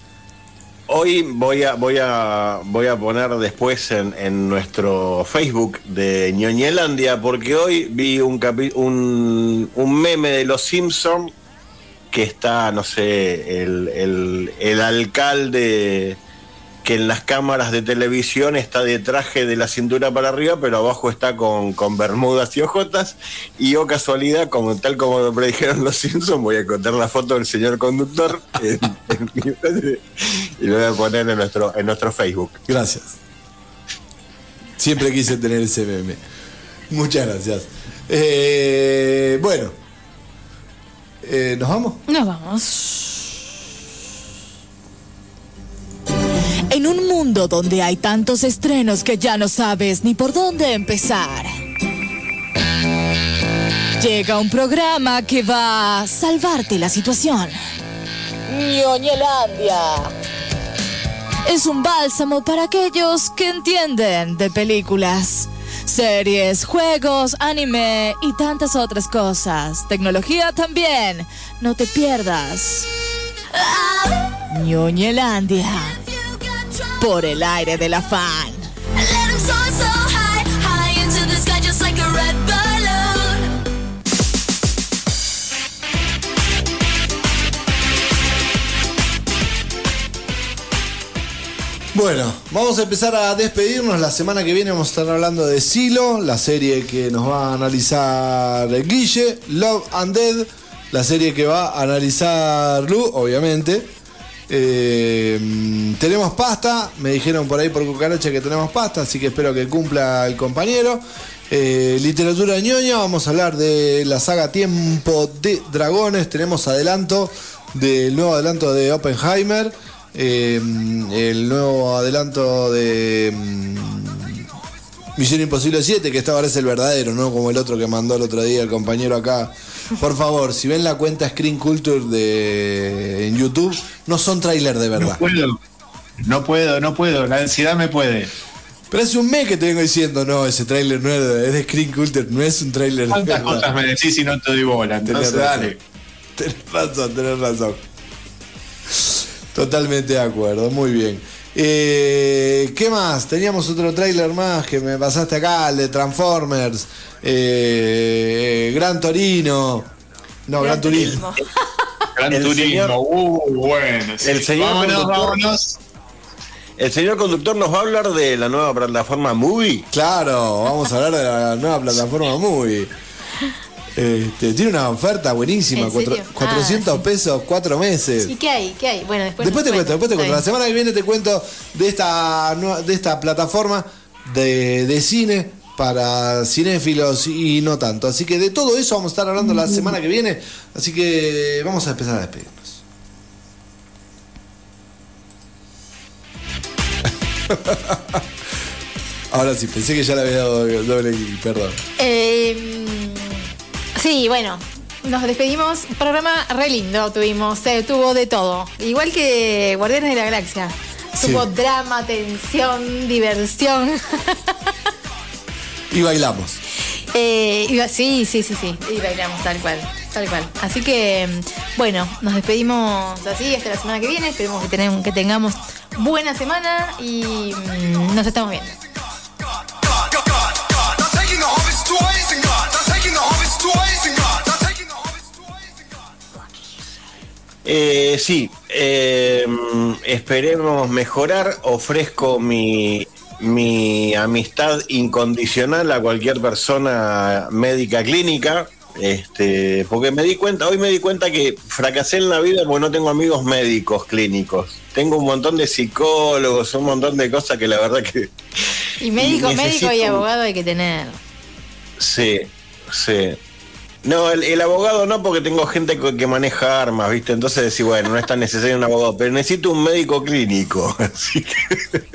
hoy voy a, voy a, voy a poner después en, en nuestro Facebook de Ñoñelandia, porque hoy vi un, capi- un, un meme de los Simpson que está, no sé, el, el, el alcalde que en las cámaras de televisión está de traje de la cintura para arriba, pero abajo está con, con bermudas y ojotas. Y oh casualidad, como tal como me predijeron los Simpsons, voy a contar la foto del señor conductor [laughs] en- en y lo voy a poner en nuestro, en nuestro Facebook. Gracias. Siempre quise tener ese meme. Muchas gracias. Eh, bueno. Eh, ¿Nos vamos? Nos vamos. Mundo donde hay tantos estrenos que ya no sabes ni por dónde empezar. Llega un programa que va a salvarte la situación. Ñoñelandia. Es un bálsamo para aquellos que entienden de películas, series, juegos, anime y tantas otras cosas. Tecnología también. No te pierdas. Ñoñelandia. Por el aire de la fan. Bueno, vamos a empezar a despedirnos. La semana que viene vamos a estar hablando de Silo, la serie que nos va a analizar Guille, Love and Dead, la serie que va a analizar Lu, obviamente. Eh, tenemos pasta, me dijeron por ahí por cucaracha que tenemos pasta, así que espero que cumpla el compañero. Eh, literatura ñoña, vamos a hablar de la saga Tiempo de Dragones, tenemos adelanto del nuevo adelanto de Oppenheimer, eh, el nuevo adelanto de mm, Misión Imposible 7, que esta ahora es el verdadero, ¿no? Como el otro que mandó el otro día el compañero acá. Por favor, si ven la cuenta Screen Culture de, en YouTube, no son trailers de No verdad. puedo, no puedo, no puedo, la ansiedad me puede. Pero hace un mes que te vengo diciendo, no, ese trailer no es de, Screen Culture, no es un trailer de ¿Cuántas verdad. cosas me decís y no te doy bola? Tenés razón. dale. Tenés razón, tenés razón. Totalmente de acuerdo, muy bien. Eh, ¿Qué más? Teníamos otro tráiler más que me pasaste acá, el de Transformers, eh, Gran Torino. No, Gran, Turismo. [laughs] Gran El Turismo, señor- uh, bueno. sí. El señor vámonos, conductor- vámonos. El señor conductor nos va a hablar de la nueva plataforma Movie. Claro, vamos a hablar de la nueva plataforma Movie. Este, tiene una oferta buenísima, ¿En cuatro-? 400 pesos, 4 meses. ¿Y qué hay? ¿Qué hay? Bueno, después. Después te cuento, después te cuento. La semana que viene te cuento de esta, de esta plataforma de, de cine para cinéfilos y no tanto. Así que de todo eso vamos a estar hablando la semana que viene. Así que vamos a empezar a despedirnos. [laughs] Ahora sí, pensé que ya le había dado doble perdón. Eh, sí, bueno, nos despedimos. Programa re lindo tuvimos, eh, tuvo de todo. Igual que Guardianes de la Galaxia. Sí. Tuvo drama, tensión, diversión. Y bailamos. Eh, sí, sí, sí, sí. Y bailamos tal cual, tal cual. Así que, bueno, nos despedimos así hasta la semana que viene. Esperemos que, tenemos, que tengamos buena semana y mm, nos estamos viendo. Eh, sí, eh, esperemos mejorar. Ofrezco mi, mi amistad incondicional a cualquier persona médica clínica. Este, porque me di cuenta, hoy me di cuenta que fracasé en la vida porque no tengo amigos médicos clínicos. Tengo un montón de psicólogos, un montón de cosas que la verdad que Y médico, médico y abogado hay que tener. Sí, sí. No, el, el abogado no, porque tengo gente co- que maneja armas, ¿viste? Entonces decís, bueno, no es tan necesario un abogado, pero necesito un médico clínico. [laughs] Así que,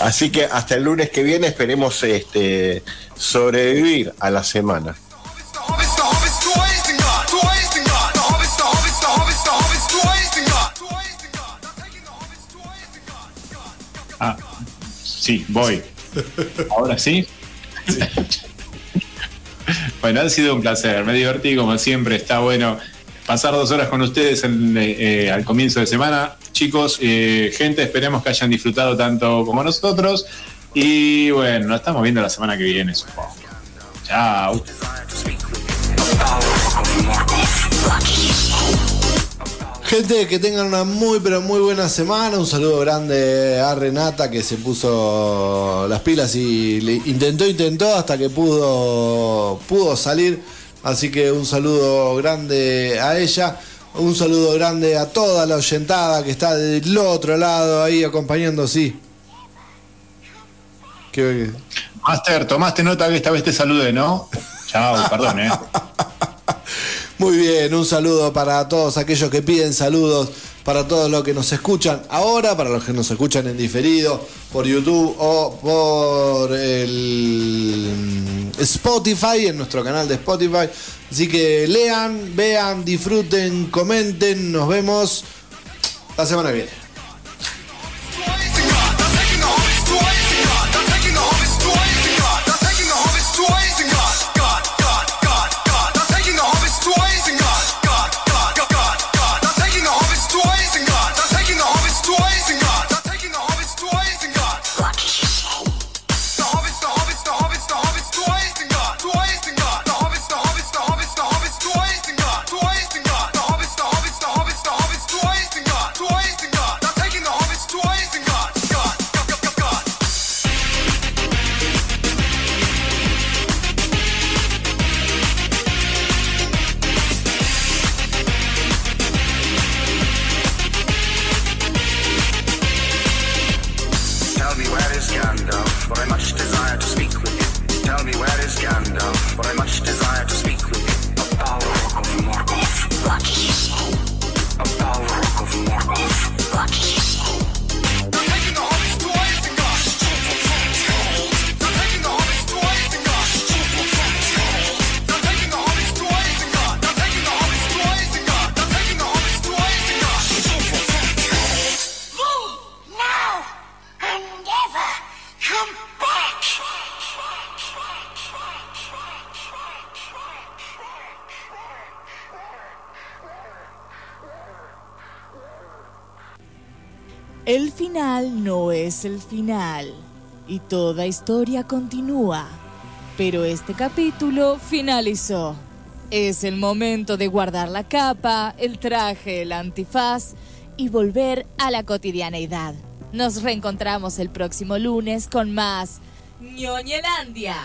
así que hasta el lunes que viene esperemos este, sobrevivir a la semana. Ah, sí, voy. Ahora sí. Bueno, ha sido un placer, me divertí como siempre, está bueno pasar dos horas con ustedes en, eh, eh, al comienzo de semana. Chicos, eh, gente, esperemos que hayan disfrutado tanto como nosotros. Y bueno, nos estamos viendo la semana que viene, supongo. Chao. Gente, que tengan una muy pero muy buena semana. Un saludo grande a Renata que se puso las pilas y le intentó, intentó hasta que pudo, pudo salir. Así que un saludo grande a ella. Un saludo grande a toda la oyentada que está del otro lado ahí acompañando, sí. Que- Master, tomaste nota que esta vez te saludé, ¿no? Chao, perdón, ¿eh? [laughs] Muy bien, un saludo para todos aquellos que piden saludos, para todos los que nos escuchan ahora, para los que nos escuchan en diferido, por YouTube o por el Spotify, en nuestro canal de Spotify. Así que lean, vean, disfruten, comenten, nos vemos la semana que viene. No es el final y toda historia continúa. Pero este capítulo finalizó. Es el momento de guardar la capa, el traje, el antifaz y volver a la cotidianeidad. Nos reencontramos el próximo lunes con más ñoñelandia.